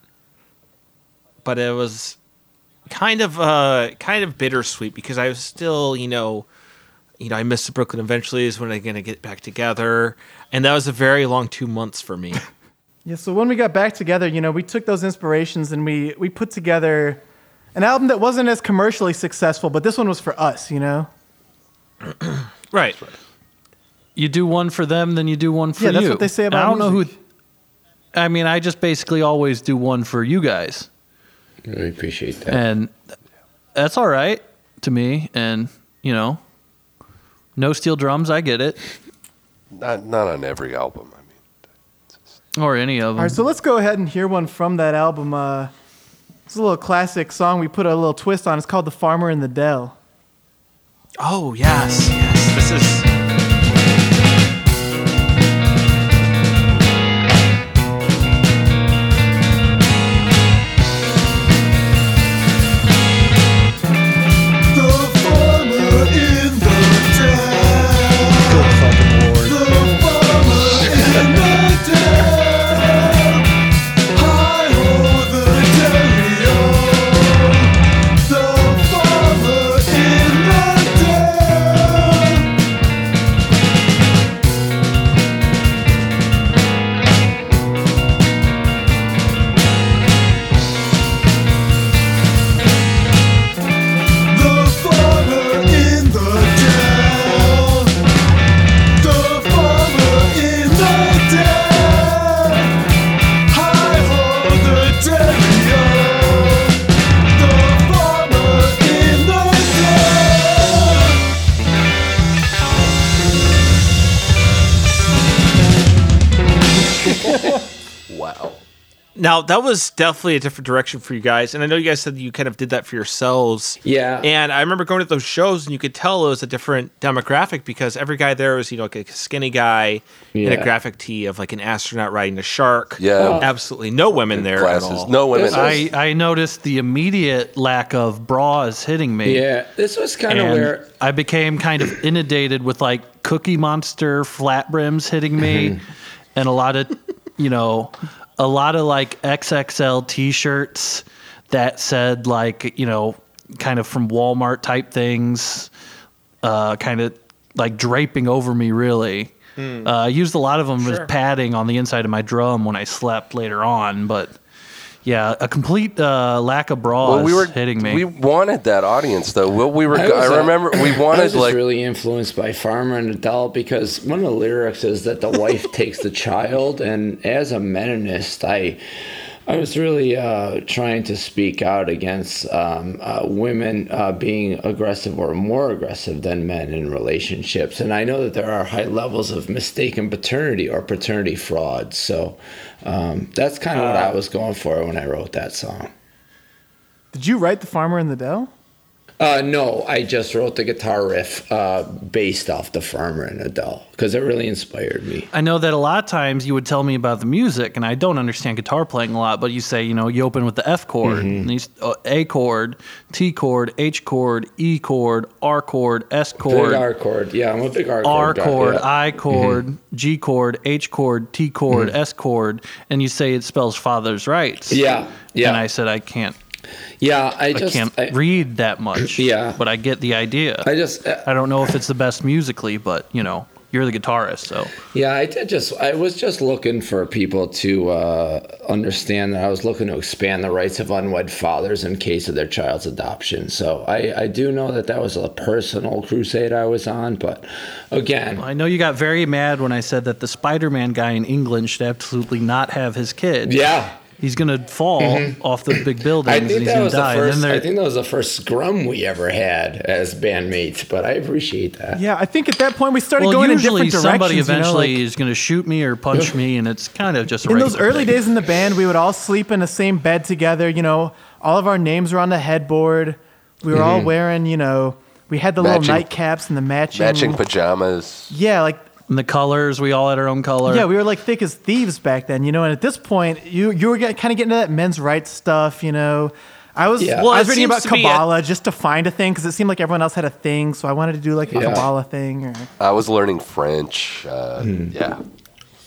[SPEAKER 3] but it was kind of uh, kind of bittersweet because I was still, you know, you know, I missed the Brooklyn Eventuallys when I gonna get back together, and that was a very long two months for me.
[SPEAKER 1] Yeah, so when we got back together, you know, we took those inspirations and we we put together an album that wasn't as commercially successful, but this one was for us, you know.
[SPEAKER 3] right.
[SPEAKER 6] you do one for them, then you do one for you.
[SPEAKER 1] Yeah,
[SPEAKER 6] you.
[SPEAKER 1] that's what they say
[SPEAKER 6] And
[SPEAKER 1] about
[SPEAKER 6] I don't know who. I mean, I just basically always do one for you guys,
[SPEAKER 4] I appreciate that.
[SPEAKER 6] and that's all right to me. And you know, no steel drums, I get it,
[SPEAKER 5] Not not on every album. I mean,
[SPEAKER 6] or any of them.
[SPEAKER 1] All right, so let's go ahead and hear one from that album. Uh, it's a little classic song we put a little twist on. It's called "The Farmer in the Dell."
[SPEAKER 3] Oh yes, yes. This is. Now that was definitely a different direction for you guys, and I know you guys said that you kind of did that for yourselves.
[SPEAKER 4] Yeah.
[SPEAKER 3] And I remember going to those shows, and you could tell it was a different demographic because every guy there was, you know, like a skinny guy in a graphic tee of like an astronaut riding a shark.
[SPEAKER 5] Yeah.
[SPEAKER 3] Absolutely no women there
[SPEAKER 5] Glasses.
[SPEAKER 3] at all.
[SPEAKER 5] No women.
[SPEAKER 4] Was-
[SPEAKER 6] I, I noticed the immediate lack of bras hitting me.
[SPEAKER 4] yeah, this was kind of where
[SPEAKER 6] I became kind of inundated with like Cookie Monster flat brims hitting me, mm-hmm. and a lot of, you know, a lot of like XXL T-shirts that said like you know, kind of from Walmart type things, uh, kind of like draping over me really. Uh, I used a lot of them
[SPEAKER 3] Sure.
[SPEAKER 6] as padding on the inside of my drum when I slept later on, but yeah, a complete uh, lack of bras
[SPEAKER 5] Well, we were
[SPEAKER 6] hitting me.
[SPEAKER 5] We wanted that audience though. Well, we were.
[SPEAKER 4] I
[SPEAKER 5] I,
[SPEAKER 4] was, uh,
[SPEAKER 5] remember we
[SPEAKER 4] I
[SPEAKER 5] wanted
[SPEAKER 4] was just
[SPEAKER 5] like
[SPEAKER 4] really influenced by Farmer in the Dell because one of the lyrics is that the wife takes the child, and as a Mennonist, I. I was really uh, trying to speak out against um, uh, women uh, being aggressive or more aggressive than men in relationships. And I know that there are high levels of mistaken paternity or paternity fraud. So um, that's kind of what I was going for when I wrote that song.
[SPEAKER 1] Did you write the farmer and the Dell?
[SPEAKER 4] Uh, no, I just wrote the guitar riff uh, based off the Farmer in the Dell because it really inspired me.
[SPEAKER 6] I know that a lot of times you would tell me about the music, and I don't understand guitar playing a lot, but you say, you know, you open with the F chord, and these, uh, A chord, T chord, H chord, E chord, R chord, S
[SPEAKER 4] Big
[SPEAKER 6] chord,
[SPEAKER 4] R chord. Yeah, I'm a big R chord.
[SPEAKER 6] R
[SPEAKER 4] guy,
[SPEAKER 6] chord,
[SPEAKER 4] yeah. Mm-hmm.
[SPEAKER 6] I chord, G chord, H chord, T chord, S chord, and you say it spells father's rights.
[SPEAKER 4] Yeah, yeah.
[SPEAKER 6] And I said I can't,
[SPEAKER 4] Yeah, I
[SPEAKER 6] I can't
[SPEAKER 4] I,
[SPEAKER 6] read that much.
[SPEAKER 4] Yeah.
[SPEAKER 6] But I get the idea.
[SPEAKER 4] I just. uh,
[SPEAKER 6] I don't know if it's the best musically, but you know, you're the guitarist, so
[SPEAKER 4] Yeah, I did just. I was just looking for people to uh, understand that I was looking to expand the rights of unwed fathers in case of their child's adoption. So I, I do know that that was a personal crusade I was on, but again,
[SPEAKER 6] I know you got very mad when I said that the Spider-Man guy in England should absolutely not have his kid.
[SPEAKER 4] yeah.
[SPEAKER 6] He's gonna fall mm-hmm. off the big building.
[SPEAKER 4] I
[SPEAKER 6] and
[SPEAKER 4] think
[SPEAKER 6] he's
[SPEAKER 4] that
[SPEAKER 6] gonna
[SPEAKER 4] was the first.
[SPEAKER 6] and
[SPEAKER 4] I think that was the first scrum we ever had as bandmates. But I appreciate that.
[SPEAKER 1] Yeah, I think at that point we started
[SPEAKER 6] well,
[SPEAKER 1] going in
[SPEAKER 6] usually
[SPEAKER 1] different
[SPEAKER 6] somebody
[SPEAKER 1] directions. you know,
[SPEAKER 6] eventually
[SPEAKER 1] like-
[SPEAKER 6] is gonna shoot me or punch me, and it's kind of just a
[SPEAKER 1] in those early
[SPEAKER 6] thing.
[SPEAKER 1] days in the band, we would all sleep in the same bed together. You know, all of our names were on the headboard. We were all mm-hmm. wearing, you know, we had the
[SPEAKER 5] Matching-
[SPEAKER 1] little nightcaps and the matching.
[SPEAKER 5] matching pajamas.
[SPEAKER 1] Yeah, like
[SPEAKER 6] And the colors, we all had our own color.
[SPEAKER 1] yeah, we were like thick as thieves back then. You know, and at this point, you you were get, kind of getting into that men's rights stuff. You know. I was
[SPEAKER 4] Yeah.
[SPEAKER 1] I was reading
[SPEAKER 3] seems
[SPEAKER 1] about
[SPEAKER 3] to a-
[SPEAKER 1] Kabbalah just to find a thing because it seemed like everyone else had a thing, so I wanted to do like a
[SPEAKER 4] Yeah.
[SPEAKER 1] Kabbalah thing. Or,
[SPEAKER 5] I was learning French. Uh,
[SPEAKER 4] Mm-hmm.
[SPEAKER 5] Yeah.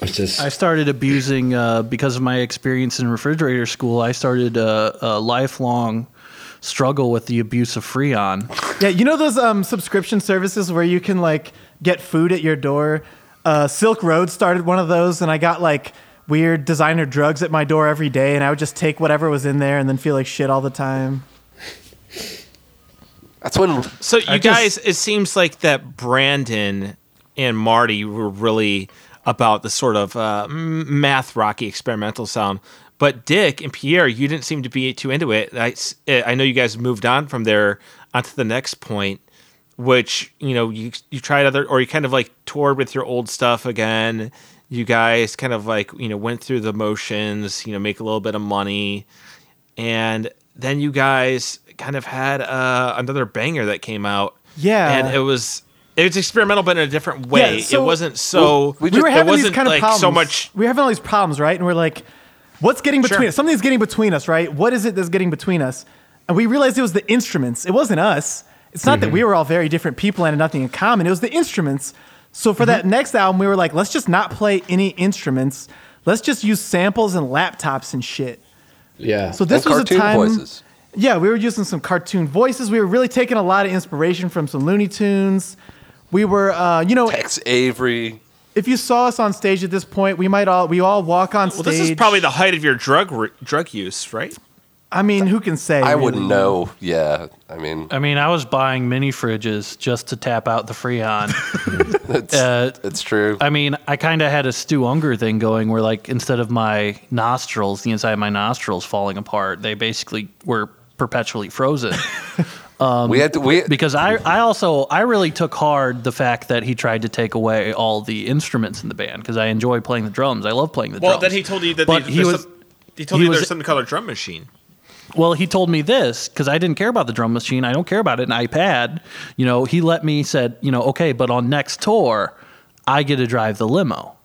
[SPEAKER 4] It's just.
[SPEAKER 6] I started abusing uh, because of my experience in refrigerator school. I started a, a lifelong struggle with the abuse of Freon.
[SPEAKER 1] Yeah, you know those um, subscription services where you can like get food at your door. Uh, Silk Road started one of those, and I got like weird designer drugs at my door every day, and I would just take whatever was in there and then feel like shit all the time.
[SPEAKER 5] That's when
[SPEAKER 3] So you
[SPEAKER 6] I just-
[SPEAKER 3] guys, it seems like that Brandon and Marty were really about the sort of uh, math rocky experimental sound. But Dick and Pierre, you didn't seem to be too into it. eh, I know you guys moved on from there onto the next point, which you know you you tried other or you kind of like toured with your old stuff again. You guys kind of like you know went through the motions, you know, make a little bit of money, and then you guys kind of had uh, another banger that came out.
[SPEAKER 1] Yeah.
[SPEAKER 3] and it was it was experimental, but in a different way.
[SPEAKER 1] Yeah, so-
[SPEAKER 3] it wasn't so.
[SPEAKER 1] we
[SPEAKER 5] just-
[SPEAKER 1] were having these
[SPEAKER 3] wasn't
[SPEAKER 1] kind of
[SPEAKER 3] like
[SPEAKER 1] problems.
[SPEAKER 3] so much.
[SPEAKER 1] We were having all these problems, right? And we're like, what's getting between
[SPEAKER 3] Sure.
[SPEAKER 1] us? Something's getting between us, right? What is it that's getting between us? And we realized it was the instruments. It wasn't us. It's not that we were all very different people and had nothing in common. It was the instruments. So for that next album, we were like, let's just not play any instruments. Let's just use samples and laptops and shit.
[SPEAKER 4] yeah.
[SPEAKER 1] So this
[SPEAKER 5] and
[SPEAKER 1] was a time.
[SPEAKER 5] voices.
[SPEAKER 1] Yeah, we were using some cartoon voices. We were really taking a lot of inspiration from some Looney Tunes. We were, uh, you know,
[SPEAKER 5] Tex Avery.
[SPEAKER 1] If you saw us on stage at this point, we might all we all walk on
[SPEAKER 3] Well,
[SPEAKER 1] stage.
[SPEAKER 3] Well, this is probably the height of your drug re- drug use, right?
[SPEAKER 1] I mean, who can say?
[SPEAKER 5] I
[SPEAKER 1] really?
[SPEAKER 5] wouldn't know. Yeah. I mean,
[SPEAKER 6] I mean, I was buying mini fridges just to tap out the Freon.
[SPEAKER 5] it's,
[SPEAKER 6] Uh,
[SPEAKER 5] it's true.
[SPEAKER 6] I mean, I kind of had a Stu Ungar thing going where, like, instead of my nostrils, the inside of my nostrils falling apart, they basically were perpetually frozen.
[SPEAKER 5] Um, we had to. We
[SPEAKER 6] because I, I also I really took hard the fact that he tried to take away all the instruments in the band because I enjoy playing the drums. I love playing the
[SPEAKER 3] Well,
[SPEAKER 6] drums.
[SPEAKER 3] Well, then he told you that
[SPEAKER 6] But
[SPEAKER 3] they,
[SPEAKER 6] he was-
[SPEAKER 3] some- he told
[SPEAKER 6] he
[SPEAKER 3] you
[SPEAKER 6] was-
[SPEAKER 3] there's something called a drum machine.
[SPEAKER 6] Well, he told me this because I didn't care about the drum machine. I don't care about it. an iPad. You know, he let me said, you know, okay, but on next tour, I get to drive the limo.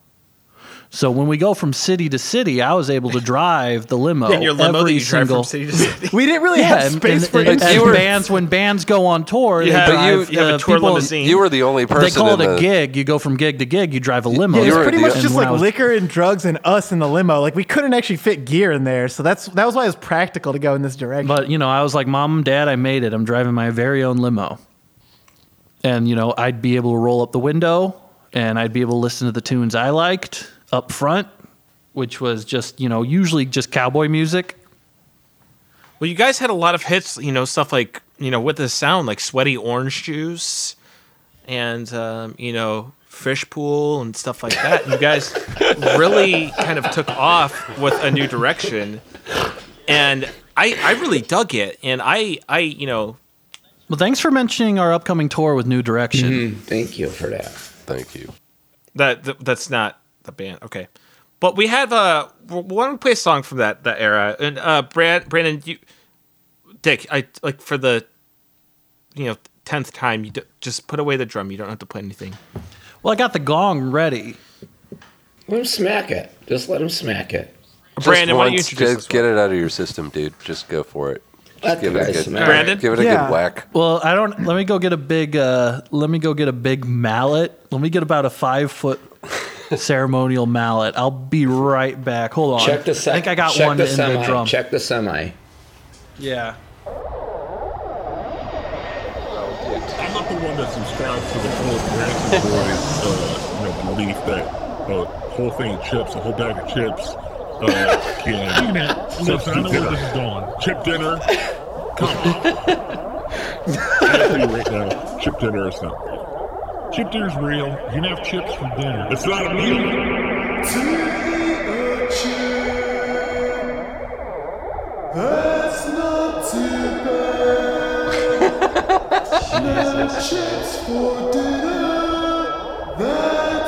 [SPEAKER 6] So when we go from city to city, I was able to drive the limo.
[SPEAKER 3] In your limo that
[SPEAKER 6] every
[SPEAKER 3] you drive
[SPEAKER 6] single,
[SPEAKER 3] from city to city.
[SPEAKER 1] We didn't really
[SPEAKER 6] Yeah,
[SPEAKER 1] have space
[SPEAKER 6] and,
[SPEAKER 1] for
[SPEAKER 6] and,
[SPEAKER 5] instruments.
[SPEAKER 6] and
[SPEAKER 5] were-
[SPEAKER 6] bands when bands go on tour,
[SPEAKER 3] Yeah,
[SPEAKER 6] they
[SPEAKER 3] have,
[SPEAKER 6] drive,
[SPEAKER 3] you have
[SPEAKER 6] uh,
[SPEAKER 3] a tour
[SPEAKER 6] people-
[SPEAKER 3] limousine.
[SPEAKER 5] you were the only person.
[SPEAKER 6] They call it a
[SPEAKER 5] the,
[SPEAKER 6] gig. You go from gig to gig. You drive a limo.
[SPEAKER 1] Yeah,
[SPEAKER 5] You
[SPEAKER 1] it's pretty much
[SPEAKER 5] And
[SPEAKER 1] just like
[SPEAKER 6] was-
[SPEAKER 1] liquor and drugs and us in the limo. Like we couldn't actually fit gear in there, so that's that was why it was practical to go in this direction.
[SPEAKER 6] But you know, I was like, "Mom, Dad, I made it. I'm driving my very own limo." And you know, I'd be able to roll up the window, and I'd be able to listen to the tunes I liked up front, which was just you know usually just cowboy music.
[SPEAKER 3] Well, you guys had a lot of hits, you know, stuff like, you know, with the sound, like Sweaty Orange Juice and, um, you know, Fish Pool and stuff like that. You guys really kind of took off with a new direction. And I, I really dug it. And I, I, you know,
[SPEAKER 6] Well, thanks for mentioning our upcoming tour with New Direction.
[SPEAKER 4] Thank you for that.
[SPEAKER 5] Thank you.
[SPEAKER 3] that, that that's not the band. Okay. But we have uh why don't we play a song from that that era? And uh Brad Brandon you Dick, I like for the you know, tenth time you d- just put away the drum. You don't have to play anything.
[SPEAKER 6] Well, I got the gong ready.
[SPEAKER 4] Let him smack it. Just let him smack it.
[SPEAKER 3] Brandon, why don't you introduce
[SPEAKER 5] just
[SPEAKER 3] this
[SPEAKER 5] get it out of your system, dude. Just go for it.
[SPEAKER 4] Let the
[SPEAKER 5] Give it a good
[SPEAKER 4] smack.
[SPEAKER 3] Brandon?
[SPEAKER 5] Give it a
[SPEAKER 1] Yeah.
[SPEAKER 5] good whack.
[SPEAKER 6] Well, I don't. Let me go get a big. Uh, let me go get a big mallet. Let me get about a five foot ceremonial mallet. I'll be right back. Hold on.
[SPEAKER 4] Check the se-
[SPEAKER 6] I think I got
[SPEAKER 4] check
[SPEAKER 6] one
[SPEAKER 4] the
[SPEAKER 6] in
[SPEAKER 4] semi.
[SPEAKER 6] the drum.
[SPEAKER 4] Check the semi.
[SPEAKER 6] Yeah.
[SPEAKER 7] I'm not the one that subscribes to the whole Branson Boys, uh, you know, belief that uh, whole thing of chips, a whole bag of chips, uh, can. Listen, I know where this is going. Chip dinner. Come on. I'll tell you right now, chip dinner is not real. Chip dinner's real. You can have chips for dinner. It's not a meal.
[SPEAKER 2] That's not too bad. Chips for dinner. That's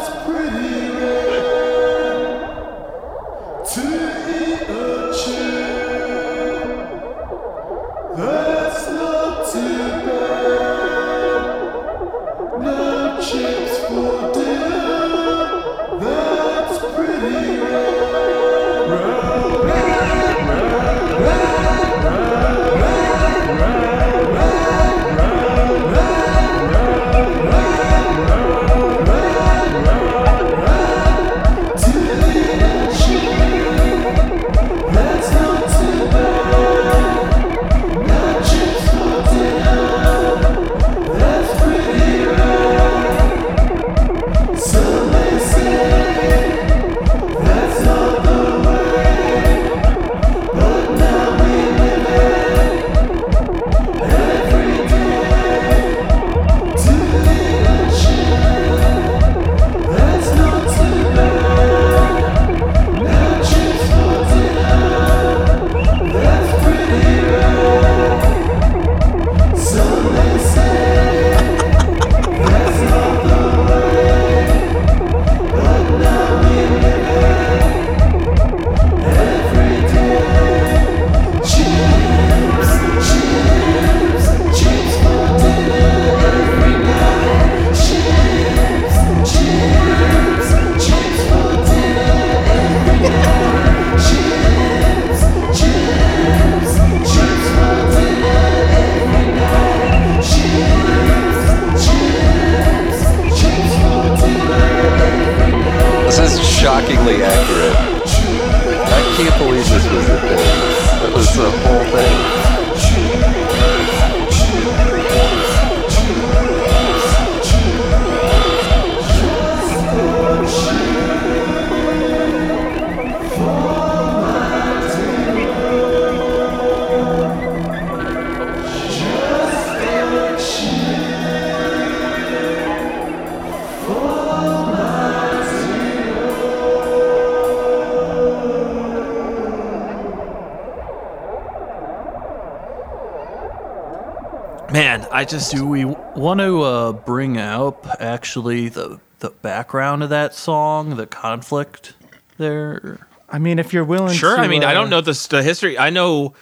[SPEAKER 3] just
[SPEAKER 6] Do we want to uh, bring up actually the the background of that song, the conflict there?
[SPEAKER 1] I mean, if you're willing
[SPEAKER 3] Sure.
[SPEAKER 1] to.
[SPEAKER 3] I mean, I
[SPEAKER 1] uh,
[SPEAKER 3] don't know the, the history. I know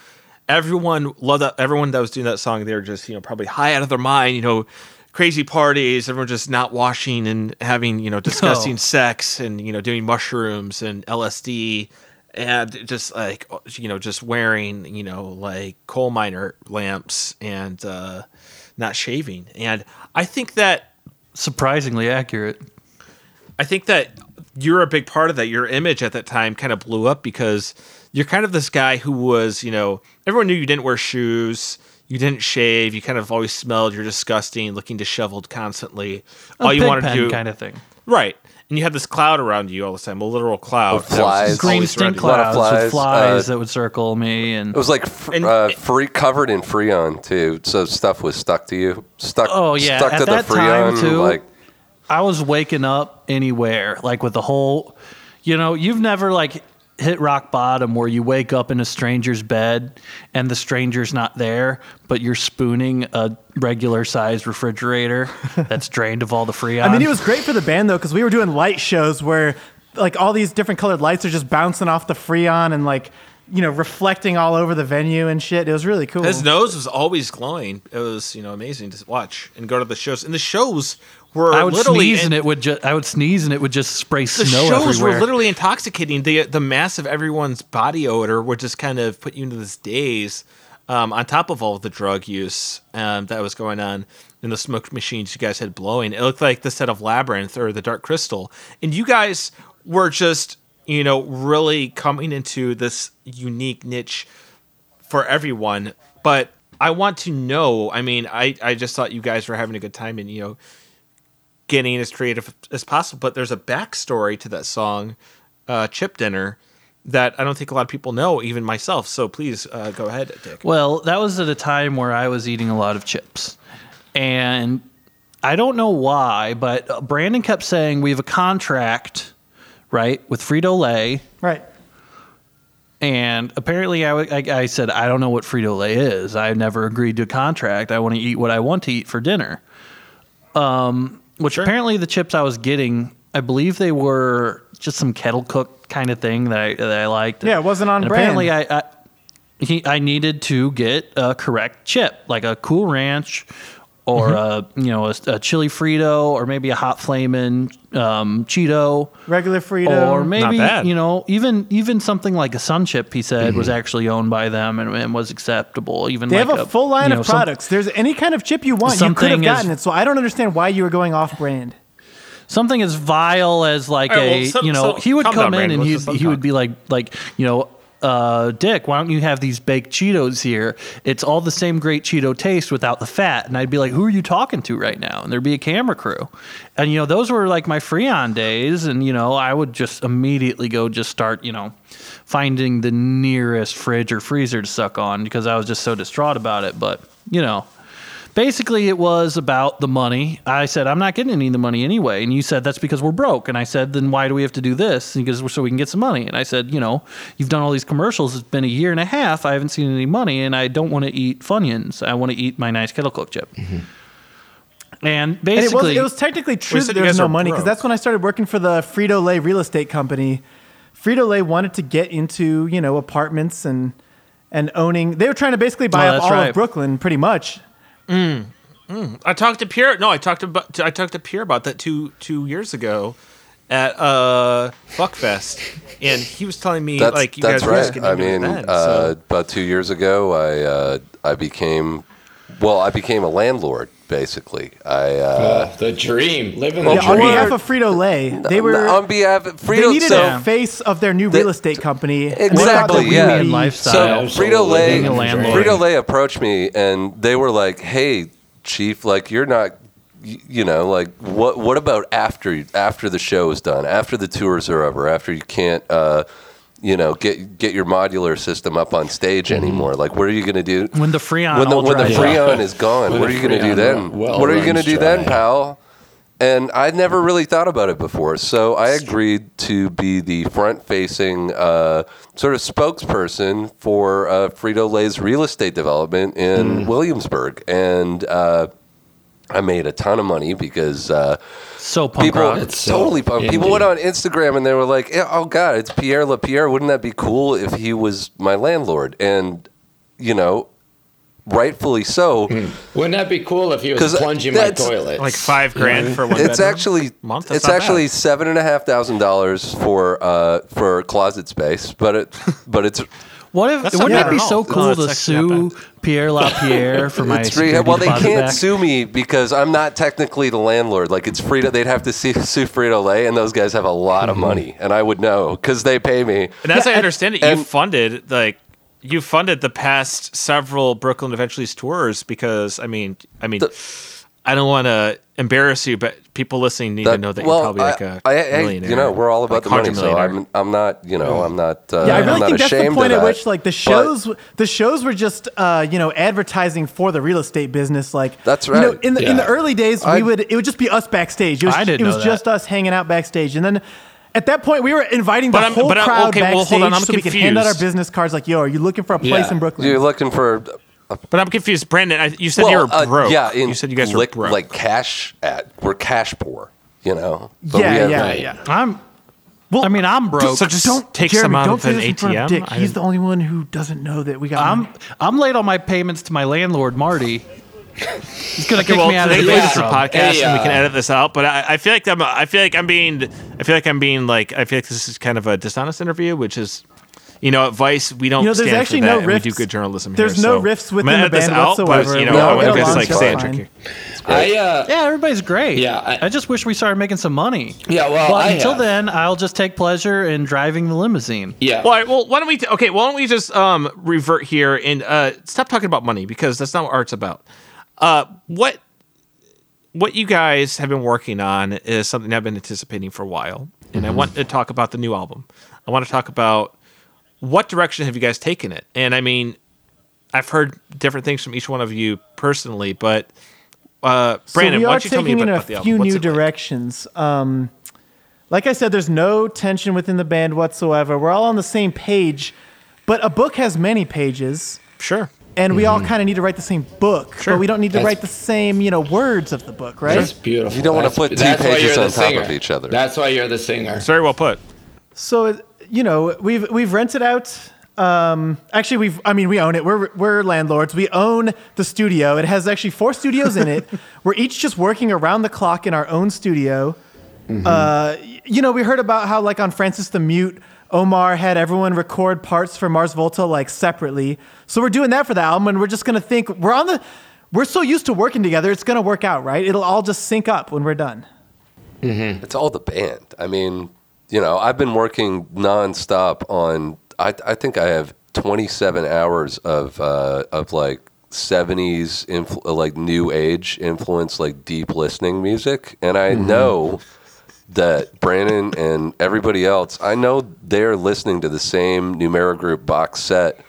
[SPEAKER 3] everyone loved that. Everyone that was doing that song, they were just you know probably high out of their mind. You know, crazy parties. Everyone just not washing and having you know disgusting
[SPEAKER 6] No.
[SPEAKER 3] sex and you know doing mushrooms and LSD and just like you know just wearing you know like coal miner lamps and uh, not shaving. And I think that
[SPEAKER 6] Surprisingly accurate.
[SPEAKER 3] I think that you're a big part of that. Your image at that time kind of blew up because you're kind of this guy who was, you know, everyone knew you didn't wear shoes, you didn't shave, you kind of always smelled, you're disgusting, looking disheveled constantly.
[SPEAKER 6] A
[SPEAKER 3] All you wanted to do,
[SPEAKER 6] kind of thing.
[SPEAKER 3] Right. And you had this cloud around you all the time, a literal cloud.
[SPEAKER 5] With flies.
[SPEAKER 6] Green stink
[SPEAKER 3] around you.
[SPEAKER 5] lot of
[SPEAKER 6] clouds
[SPEAKER 5] flies,
[SPEAKER 6] with flies
[SPEAKER 5] uh,
[SPEAKER 6] that would circle me, and
[SPEAKER 5] It was like fr-
[SPEAKER 3] And-
[SPEAKER 5] uh, free covered in freon too, so stuff was stuck to you, stuck.
[SPEAKER 6] Oh, yeah.
[SPEAKER 5] stuck
[SPEAKER 6] At
[SPEAKER 5] to
[SPEAKER 6] that
[SPEAKER 5] the
[SPEAKER 6] time,
[SPEAKER 5] freon.
[SPEAKER 6] too,
[SPEAKER 5] like
[SPEAKER 6] I was waking up anywhere, like with the whole, you know, you've never like hit rock bottom where you wake up in a stranger's bed and the stranger's not there, but you're spooning a regular sized refrigerator that's drained of all the freon.
[SPEAKER 1] I mean, it was great for the band though, because we were doing light shows where like all these different colored lights are just bouncing off the freon and like you know reflecting all over the venue and shit. It was really cool.
[SPEAKER 3] His nose was always glowing. It was, you know, amazing to watch and go to the shows. And the shows were
[SPEAKER 6] I would
[SPEAKER 3] literally
[SPEAKER 6] sneeze and it would just I would sneeze and it would just spray
[SPEAKER 3] the
[SPEAKER 6] snow
[SPEAKER 3] shows
[SPEAKER 6] everywhere.
[SPEAKER 3] were literally intoxicating. The the mass of everyone's body odor would just kind of put you into this daze. Um, on top of all the drug use um, that was going on in the smoke machines you guys had blowing, it looked like the set of Labyrinth or the Dark Crystal, and you guys were just you know really coming into this unique niche for everyone. But I want to know. I mean, I I just thought you guys were having a good time, and you know getting as creative as possible. But there's a backstory to that song, uh, Chip Dinner, that I don't think a lot of people know, even myself. So please uh, go ahead, Dick.
[SPEAKER 6] Well, that was at a time where I was eating a lot of chips. And I don't know why, but uh, Brandon kept saying we have a contract, right, with Frito Lay.
[SPEAKER 1] right.
[SPEAKER 6] And apparently, I, w- I- I said, I don't know what Frito Lay is. I've never agreed to a contract. I want to eat what I want to eat for dinner. Um, which apparently, the chips I was getting, I believe they were just some kettle cooked kind of thing that I, that I liked.
[SPEAKER 1] Yeah, it wasn't on
[SPEAKER 6] and
[SPEAKER 1] brand.
[SPEAKER 6] Apparently, I, I he, I needed to get a correct chip, like a Cool Ranch, or a you know a, a chili Frito, or maybe a hot flamin' um, Cheeto,
[SPEAKER 1] Regular Frito.
[SPEAKER 6] or maybe
[SPEAKER 3] bad.
[SPEAKER 6] you know even even something like a Sun Chip. He said was actually owned by them and, and was acceptable. Even
[SPEAKER 1] they
[SPEAKER 6] like
[SPEAKER 1] have a full line
[SPEAKER 6] you know,
[SPEAKER 1] of
[SPEAKER 6] some-
[SPEAKER 1] products. There's any kind of chip you want, you could have
[SPEAKER 6] Something is-
[SPEAKER 1] gotten it. So I don't understand why you were going off brand.
[SPEAKER 6] something as vile as like
[SPEAKER 3] All right,
[SPEAKER 6] a
[SPEAKER 3] well, so-
[SPEAKER 6] you know
[SPEAKER 3] so
[SPEAKER 6] he would come
[SPEAKER 3] down,
[SPEAKER 6] in
[SPEAKER 3] Brandon.
[SPEAKER 6] and he
[SPEAKER 3] Let's
[SPEAKER 6] he would be like like you know uh, Dick, why don't you have these baked Cheetos here? It's all the same great Cheeto taste without the fat. And I'd be like, who are you talking to right now? And there'd be a camera crew. And, you know, those were like my Freon days. And, you know, I would just immediately go just start, you know, finding the nearest fridge or freezer to suck on because I was just so distraught about it. But, you know, basically it was about the money. I said, I'm not getting any of the money anyway. And you said, that's because we're broke. And I said, then why do we have to do this? And he goes, so we can get some money. And I said, you know, you've done all these commercials. It's been a year and a half. I haven't seen any money and I don't want to eat Funyuns. I want to eat my nice kettle cook chip. And
[SPEAKER 1] And it was,
[SPEAKER 6] basically,
[SPEAKER 1] it was technically true that there was no money because that's when I started working for the Frito Lay real estate company. Frito Lay wanted to get into you know apartments and and owning. They were trying to basically oh, buy
[SPEAKER 6] Oh,
[SPEAKER 1] up
[SPEAKER 6] that's
[SPEAKER 1] all
[SPEAKER 6] right.
[SPEAKER 1] of Brooklyn, pretty much.
[SPEAKER 3] I talked to Pierre. No, I talked about I talked to Pierre about that two two years ago at uh Fuckfest, and he was telling me
[SPEAKER 5] That's,
[SPEAKER 3] like you
[SPEAKER 5] that's
[SPEAKER 3] guys were just
[SPEAKER 5] right.
[SPEAKER 3] getting
[SPEAKER 5] I mean,
[SPEAKER 3] then,
[SPEAKER 5] uh,
[SPEAKER 3] so-
[SPEAKER 5] about two years ago, I uh, I became, well, I became a landlord basically. I uh,
[SPEAKER 4] Oh, the dream, living
[SPEAKER 5] Well,
[SPEAKER 4] the
[SPEAKER 1] Yeah, on behalf of Frito Lay, they were
[SPEAKER 5] on behalf of
[SPEAKER 1] they
[SPEAKER 5] Frito.
[SPEAKER 1] needed
[SPEAKER 5] so,
[SPEAKER 1] a face of their new
[SPEAKER 5] The-
[SPEAKER 1] real estate company. and they thought that
[SPEAKER 5] Exactly,
[SPEAKER 1] we
[SPEAKER 5] yeah.
[SPEAKER 1] would
[SPEAKER 6] lifestyle.
[SPEAKER 5] So Frito Lay,
[SPEAKER 6] Being a landlord.
[SPEAKER 5] Frito Lay approached me and they were like, "Hey, chief, like you're not, you know, like what what about after after the show is done, after the tours are over, after you can't, uh, you know, get get your modular system up on stage anymore? Like, what are you gonna do
[SPEAKER 6] when the Freon
[SPEAKER 5] when the when the
[SPEAKER 6] dries
[SPEAKER 4] Yeah.
[SPEAKER 5] Freon is gone? What are you gonna do then?
[SPEAKER 4] well
[SPEAKER 5] what are you gonna
[SPEAKER 4] runs
[SPEAKER 5] do then, pal?" And I'd never really thought about it before, so I agreed to be the front-facing uh, sort of spokesperson for uh, Frito Lay's real estate development in Williamsburg, and uh, I made a ton of money because uh,
[SPEAKER 6] so punk
[SPEAKER 5] people
[SPEAKER 6] rock.
[SPEAKER 4] It's so
[SPEAKER 5] totally pumped. People went on Instagram and they were like, "Oh God, it's Pierre LePierre. Wouldn't that be cool if he was my landlord?" And you know, rightfully so.
[SPEAKER 4] Wouldn't that be cool if he was
[SPEAKER 5] 'Cause
[SPEAKER 4] plunging my toilet?
[SPEAKER 3] like five grand for one.
[SPEAKER 5] It's
[SPEAKER 3] bedroom
[SPEAKER 5] actually
[SPEAKER 3] month. That's
[SPEAKER 5] it's actually
[SPEAKER 3] bad.
[SPEAKER 5] seven and a half thousand dollars for uh, for closet space, but it but it's
[SPEAKER 6] What if
[SPEAKER 3] That's
[SPEAKER 6] wouldn't it be
[SPEAKER 3] at
[SPEAKER 6] so cool to
[SPEAKER 3] actually not
[SPEAKER 6] sue Pierre LePierre for my
[SPEAKER 5] it's free. Well, they can't
[SPEAKER 6] back?
[SPEAKER 5] sue me because I'm not technically the landlord. Like it's Frito, they'd have to sue, sue Frito Lay, and those guys have a lot of mm-hmm. money, and I would know because they pay me.
[SPEAKER 3] And as
[SPEAKER 1] Yeah,
[SPEAKER 3] I
[SPEAKER 1] and-
[SPEAKER 3] understand it, you
[SPEAKER 5] and-
[SPEAKER 3] funded like you funded the past several Brooklyn Eventuallys' tours because I mean, I mean, I don't want to embarrass you, but people listening need to know that
[SPEAKER 5] well,
[SPEAKER 3] you're probably
[SPEAKER 5] I,
[SPEAKER 3] like a
[SPEAKER 5] I, I-
[SPEAKER 3] millionaire.
[SPEAKER 5] you know, we're all about
[SPEAKER 3] like
[SPEAKER 5] the money, so. I'm, I'm not, you know, I'm not. Uh,
[SPEAKER 1] Yeah, I
[SPEAKER 5] I'm
[SPEAKER 1] really think that's the point at
[SPEAKER 5] that.
[SPEAKER 1] which like the
[SPEAKER 5] But-
[SPEAKER 1] shows the shows were just uh, you know advertising for the real estate business. Like
[SPEAKER 5] That's right.
[SPEAKER 1] You know,
[SPEAKER 5] right.
[SPEAKER 1] in the in the early days,
[SPEAKER 5] I-
[SPEAKER 1] we would it would just be us backstage. It was,
[SPEAKER 6] I didn't
[SPEAKER 1] it was
[SPEAKER 6] know
[SPEAKER 1] just
[SPEAKER 6] that.
[SPEAKER 1] us hanging out backstage, and then. At that point, we were inviting the
[SPEAKER 3] But I'm-
[SPEAKER 1] whole
[SPEAKER 3] but I'm-
[SPEAKER 1] crowd
[SPEAKER 3] okay, well,
[SPEAKER 1] backstage
[SPEAKER 3] hold on, I'm
[SPEAKER 1] so we could hand out our business cards. Like, "Yo, are you looking for a place
[SPEAKER 4] Yeah.
[SPEAKER 1] in Brooklyn?"
[SPEAKER 5] You're looking for
[SPEAKER 3] But I'm confused, Brandon. I, you said you were
[SPEAKER 5] uh,
[SPEAKER 3] broke.
[SPEAKER 5] yeah, in
[SPEAKER 3] you said you guys
[SPEAKER 5] like,
[SPEAKER 3] were broke.
[SPEAKER 5] like cash at we're cash poor, you know. But
[SPEAKER 1] yeah,
[SPEAKER 5] we
[SPEAKER 1] yeah,
[SPEAKER 4] Right.
[SPEAKER 1] yeah.
[SPEAKER 6] I'm. Well, I mean, I'm broke.
[SPEAKER 3] so just
[SPEAKER 1] Don't
[SPEAKER 3] take
[SPEAKER 1] Jeremy,
[SPEAKER 3] some out
[SPEAKER 1] don't
[SPEAKER 3] of
[SPEAKER 1] say
[SPEAKER 3] an
[SPEAKER 1] this in front of
[SPEAKER 3] ATM.
[SPEAKER 1] Dick.
[SPEAKER 3] I
[SPEAKER 1] He's the only one who doesn't know that we got.
[SPEAKER 6] I'm
[SPEAKER 1] money.
[SPEAKER 6] I'm late on my payments to my landlord, Marty. He's gonna
[SPEAKER 3] Okay,
[SPEAKER 6] kick
[SPEAKER 3] well,
[SPEAKER 6] me out of the
[SPEAKER 3] thankfully this is a
[SPEAKER 6] club.
[SPEAKER 3] podcast,
[SPEAKER 4] Hey,
[SPEAKER 3] and we can
[SPEAKER 4] uh,
[SPEAKER 3] edit this out. But I, I feel like I'm, I feel like I'm being, I feel like I'm being like, I feel like this is kind of a dishonest interview, which is, you know, at Vice we don't
[SPEAKER 1] You know, there's
[SPEAKER 3] stand
[SPEAKER 1] actually
[SPEAKER 3] for that,
[SPEAKER 1] no
[SPEAKER 3] and we do
[SPEAKER 1] rifts-
[SPEAKER 3] good journalism
[SPEAKER 1] there's
[SPEAKER 3] here.
[SPEAKER 1] no
[SPEAKER 3] so
[SPEAKER 1] rifts
[SPEAKER 3] I'm
[SPEAKER 1] within
[SPEAKER 3] gonna
[SPEAKER 1] the band
[SPEAKER 3] out, but,
[SPEAKER 1] whatsoever.
[SPEAKER 3] you know,
[SPEAKER 5] No,
[SPEAKER 3] I
[SPEAKER 5] we
[SPEAKER 3] want to just like
[SPEAKER 5] just
[SPEAKER 3] stay
[SPEAKER 1] fine.
[SPEAKER 3] tricky.
[SPEAKER 4] I uh,
[SPEAKER 6] Yeah, everybody's great.
[SPEAKER 4] Yeah,
[SPEAKER 6] I,
[SPEAKER 4] I-
[SPEAKER 6] just wish we started making some money.
[SPEAKER 4] Yeah, well,
[SPEAKER 6] but
[SPEAKER 4] I
[SPEAKER 6] until
[SPEAKER 4] have.
[SPEAKER 6] then, I'll just take pleasure in driving the limousine.
[SPEAKER 4] yeah.
[SPEAKER 3] Well, all right, well, why don't we? T- okay, why don't we just um revert here and uh stop talking about money because that's not what art's about. Uh, what what you guys have been working on is something I've been anticipating for a while, and I want to talk about the new album. I want to talk about what direction have you guys taken it, and I mean, I've heard different things from each one of you personally, but uh, Brandon,
[SPEAKER 1] so we
[SPEAKER 3] why don't you tell me
[SPEAKER 1] taking
[SPEAKER 3] about,
[SPEAKER 1] in a
[SPEAKER 3] about the album?
[SPEAKER 1] few new
[SPEAKER 3] it like?
[SPEAKER 1] directions. Um, like I said, there's no tension within the band whatsoever. We're all on the same page, but a book has many pages,
[SPEAKER 3] Sure.
[SPEAKER 1] and we all kind of need to write the same book,
[SPEAKER 3] Sure.
[SPEAKER 1] but we don't need to
[SPEAKER 4] That's-
[SPEAKER 1] write the same, you know, words of the book, right?
[SPEAKER 4] That's beautiful.
[SPEAKER 5] You don't wanna put two
[SPEAKER 4] that's
[SPEAKER 5] pages on top of each other.
[SPEAKER 4] That's why you're the singer.
[SPEAKER 3] It's very well put.
[SPEAKER 1] So you know, we've we've rented out. Um, actually, we've. I mean, we own it. We're we're landlords. We own the studio. It has actually four studios in it. We're each just working around the clock in our own studio. Uh, you know, we heard about how like on Frances the Mute, Omar had everyone record parts for Mars Volta like separately. So we're doing that for the album, and we're just gonna think we're on the. We're so used to working together, it's gonna work out, right? It'll all just sync up when we're done.
[SPEAKER 5] It's all the band. I mean, you know, I've been working nonstop on. I, I think I have 27 hours of uh, of like 70s influ- like new age influence, like deep listening music, and I know that Brandon and everybody else. I know they're listening to the same Numero Group box set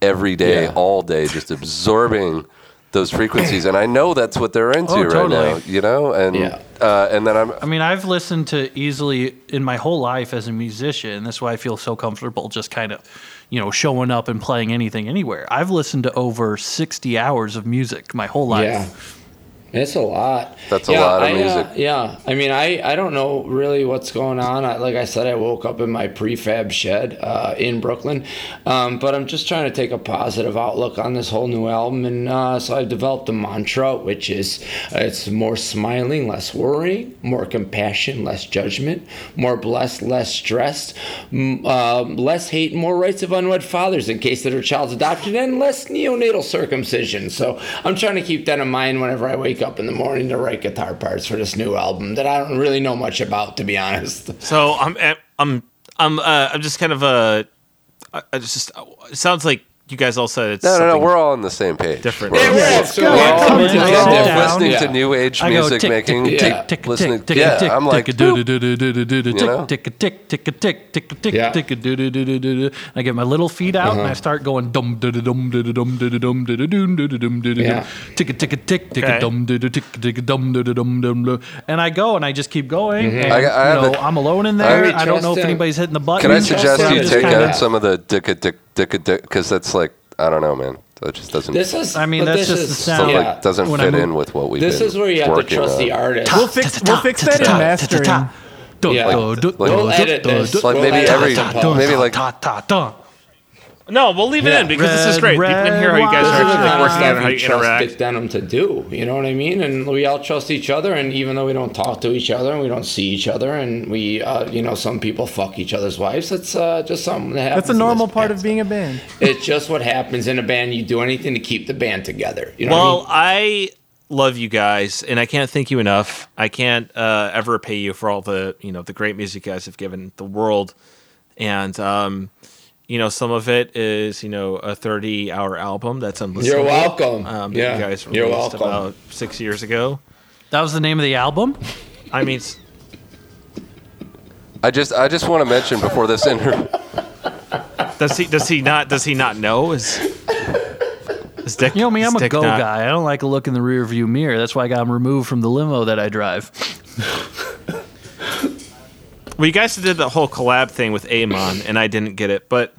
[SPEAKER 5] every day,
[SPEAKER 4] Yeah.
[SPEAKER 5] all day, just absorbing. Those frequencies, and I know that's what they're into
[SPEAKER 6] Oh,
[SPEAKER 5] right now. You know, and
[SPEAKER 4] Yeah.
[SPEAKER 5] uh, and then I'm
[SPEAKER 6] I mean, I've listened to easily in my whole life as a musician. That's why I feel so comfortable just kind of, you know, showing up and playing anything anywhere. I've listened to over 60 hours of music my whole life.
[SPEAKER 4] Yeah. It's a lot.
[SPEAKER 5] That's a lot of
[SPEAKER 4] I, uh,
[SPEAKER 5] music.
[SPEAKER 4] yeah. I mean, I, I don't know really what's going on. I, like I said, I woke up in my prefab shed uh, in Brooklyn. Um, but I'm just trying to take a positive outlook on this whole new album. And uh, so I've developed a mantra, which is uh, it's more smiling, less worrying, more compassion, less judgment, more blessed, less stressed, m- um, less hate, more rights of unwed fathers in case that their child's adopted, and less neonatal circumcision. So I'm trying to keep that in mind whenever I wake up in the morning to write guitar parts for this new album that I don't really know much about, to be honest.
[SPEAKER 3] So I'm I'm I'm uh, I'm just kind of uh, I I just it sounds like you guys all said it's
[SPEAKER 5] No, no, no. We're all on the same page.
[SPEAKER 3] different.
[SPEAKER 5] We're,
[SPEAKER 4] Yeah,
[SPEAKER 1] Yeah,
[SPEAKER 4] absolutely
[SPEAKER 1] we're all
[SPEAKER 4] coming
[SPEAKER 1] coming
[SPEAKER 4] to
[SPEAKER 1] together.
[SPEAKER 4] this
[SPEAKER 5] we're all
[SPEAKER 4] difference.
[SPEAKER 5] listening to new age music, making
[SPEAKER 6] tick,
[SPEAKER 4] Yeah.
[SPEAKER 6] tick, tick,
[SPEAKER 5] listening.
[SPEAKER 6] tick, tick,
[SPEAKER 5] yeah,
[SPEAKER 6] tick,
[SPEAKER 5] I'm like,
[SPEAKER 6] tick, tick, tick, tick, tick, tick, tick, tick, tick,
[SPEAKER 4] Yeah.
[SPEAKER 6] tick, do, do, do, do, do, do. I get my little feet out and I start going dum da da dum da da dum da da dum da da dum da da dum da da
[SPEAKER 4] Yeah.
[SPEAKER 6] dum. Tick a tick a tick tick
[SPEAKER 3] Okay.
[SPEAKER 6] a dum da da tick tick a dum da da dum dum dum. And I go and I just keep going. And,
[SPEAKER 5] I- I have
[SPEAKER 6] you know,
[SPEAKER 5] a-
[SPEAKER 6] I'm alone in
[SPEAKER 5] I-
[SPEAKER 6] there.
[SPEAKER 4] We
[SPEAKER 6] I don't know if anybody's hitting the button.
[SPEAKER 5] Can I suggest you take out some of the dicka dick dicka dick because that's like I don't know, man. That just doesn't.
[SPEAKER 4] This is.
[SPEAKER 6] I mean, that's
[SPEAKER 4] this
[SPEAKER 6] just the sound.
[SPEAKER 4] Yeah.
[SPEAKER 5] like, doesn't
[SPEAKER 6] When I
[SPEAKER 5] fit in with what we've
[SPEAKER 4] This
[SPEAKER 5] been
[SPEAKER 4] is where you have to trust
[SPEAKER 5] on.
[SPEAKER 4] the artist.
[SPEAKER 1] We'll fix we'll fix that in mastering.
[SPEAKER 4] Yeah.
[SPEAKER 5] Like-
[SPEAKER 4] We'll edit this.
[SPEAKER 5] Like
[SPEAKER 4] We'll
[SPEAKER 5] maybe every-
[SPEAKER 4] this in post.
[SPEAKER 5] maybe like-
[SPEAKER 6] ta ta ta.
[SPEAKER 3] No, we'll leave it
[SPEAKER 4] Yeah.
[SPEAKER 3] in because this is
[SPEAKER 6] Red,
[SPEAKER 3] great. People can hear how you guys
[SPEAKER 6] red
[SPEAKER 3] are
[SPEAKER 4] This is
[SPEAKER 3] actually
[SPEAKER 4] kind
[SPEAKER 3] working
[SPEAKER 4] stuff
[SPEAKER 3] on how
[SPEAKER 4] we
[SPEAKER 3] you interact.
[SPEAKER 4] Dick Denim to do. You know what I mean? And we all trust each other. And even though we don't talk to each other and we don't see each other, and we, uh, you know, some people fuck each other's wives. That's uh, just something that happens.
[SPEAKER 1] That's a normal part
[SPEAKER 4] band.
[SPEAKER 1] of being a band.
[SPEAKER 4] It's just what happens in a band. You do anything to keep the band together. You know what I
[SPEAKER 3] Well,
[SPEAKER 4] mean?
[SPEAKER 3] I love you guys, and I can't thank you enough. I can't uh, ever pay you for all the you know the great music you guys have given the world, and um, you know some of it is you know a thirty-hour album that's unlistenable.
[SPEAKER 4] You're welcome.
[SPEAKER 3] Um,
[SPEAKER 4] Yeah,
[SPEAKER 3] you guys
[SPEAKER 4] you're
[SPEAKER 3] released
[SPEAKER 4] welcome.
[SPEAKER 3] about six years ago.
[SPEAKER 6] That was the name of the album.
[SPEAKER 3] I mean, s-
[SPEAKER 5] I just I just want to mention before this interview.
[SPEAKER 3] does he does he not does he not know? Is is Dick?
[SPEAKER 6] You know me,
[SPEAKER 3] is
[SPEAKER 6] I'm a
[SPEAKER 3] Dick
[SPEAKER 6] go
[SPEAKER 3] not-
[SPEAKER 6] guy. I don't like a look in the rear view mirror. That's why I got him removed from the limo that I drive.
[SPEAKER 3] Well, you guys did the whole collab thing with Amon, and I didn't get it, but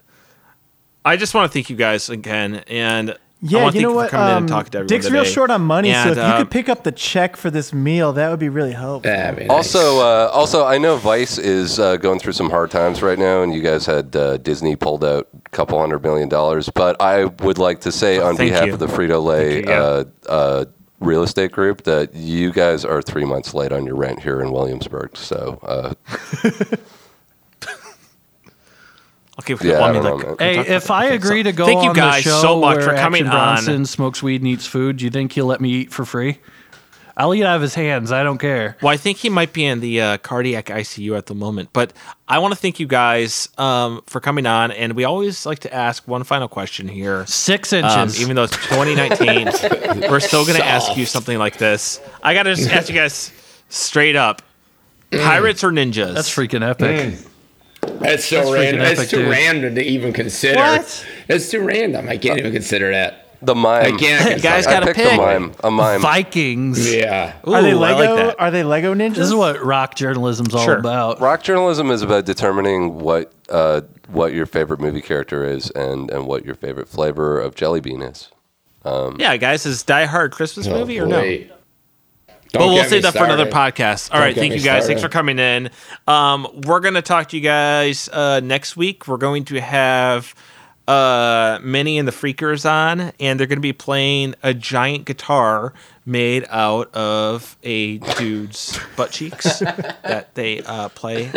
[SPEAKER 3] I just want to thank you guys again, and I
[SPEAKER 1] Yeah,
[SPEAKER 3] want to
[SPEAKER 1] you
[SPEAKER 3] thank
[SPEAKER 1] know
[SPEAKER 3] you
[SPEAKER 1] what?
[SPEAKER 3] for coming in
[SPEAKER 1] Um,
[SPEAKER 3] and talking to everyone
[SPEAKER 1] Dick's real short on money, so
[SPEAKER 3] And,
[SPEAKER 1] if you could pick up the check for this meal, that would be really helpful.
[SPEAKER 4] Yeah, man,
[SPEAKER 5] Also, uh, also, I know Vice is uh, going through some hard times right now, and you guys had uh, Disney pulled out a couple hundred million dollars. But I would like to say, on
[SPEAKER 3] thank
[SPEAKER 5] behalf
[SPEAKER 3] you.
[SPEAKER 5] of the Frito Lay
[SPEAKER 3] yeah.
[SPEAKER 5] uh, uh, real estate group, that you guys are three months late on your rent here in Williamsburg. So, uh,
[SPEAKER 3] Okay,
[SPEAKER 5] Yeah,
[SPEAKER 3] well,
[SPEAKER 5] I
[SPEAKER 3] I mean,
[SPEAKER 5] don't
[SPEAKER 3] like,
[SPEAKER 5] know.
[SPEAKER 6] Hey, if I agree
[SPEAKER 3] so
[SPEAKER 6] to go
[SPEAKER 3] thank you
[SPEAKER 6] on
[SPEAKER 3] guys
[SPEAKER 6] the show
[SPEAKER 3] so much
[SPEAKER 6] where
[SPEAKER 3] for coming
[SPEAKER 6] Action
[SPEAKER 3] on.
[SPEAKER 6] Bronson smokes weed and eats food, do you think he'll let me eat for free? I'll eat out of his hands. I don't care.
[SPEAKER 3] Well, I think he might be in the uh, cardiac ICU at the moment. But I want to thank you guys um, for coming on. And we always like to ask one final question here.
[SPEAKER 6] Six
[SPEAKER 3] Um,
[SPEAKER 6] inches.
[SPEAKER 3] even though it's 2019, we're still going to ask you something like this. I got to just ask you guys straight up pirates or ninjas?
[SPEAKER 6] That's freaking epic.
[SPEAKER 4] That's so
[SPEAKER 6] That's freaking
[SPEAKER 4] random.
[SPEAKER 6] epic,
[SPEAKER 4] It's too
[SPEAKER 6] dude.
[SPEAKER 4] random to even consider.
[SPEAKER 1] What?
[SPEAKER 4] It's too random. I can't even consider that.
[SPEAKER 5] the mime.
[SPEAKER 4] I can't.
[SPEAKER 3] Guys
[SPEAKER 5] I
[SPEAKER 3] gotta
[SPEAKER 5] picked
[SPEAKER 3] pick.
[SPEAKER 5] a mime. A mime.
[SPEAKER 6] Vikings.
[SPEAKER 4] Yeah.
[SPEAKER 1] Are they Lego?
[SPEAKER 3] like.
[SPEAKER 1] Are they Lego ninjas?
[SPEAKER 6] This is what rock journalism's all
[SPEAKER 3] Sure.
[SPEAKER 6] about.
[SPEAKER 5] Rock journalism is about determining what uh, what your favorite movie character is and, and what your favorite flavor of jelly bean is.
[SPEAKER 3] Yeah, guys, is Die Hard Christmas
[SPEAKER 4] Oh,
[SPEAKER 3] movie or no?
[SPEAKER 4] Boy.
[SPEAKER 3] But
[SPEAKER 4] Don't
[SPEAKER 3] we'll save that for another podcast. All
[SPEAKER 4] Don't
[SPEAKER 3] right, thank you guys. Thanks for coming in. Um, we're gonna talk to you guys uh, next week. We're going to have uh, Minnie and the Freakers on, and they're gonna be playing a giant guitar made out of a dude's butt cheeks that they uh, play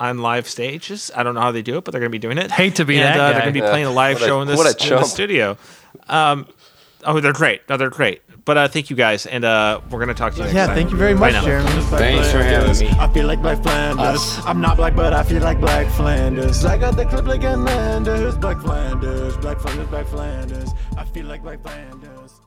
[SPEAKER 3] on live stages. I don't know how they do it, but they're gonna be doing it.
[SPEAKER 6] Hate to be
[SPEAKER 3] and,
[SPEAKER 6] that
[SPEAKER 3] uh,
[SPEAKER 6] guy.
[SPEAKER 3] They're gonna be playing a live
[SPEAKER 5] What a-
[SPEAKER 3] show in this,
[SPEAKER 5] what
[SPEAKER 3] in the studio. Um, oh, they're great. No, they're great. But uh, thank you guys, and uh, we're gonna talk to you next
[SPEAKER 1] Yeah,
[SPEAKER 3] time.
[SPEAKER 1] thank you very much. Jeremy.
[SPEAKER 4] Thanks for having me.
[SPEAKER 2] I feel like Black Flanders. I'm not black, but I feel like Black Flanders. I got the clip like Landers. Black Flanders, Black Flanders, Black Flanders. I feel like Black Flanders.